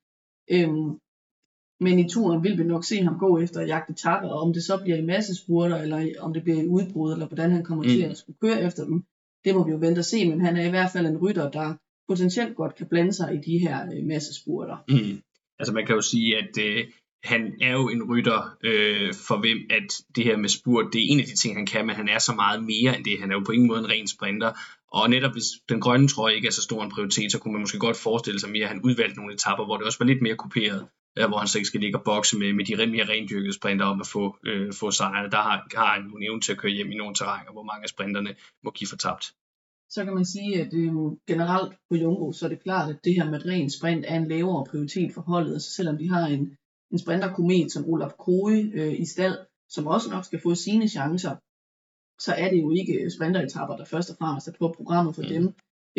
Øh, men i turen vil vi nok se ham gå efter at jagte tapper, og om det så bliver i masse spurter, eller om det bliver i udbrud, eller hvordan han kommer mm. til at skulle køre efter dem, det må vi jo vente og se, men han er i hvert fald en rytter, der potentielt godt kan blande sig i de her øh, masse spurter. Mm. Altså man kan jo sige, at øh, han er jo en rytter, øh, for hvem at det her med spurt, det er en af de ting, han kan, men han er så meget mere end det. Han er jo på ingen måde en ren sprinter. Og netop hvis den grønne trøje ikke er så stor en prioritet, så kunne man måske godt forestille sig mere, at han udvalgte nogle etapper, hvor det også var lidt mere kuperet, øh, hvor han så ikke skal ligge og bokse med, med de mere rendyrkede sprinter om at få, øh, få sejrene. Der har, har han jo evne til at køre hjem i nogle terrænger, hvor mange af sprinterne må give for tabt. Så kan man sige, at øh, generelt på Jumbo, så er det klart, at det her med ren sprint er en lavere prioritet for holdet. Altså selvom de har en, en sprinterkomet som Olaf Kroge øh, i stald, som også nok skal få sine chancer, så er det jo ikke sprinteretapper, der først og fremmest er på programmet for mm. dem.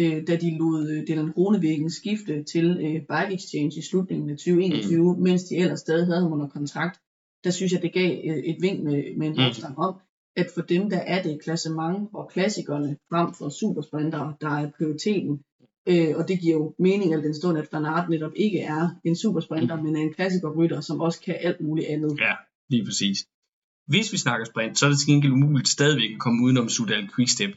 Øh, da de lod øh, Dylan Gronevæggen skifte til øh, Bike Exchange i slutningen af 2021, mm. mens de ellers stadig havde ham under kontrakt, der synes jeg, det gav øh, et vink med, med en mm. om, at for dem, der er det klassement og klassikerne frem for supersprintere, der er prioriteten. Øh, og det giver jo mening, at den stund, at Van Aert netop ikke er en supersprinter, mm. men er en klassikerrytter, som også kan alt muligt andet. Ja, lige præcis. Hvis vi snakker sprint, så er det til gengæld umuligt stadigvæk at komme udenom Sudal Quickstep.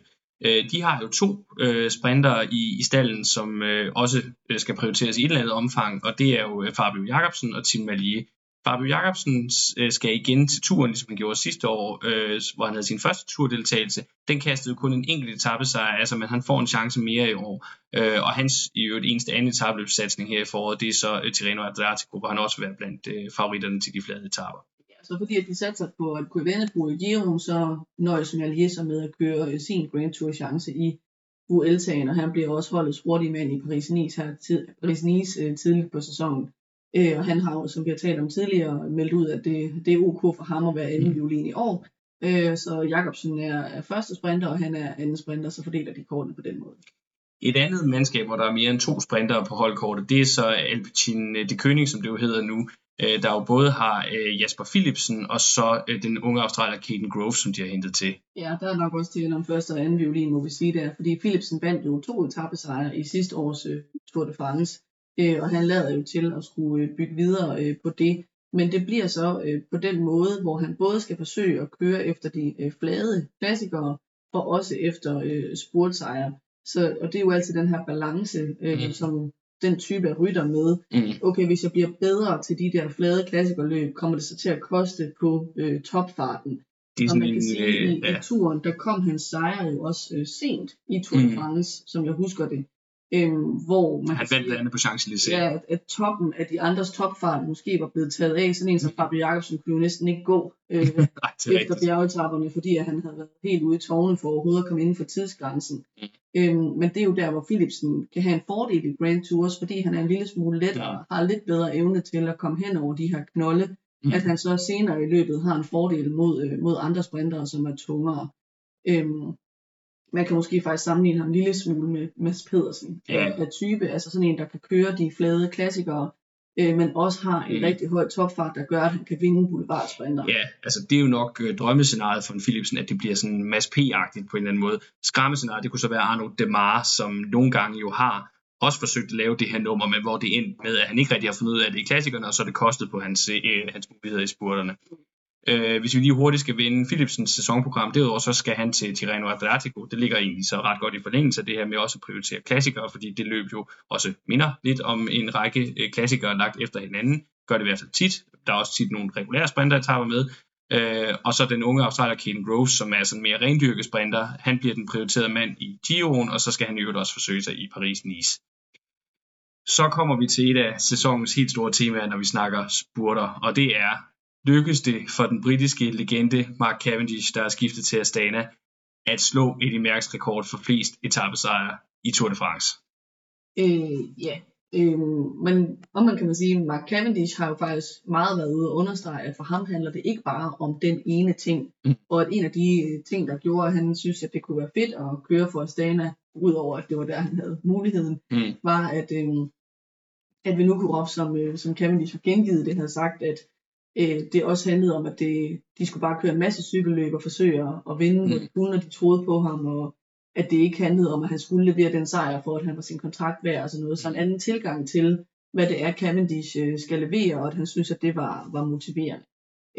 Øh, de har jo to øh, sprinter i, i stallen, som øh, også øh, skal prioriteres i et eller andet omfang, og det er jo øh, Fabio Jacobsen og Tim Malier. Fabio Jacobsen øh, skal igen til turen, ligesom han gjorde sidste år, øh, hvor han havde sin første turdeltagelse. Den kastede kun en enkelt etape sig, altså, men han får en chance mere i år. Øh, og hans i øvrigt eneste anden etabløbssatsning her i foråret, det er så øh, Tirreno Adriatico, hvor han også vil være blandt øh, favoritterne til de flade etaper. Ja, så fordi at de satser på at kunne vende på Giro, så nøjes Malier sig med at køre øh, sin Grand Tour chance i UL-sagen, og han bliver også holdets hurtige mand i Paris-Nice her tid, Paris-Nice øh, tidligt på sæsonen. Øh, og han har jo, som vi har talt om tidligere, meldt ud, at det, det er ok for ham at være anden mm. violin i år. Øh, så Jakobsen er, er første sprinter, og han er anden sprinter, så fordeler de kortene på den måde. Et andet mandskab, hvor der er mere end to sprintere på holdkortet, det er så Alpecin de König, som det jo hedder nu, øh, der jo både har øh, Jasper Philipsen og så øh, den unge australier Caden Grove, som de har hentet til. Ja, der er nok også til om første og anden violin, må vi sige der, fordi Philipsen vandt jo to etappesejre i sidste års Tour de France øh, og han lader jo til at skulle øh, bygge videre øh, på det. Men det bliver så øh, på den måde, hvor han både skal forsøge at køre efter de øh, flade klassikere, og også efter øh, spurtsejre. Så, og det er jo altid den her balance, øh, mm. som den type af rytter med. Mm. Okay, hvis jeg bliver bedre til de der flade klassikerløb, kommer det så til at koste på øh, topfarten. Det er og man kan sige, øh, i, ja. i turen, der kom hans sejr jo også øh, sent i Tour de mm. France, som jeg husker det. Øhm, hvor man han vandt blandt andet på Champs-Élysées. Ja, at, at, toppen af de andres topfart måske var blevet taget af. Sådan en som Fabio Jacobsen kunne jo næsten ikke gå øh, <laughs> Nej, efter bjergetapperne, fordi at han havde været helt ude i tårne for overhovedet at komme inden for tidsgrænsen. Mm. Øhm, men det er jo der, hvor Philipsen kan have en fordel i Grand Tours, fordi han er en lille smule let og har lidt bedre evne til at komme hen over de her knolde. Mm. At han så senere i løbet har en fordel mod, øh, mod andre sprintere, som er tungere. Øhm, man kan måske faktisk sammenligne ham en lille smule med Mads Pedersen ja. af, type, altså sådan en, der kan køre de flade klassikere, øh, men også har en mm. rigtig høj topfart, der gør, at han kan vinde boulevardsprinter. Ja, altså det er jo nok øh, drømmescenariet for en Philipsen, at det bliver sådan Mads P-agtigt på en eller anden måde. Skræmmescenariet, det kunne så være Arno Demar, som nogle gange jo har også forsøgt at lave det her nummer, men hvor det endte med, at han ikke rigtig har fundet ud af det i klassikerne, og så er det kostet på hans, øh, hans muligheder i spurterne. Øh, hvis vi lige hurtigt skal vinde Philipsens sæsonprogram, derudover så skal han til Tirreno Adriatico. Det ligger egentlig så ret godt i forlængelse af det her med også at prioritere klassikere, fordi det løb jo også minder lidt om en række øh, klassikere lagt efter hinanden. Gør det i hvert fald tit. Der er også tit nogle regulære sprinteretaper med. Øh, og så den unge australier Caden Groves, som er sådan mere rendyrket sprinter. Han bliver den prioriterede mand i Giroen, og så skal han i øvrigt også forsøge sig i Paris-Nice. Så kommer vi til et af sæsonens helt store temaer, når vi snakker spurter, og det er lykkedes det for den britiske legende Mark Cavendish, der er skiftet til Astana, at slå Eddie Merckx rekord for flest etappesejre i Tour de France. Øh, ja, øh, men om man kan man sige, Mark Cavendish har jo faktisk meget været ude og understrege, at for ham handler det ikke bare om den ene ting, mm. og at en af de øh, ting, der gjorde, at han synes, at det kunne være fedt at køre for Astana, udover at det var der, han havde muligheden, mm. var, at øh, at vi nu kunne som, øh, som Cavendish har gengivet det, havde sagt, at øh, det også handlede om, at det, de skulle bare køre en masse cykelløb og forsøge at, vinde, mm. hvor de troede på ham, og at det ikke handlede om, at han skulle levere den sejr for, at han var sin kontrakt værd og sådan noget. Så en anden tilgang til, hvad det er, Cavendish øh, skal levere, og at han synes, at det var, var motiverende.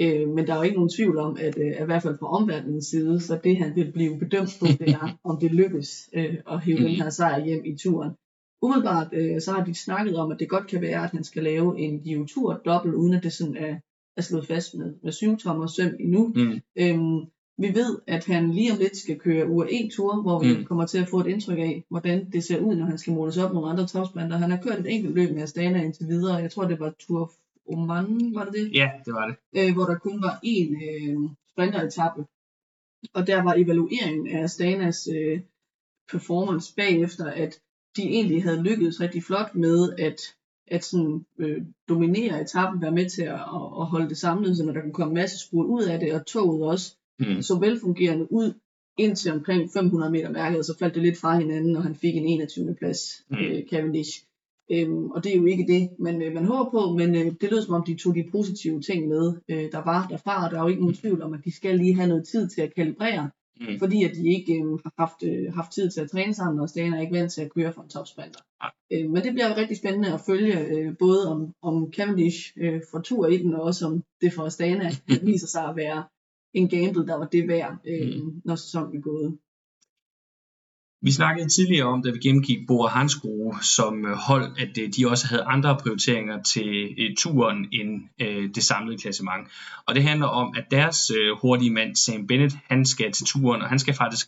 Øh, men der er jo ikke nogen tvivl om, at, øh, at i hvert fald fra omverdenens side, så det han vil blive bedømt på, det er, om det lykkes øh, at hive den her sejr hjem i turen. Umiddelbart øh, så har de snakket om, at det godt kan være, at han skal lave en Giro Tour dobbelt, uden at det sådan er, er slået fast med, med syv tommer søm endnu. Mm. Øhm, vi ved, at han lige om lidt skal køre UAE-tur, hvor vi mm. kommer til at få et indtryk af, hvordan det ser ud, når han skal måles op med andre topsprinter. Han har kørt et enkelt løb med Astana indtil videre. Jeg tror, det var Tour Oman, var det det? Ja, det var det. Øh, hvor der kun var én øh, sprinteretappe. Og der var evalueringen af Astanas øh, performance bagefter, at de egentlig havde lykkedes rigtig flot med at, at sådan, øh, dominere etappen, være med til at, at holde det samlet, så der kunne komme en masse spurt ud af det, og toget også mm. så velfungerende ud indtil omkring 500 meter mærket, og så faldt det lidt fra hinanden, og han fik en 21. plads, mm. øh, Cavendish. Øhm, og det er jo ikke det, man, øh, man håber på, men øh, det lød som om, de tog de positive ting med, øh, der var derfra, og der er jo ikke nogen tvivl om, at de skal lige have noget tid til at kalibrere, mm. fordi at de ikke øh, har haft, øh, haft tid til at træne sammen, og Stane er ikke vant til at køre for en topsprinter. Øh, men det bliver rigtig spændende at følge, øh, både om, om Cavendish øh, får tur i den, og også om det for Astana <laughs> viser sig at være en gamble, der var det værd, øh, mm. når sæsonen er gået. Vi snakkede tidligere om, da vi gennemgik Bora Hansgrohe som øh, hold, at øh, de også havde andre prioriteringer til øh, turen end det samlede klassement. Og det handler om, at deres hurtige mand Sam Bennett, han skal til turen, og han skal faktisk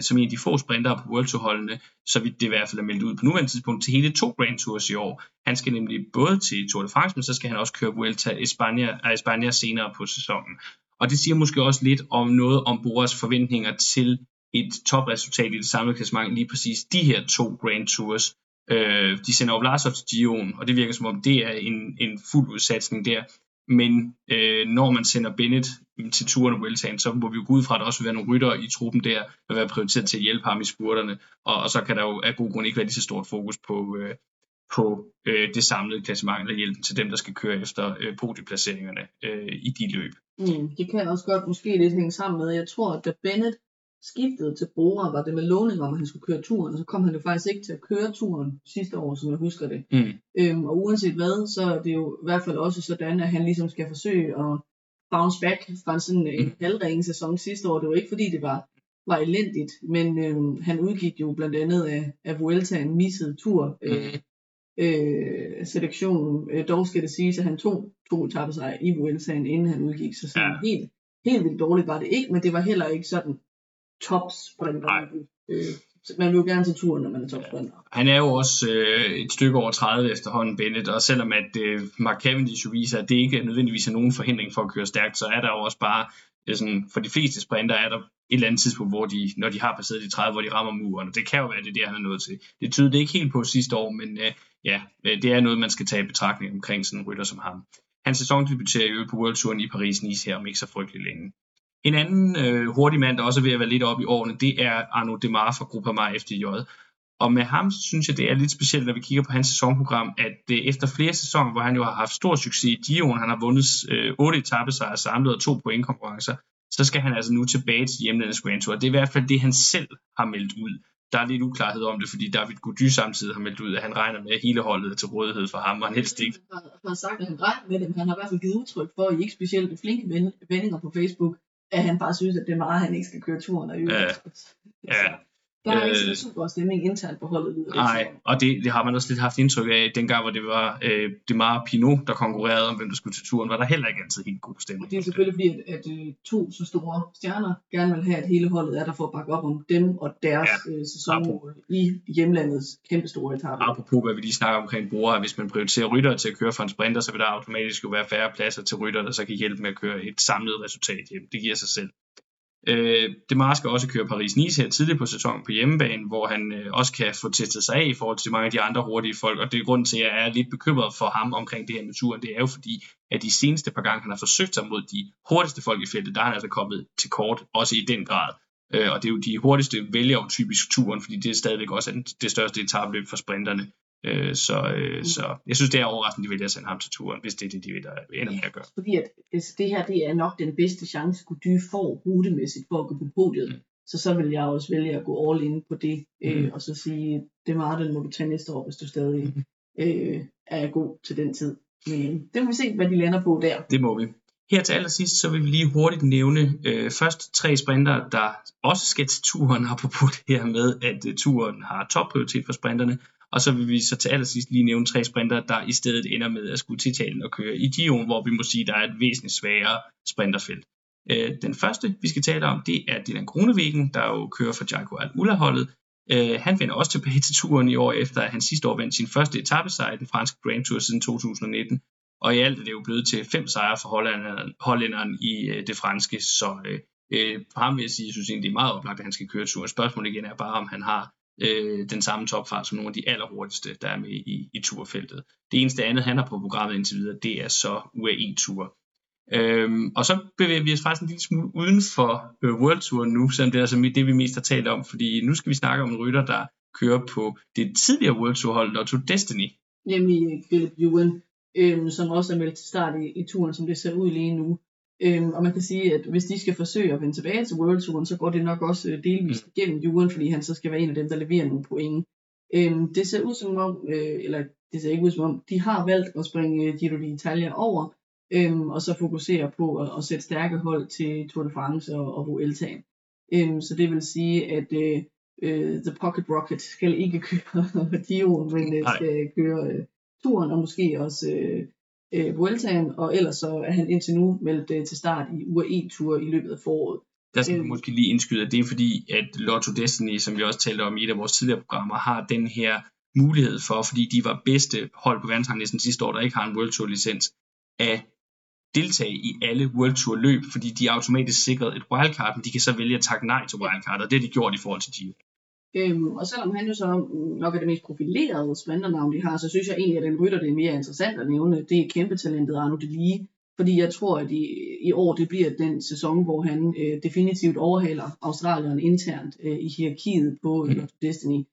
som en af de få sprintere på World Tour-holdene, så vidt det i hvert fald er meldt ud på nuværende tidspunkt, til hele to Grand Tours i år. Han skal nemlig både til Tour de France, men så skal han også køre Vuelta a España, España senere på sæsonen. Og det siger måske også lidt om noget om Boras forventninger til et topresultat i det samlede klassement lige præcis de her to Grand Tours. Øh, de sender Ovlasov til Gion, og det virker som om det er en, en fuld udsatsning der. Men øh, når man sender Bennett mm, til turen og Vueltaen, så må vi jo gå ud fra, at der også vil være nogle rytter i truppen der, vil være prioriteret til at hjælpe ham i spurterne, og, og så kan der jo af god grund ikke være lige så stort fokus på, øh, på øh, det samlede klassement, eller hjælpen til dem, der skal køre efter øh, podieplaceringerne øh, i de løb. Mm, det kan også godt måske lidt hænge sammen med, jeg tror, at da Bennett skiftede til Bora, var det med lovning om, at han skulle køre turen, og så kom han jo faktisk ikke til at køre turen sidste år, som jeg husker det. Mm. Øhm, og uanset hvad, så er det jo i hvert fald også sådan, at han ligesom skal forsøge at bounce back fra en sådan en mm. halvringen sæson sidste år. Det var ikke fordi, det var, var elendigt, men øhm, han udgik jo blandt andet af, af Vuelta en misset tur. Øh, øh, selektionen. Øh, dog skal det sige, at han tog to etaper sig i Vueltaen, inden han udgik. Så sådan ja. helt, helt vildt dårligt var det ikke, men det var heller ikke sådan topsprinter. Øh, man vil jo gerne til turen, når man er topsprinter. Ja. Han er jo også øh, et stykke over 30 efterhånden, Bennett, og selvom at øh, Mark Cavendish viser, at det ikke nødvendigvis er nogen forhindring for at køre stærkt, så er der jo også bare, øh, sådan, for de fleste sprinter er der et eller andet tidspunkt, hvor de, når de har passeret de 30, hvor de rammer muren, og det kan jo være, det er det, han er nået til. Det tyder det ikke helt på sidste år, men øh, ja, øh, det er noget, man skal tage i betragtning omkring sådan en rytter som ham. Hans sæson debuterer jo på World Touren i Paris-Nice her om ikke så frygtelig længe. En anden øh, hurtig mand, der også er ved at være lidt op i årene, det er Arno Demar fra Groupama FDJ. Og med ham synes jeg, det er lidt specielt, når vi kigger på hans sæsonprogram, at øh, efter flere sæsoner, hvor han jo har haft stor succes i Dion, han har vundet øh, 8 etappesejre samlet og to pointkonkurrencer, så skal han altså nu tilbage til hjemlandets Grand Tour. Det er i hvert fald det, han selv har meldt ud. Der er lidt uklarhed om det, fordi David Gody samtidig har meldt ud, at han regner med, at hele holdet er til rådighed for ham, og han helst ikke. Han har sagt, at han regner med det, men han har i hvert fald givet udtryk for, at I ikke specielt flinke vendinger på Facebook, at han bare synes, at det er meget, at han ikke skal køre turen og øve. Ja. ja. Der er ikke øh, så super stemning internt på holdet. Nej, og det, det har man også lidt haft indtryk af, dengang hvor det var øh, det meget Pinot, der konkurrerede om, hvem der skulle til turen, var der heller ikke altid helt god stemning. Og det er selvfølgelig fordi, at, at øh, to så store stjerner gerne vil have, at hele holdet er der for at bakke op om dem og deres ja. øh, sæson i hjemlandets kæmpe store etape. Apropos hvad vi lige snakker omkring Bora, hvis man prioriterer rytter til at køre for en sprinter, så vil der automatisk jo være færre pladser til rytter, der så kan hjælpe med at køre et samlet resultat hjem. Det giver sig selv. Øh, Demar skal også køre Paris-Nice her tidligt på sæsonen på hjemmebane, hvor han øh, også kan få testet sig af i forhold til mange af de andre hurtige folk, og det er grunden til, at jeg er lidt bekymret for ham omkring det her med turen. Det er jo fordi, at de seneste par gange, han har forsøgt sig mod de hurtigste folk i feltet, der er han altså kommet til kort, også i den grad. Øh, og det er jo de hurtigste vælger jo typisk turen, fordi det er stadigvæk også det største etabløb for sprinterne. Øh, så, øh, mm. så jeg synes, det er overraskende, de vælger at sende ham til turen, hvis det er det, de vil, der ender med at gøre. Fordi at, altså, det her det er nok den bedste chance, Gody får rutemæssigt for at gå på podiet. Mm. Så så vil jeg også vælge at gå all in på det, øh, mm. øh, og så sige, det er den må du tage næste år, hvis du stadig mm. øh, er god til den tid. Men det må vi se, hvad de lander på der. Det må vi. Her til allersidst, så vil vi lige hurtigt nævne øh, først tre sprinter, der også skal til turen, <laughs> apropos det her med, at øh, turen har topprioritet for sprinterne. Og så vil vi så til allersidst lige nævne tre sprinter, der i stedet ender med at skulle til Italien og køre i Giro, hvor vi må sige, der er et væsentligt sværere sprinterfelt. Øh, den første, vi skal tale om, det er Dylan Grunewegen, der jo kører for Jaco Al-Ula-holdet. Øh, han vender også tilbage til turen i år, efter at han sidste år vandt sin første etappesejr i den franske Grand Tour siden 2019. Og i alt er det jo blevet til fem sejre for hollænderen, hollænderen i øh, det franske, så øh, øh på ham vil jeg sige, jeg synes egentlig, det er meget oplagt, at han skal køre turen. Spørgsmålet igen er bare, om han har øh, den samme topfart som nogle af de allerhurtigste, der er med i, i turfeltet. Det eneste andet, han har på programmet indtil videre, det er så UAE-tur. Øhm, og så bevæger vi os faktisk en lille smule uden for øh, World Tour nu, selvom det er altså det, vi mest har talt om, fordi nu skal vi snakke om en rytter, der kører på det tidligere World Tour hold, Lotto Destiny. Nemlig Philip Ewan, øhm, som også er meldt til start i, i turen, som det ser ud lige nu. Øhm, og man kan sige, at hvis de skal forsøge at vende tilbage til World Touren, så går det nok også øh, delvist mm. igennem Ewan, fordi han så skal være en af dem, der leverer nogle point. Øhm, det ser ud som om, øh, eller det ser ikke ud som om, de har valgt at springe øh, Giro d'Italia over, øhm, og så fokusere på at, at sætte stærke hold til Tour de France og, og Vueltaen. Øhm, så det vil sige, at øh, uh, The Pocket Rocket skal ikke <laughs> køre Giro, men øh, skal køre øh, turen, og måske også øh, øh, Vueltaen, og ellers så er han indtil nu meldt øh, til start i UAE-tur i løbet af foråret. Der skal vi øh, måske lige indskyde, at det er fordi, at Lotto Destiny, som vi også talte om i et af vores tidligere programmer, har den her mulighed for, fordi de var bedste hold på verdensranglisten sidste år, der ikke har en World Tour licens, at deltage i alle World Tour løb, fordi de er automatisk sikret et wildcard, men de kan så vælge at takke nej til wildcard, og det har de gjort i forhold til Giro. Øhm, og selvom han jo så nok er det mest profilerede sprinternavn, de har, så synes jeg egentlig, at den rytter, det er mere interessant at nævne, det er kæmpe talentet Arno Delige. Fordi jeg tror, at i, i år det bliver den sæson, hvor han øh, definitivt overhaler Australien internt øh, i hierarkiet på mm. Destiny.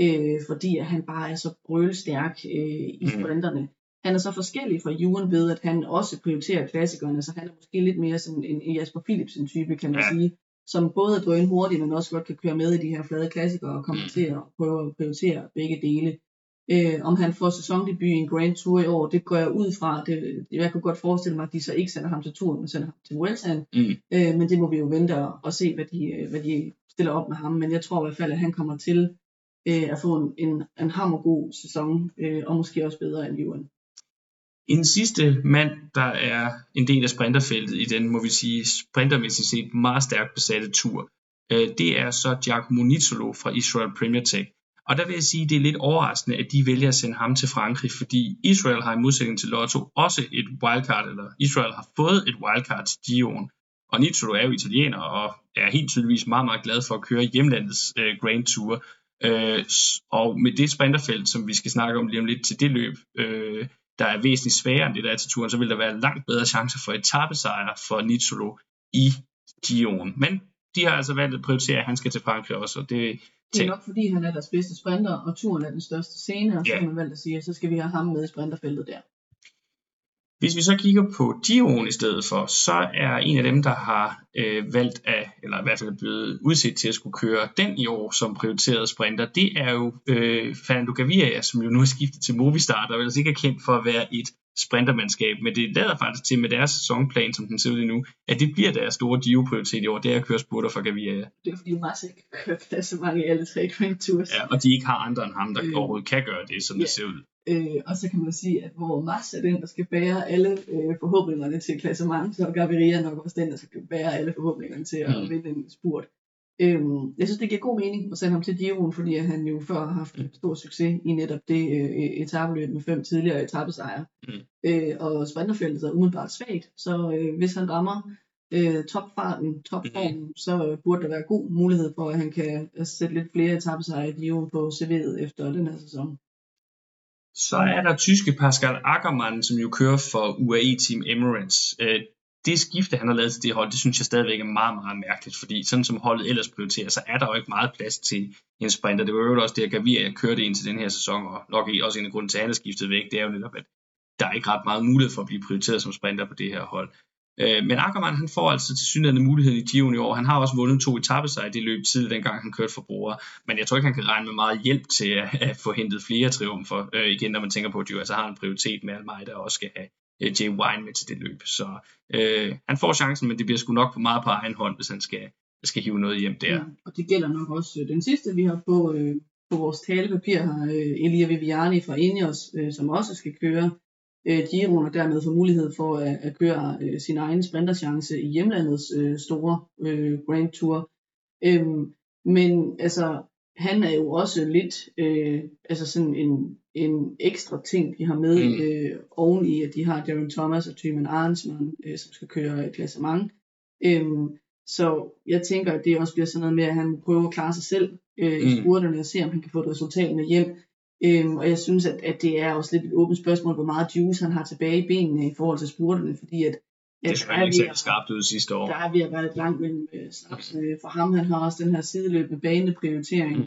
Øh, fordi at han bare er så brølstærk øh, i mm. sprinterne. Han er så forskellig fra Juren ved, at han også prioriterer klassikerne, så han er måske lidt mere som en, Jasper Philipsen type, kan man ja. sige som både er drøn hurtigt, men også godt kan køre med i de her flade klassikere og komme mm. til at prøve at prioritere begge dele. Øh, om han får sæsondebut i en Grand Tour i år, det går jeg ud fra. Det, jeg kan godt forestille mig, at de så ikke sender ham til turen, men sender ham til Vueltaen. Mm. Øh, men det må vi jo vente og, og se, hvad de, hvad de stiller op med ham. Men jeg tror i hvert fald, at han kommer til øh, at få en, en, en hammergod sæson, øh, og måske også bedre end Juren. En sidste mand, der er en del af sprinterfeltet i den, må vi sige, sprintermæssigt set meget stærkt besatte tur, øh, det er så Giacomo Nizzolo fra Israel Premier Tech. Og der vil jeg sige, at det er lidt overraskende, at de vælger at sende ham til Frankrig, fordi Israel har i modsætning til Lotto også et wildcard, eller Israel har fået et wildcard til Dion. Og Nizzolo er jo italiener og er helt tydeligvis meget, meget glad for at køre hjemlandets øh, Grand Tour. Øh, og med det sprinterfelt, som vi skal snakke om lige om lidt til det løb, øh, der er væsentligt sværere end det der er til turen, så vil der være langt bedre chancer for etappesejr for Nizzolo i Gion. Men de har altså valgt at prioritere, at han skal til Frankrig også. Og det, det er nok fordi, han er deres bedste sprinter, og turen er den største scene, og så har man valgt at sige, at så skal vi have ham med i sprinterfeltet der. Hvis vi så kigger på Giroen i stedet for, så er en af dem, der har øh, valgt at, eller i hvert fald blevet udset til at skulle køre den i år som prioriteret sprinter, det er jo øh, Fernando Gaviria, som jo nu er skiftet til Movistar, der vel altså ikke er kendt for at være et sprintermandskab, men det lader faktisk til med deres sæsonplan, som den ser ud nu, at det bliver deres store Giro-prioritet i år, det er at køre spurter for Gaviria. Det er fordi Massa ikke kører plads så mange i alle tre Grand Tours. Ja, og de ikke har andre end ham, der øh, overhovedet kan gøre det, som ja. det ser ud. Øh, og så kan man sige, at hvor Mars er den, der skal bære alle øh, forhåbningerne til klassement, så er Gaviria nok også den, der skal bære alle forhåbningerne til at mm. vinde en spurt. Øh, jeg synes, det giver god mening at sende ham til Giroen, fordi han jo før har haft stor succes i netop det øh, etabeløb med fem tidligere etappesejre. Mm. Øh, og sprinterfeltet er umiddelbart svagt, så øh, hvis han rammer øh, topfarten, topformen, mm. så burde der være god mulighed for, at han kan sætte lidt flere etappesejre i Giroen på CV'et efter den her sæson. Så er der tyske Pascal Ackermann, som jo kører for UAE Team Emirates. Øh, det skifte, han har lavet til det hold, det synes jeg stadigvæk er meget, meget mærkeligt, fordi sådan som holdet ellers prioriterer, så er der jo ikke meget plads til en sprinter. Det var jo også det, at Gaviria kørte ind til den her sæson, og nok også en af grunden til, at han er skiftet væk, det er jo netop, at der er ikke ret meget mulighed for at blive prioriteret som sprinter på det her hold. Øh, men Ackermann, han får altså til synligheden muligheden i Giroen i år. Han har også vundet to etappesejre i det løb tid, dengang han kørte for brugere. Men jeg tror ikke, han kan regne med meget hjælp til at, <laughs> at få hentet flere triumfer. Øh, igen, når man tænker på, at de altså har en prioritet med mig, der også skal have øh, Jay Wine med til det løb. Så øh, han får chancen, men det bliver sgu nok for meget på egen hånd, hvis han skal, skal hive noget hjem der. Ja, og det gælder nok også øh, den sidste, vi har på, øh, på vores talepapir her, øh, Elia Viviani fra Ineos, øh, som også skal køre øh, Giron og dermed få mulighed for at, at køre øh, sin egen sprinterchance i hjemlandets øh, store øh, Grand Tour. Øhm, men altså, han er jo også lidt øh, altså sådan en, en ekstra ting, de har med mm. øh, oven i, at de har Darren Thomas og Thyman Arnsman, øh, som skal køre klassement. Øhm, så jeg tænker, at det også bliver sådan noget med, at han prøver at klare sig selv øh, mm. i spurterne og se, om han kan få et resultat med hjem. Øhm, og jeg synes, at, at det er også lidt et åbent spørgsmål, hvor meget juice han har tilbage i benene i forhold til spurterne, fordi at, at det er ikke skarpt ud sidste år. Der er ved at være lidt langt mellem øh, snapsene for ham. Han har også den her sideløbende baneprioritering. Mm.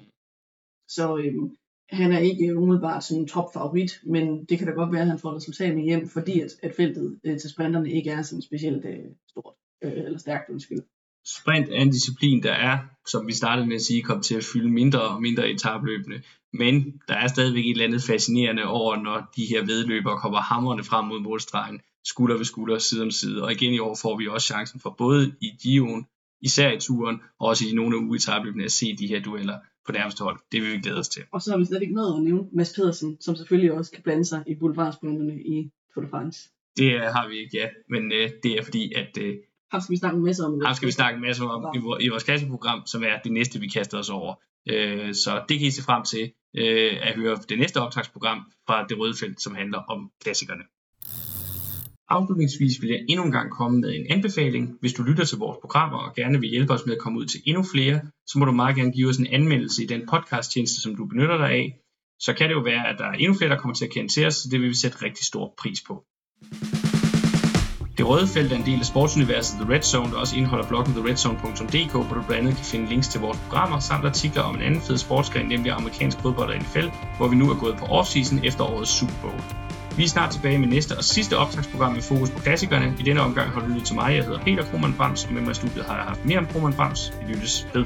Så øhm, han er ikke umiddelbart sådan en top favorit, men det kan da godt være, at han får resultatet hjem, fordi at, at feltet øh, til sprinterne ikke er sådan specielt øh, stort, øh, eller stærkt, undskyld sprint er en disciplin, der er, som vi startede med at sige, kommet til at fylde mindre og mindre i tabløbende. Men der er stadigvæk et eller andet fascinerende over, når de her vedløbere kommer hammerne frem mod målstregen, skulder ved skulder, side om side. Og igen i år får vi også chancen for både i Gion, især i turen, og også i nogle af uetabløbene at se de her dueller på nærmeste hold. Det vil vi glæde os til. Og så har vi slet ikke noget at nævne Mads Pedersen, som selvfølgelig også kan blande sig i boulevardsprinterne i Tour de France. Det har vi ikke, ja. Men øh, det er fordi, at øh, ham skal vi snakke en masse om. Ham skal vi snakke en masse om i, i vores klasseprogram, som er det næste, vi kaster os over. Øh, så det kan I se frem til øh, at høre det næste optagsprogram fra Det Røde Felt, som handler om klassikerne. Afslutningsvis vil jeg endnu en gang komme med en anbefaling. Hvis du lytter til vores programmer og gerne vil hjælpe os med at komme ud til endnu flere, så må du meget gerne give os en anmeldelse i den podcasttjeneste, som du benytter dig af. Så kan det jo være, at der er endnu flere, der kommer til at kende til os, så det vil vi sætte rigtig stor pris på. Det røde felt er en del af sportsuniverset The Red Zone, der også indeholder bloggen theredzone.dk, hvor du blandt andet kan finde links til vores programmer, samt artikler om en anden fed sportsgren, nemlig amerikansk fodbold og NFL, hvor vi nu er gået på offseason efter årets Super Bowl. Vi er snart tilbage med næste og sidste optagsprogram med fokus på klassikerne. I denne omgang har du lyttet til mig. Jeg hedder Peter Krohmann Brams, og med mig i studiet har jeg haft mere om Krohmann Brams. Vi lyttes ved.